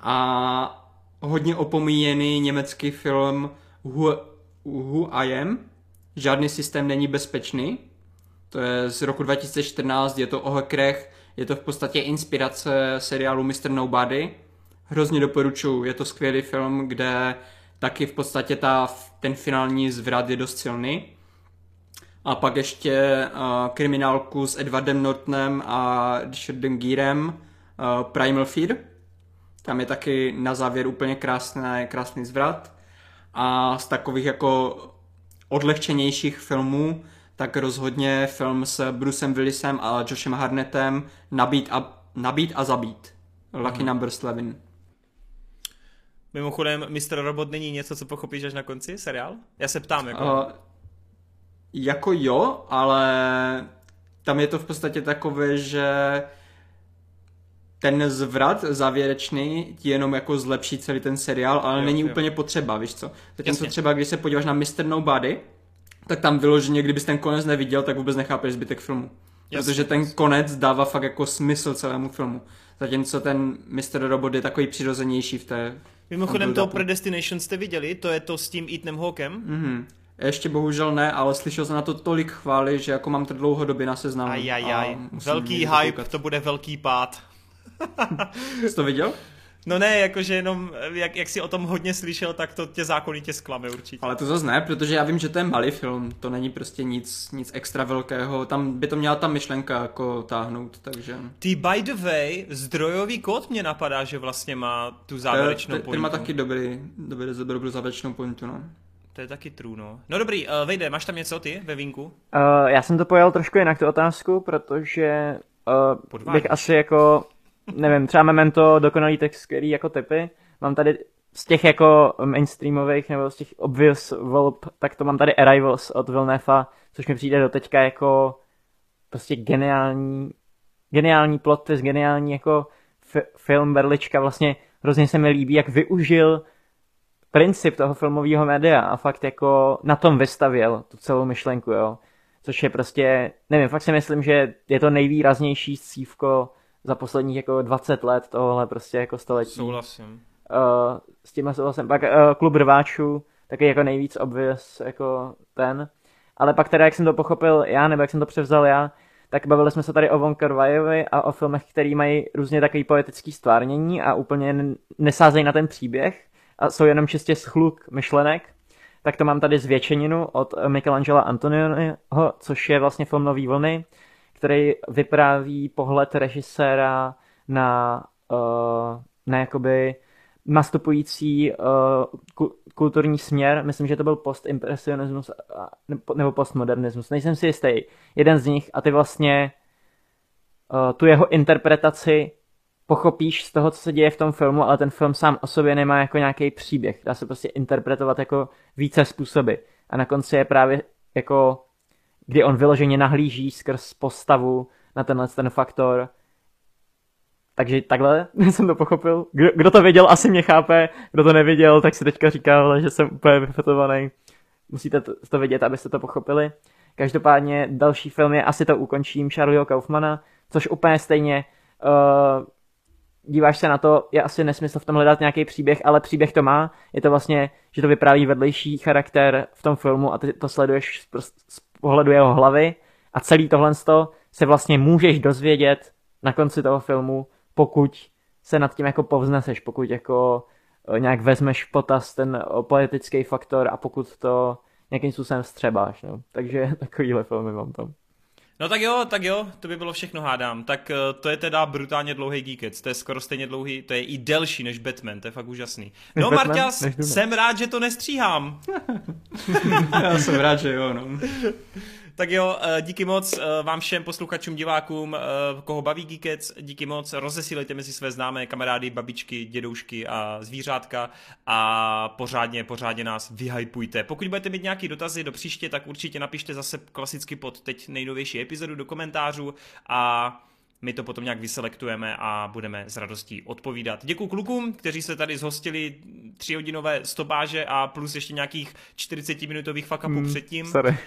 A hodně opomíjený německý film Who, Who I Am. Žádný systém není bezpečný. To je z roku 2014, je to o hackerech, je to v podstatě inspirace seriálu Mr. Nobody. Hrozně doporučuji, je to skvělý film, kde taky v podstatě ta, ten finální zvrat je dost silný. A pak ještě uh, kriminálku s Edwardem Nortonem a Richardem Gírem, uh, Primal Fear. Tam je taky na závěr úplně krásný, krásný zvrat. A z takových jako odlehčenějších filmů tak rozhodně film s Brucem Willisem a Joshem Harnettem Nabít a, nabít a zabít. Lucky mm. Number 11.
Mimochodem, Mr. Robot není něco, co pochopíš až na konci, seriál? Já se ptám, jako... Uh,
jako jo, ale tam je to v podstatě takové, že ten zvrat závěrečný ti jenom jako zlepší celý ten seriál, ale jo, není jo. úplně potřeba, víš co? Zatímco třeba, když se podíváš na Mr. Nobody, tak tam vyloženě, kdybys ten konec neviděl, tak vůbec nechápeš zbytek filmu. Jasně, Protože ten konec dává fakt jako smysl celému filmu. Zatímco ten Mr. Robot je takový přirozenější v té...
Mimochodem to Predestination jste viděli? To je to s tím Ethanem Hawkem?
Mhm. Ještě bohužel ne, ale slyšel jsem na to tolik chvály, že jako mám to dlouhodobě na seznamu.
Ajajaj, velký hype, to bude velký pád. <laughs>
Jsi to viděl?
No ne, jakože jenom, jak, jak jsi o tom hodně slyšel, tak to tě zákonitě zklame určitě.
Ale to zase ne, protože já vím, že to je malý film, to není prostě nic, nic extra velkého, tam by to měla ta myšlenka jako táhnout, takže...
Ty by the way, zdrojový kód mě napadá, že vlastně má tu závěrečnou pointu.
Ten má taky dobrý, dobrý, dobrou závěrečnou pointu, no.
To je taky true, no. No dobrý, uh, Vejde, máš tam něco ty ve vínku?
Uh, já jsem to pojal trošku jinak tu otázku, protože uh, bych asi jako nevím, třeba Memento, dokonalý text, skvělý jako typy. Mám tady z těch jako mainstreamových nebo z těch obvious volb, tak to mám tady Arrivals od Vilnefa, což mi přijde do teďka jako prostě geniální, geniální plot twist, geniální jako f- film Berlička, vlastně hrozně se mi líbí, jak využil princip toho filmového média a fakt jako na tom vystavěl tu celou myšlenku, jo. Což je prostě, nevím, fakt si myslím, že je to nejvýraznější scívko za posledních jako 20 let tohohle prostě jako století.
Souhlasím.
Uh, s tím souhlasím. Pak uh, klub rváčů, taky jako nejvíc obvěz jako ten. Ale pak teda, jak jsem to pochopil já, nebo jak jsem to převzal já, tak bavili jsme se tady o Von a o filmech, který mají různě takový poetický stvárnění a úplně nesázejí na ten příběh a jsou jenom čistě schluk myšlenek. Tak to mám tady zvětšeninu od Michelangela Antonioniho, což je vlastně film Nový vlny, který vypráví pohled režiséra na, uh, na jakoby nastupující uh, kulturní směr, myslím, že to byl postimpresionismus nebo postmodernismus, nejsem si jistý, jeden z nich a ty vlastně uh, tu jeho interpretaci pochopíš z toho, co se děje v tom filmu, ale ten film sám o sobě nemá jako nějaký příběh. Dá se prostě interpretovat jako více způsoby. A na konci je právě jako, kdy on vyloženě nahlíží skrz postavu na tenhle ten faktor. Takže takhle <laughs> jsem to pochopil. Kdo, kdo to věděl, asi mě chápe. Kdo to nevěděl, tak si teďka říká, že jsem úplně vyfetovaný. Musíte to, to vědět, abyste to pochopili. Každopádně další film je Asi to ukončím Charlieho Kaufmana, což úplně stejně uh, díváš se na to, je asi nesmysl v tom hledat nějaký příběh, ale příběh to má. Je to vlastně, že to vypráví vedlejší charakter v tom filmu a ty to sleduješ z, z pohledu jeho hlavy a celý tohle se vlastně můžeš dozvědět na konci toho filmu, pokud se nad tím jako povzneseš, pokud jako eh, nějak vezmeš v potaz ten eh, politický faktor a pokud to nějakým způsobem střebáš. No. Takže <laughs> takovýhle filmy mám tam.
No tak jo, tak jo, to by bylo všechno hádám. Tak uh, to je teda brutálně dlouhý Geekets, to je skoro stejně dlouhý, to je i delší než Batman, to je fakt úžasný. No Marťas, jsem rád, že to nestříhám. <laughs>
Já jsem rád, že jo, no. <laughs>
Tak jo, eh, díky moc eh, vám všem posluchačům, divákům, koho baví Geekets, díky moc, rozesílejte mezi své známé kamarády, babičky, dědoušky a zvířátka a pořádně, pořádně nás vyhypujte. Pokud budete mít nějaké dotazy do příště, tak určitě napište zase klasicky pod teď nejnovější epizodu do komentářů a my to potom nějak vyselektujeme a budeme s radostí odpovídat. Děkuji klukům, kteří se tady zhostili tříhodinové stopáže a plus ještě nějakých 40 minutových fuck upů hmm, předtím.
Sorry.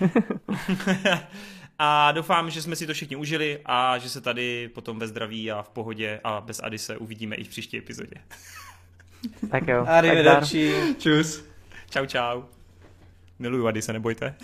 <laughs>
a doufám, že jsme si to všichni užili a že se tady potom ve zdraví a v pohodě a bez Adise uvidíme i v příští epizodě.
tak jo.
Arrivederci.
Čus.
Čau, čau. Miluju Adise, nebojte.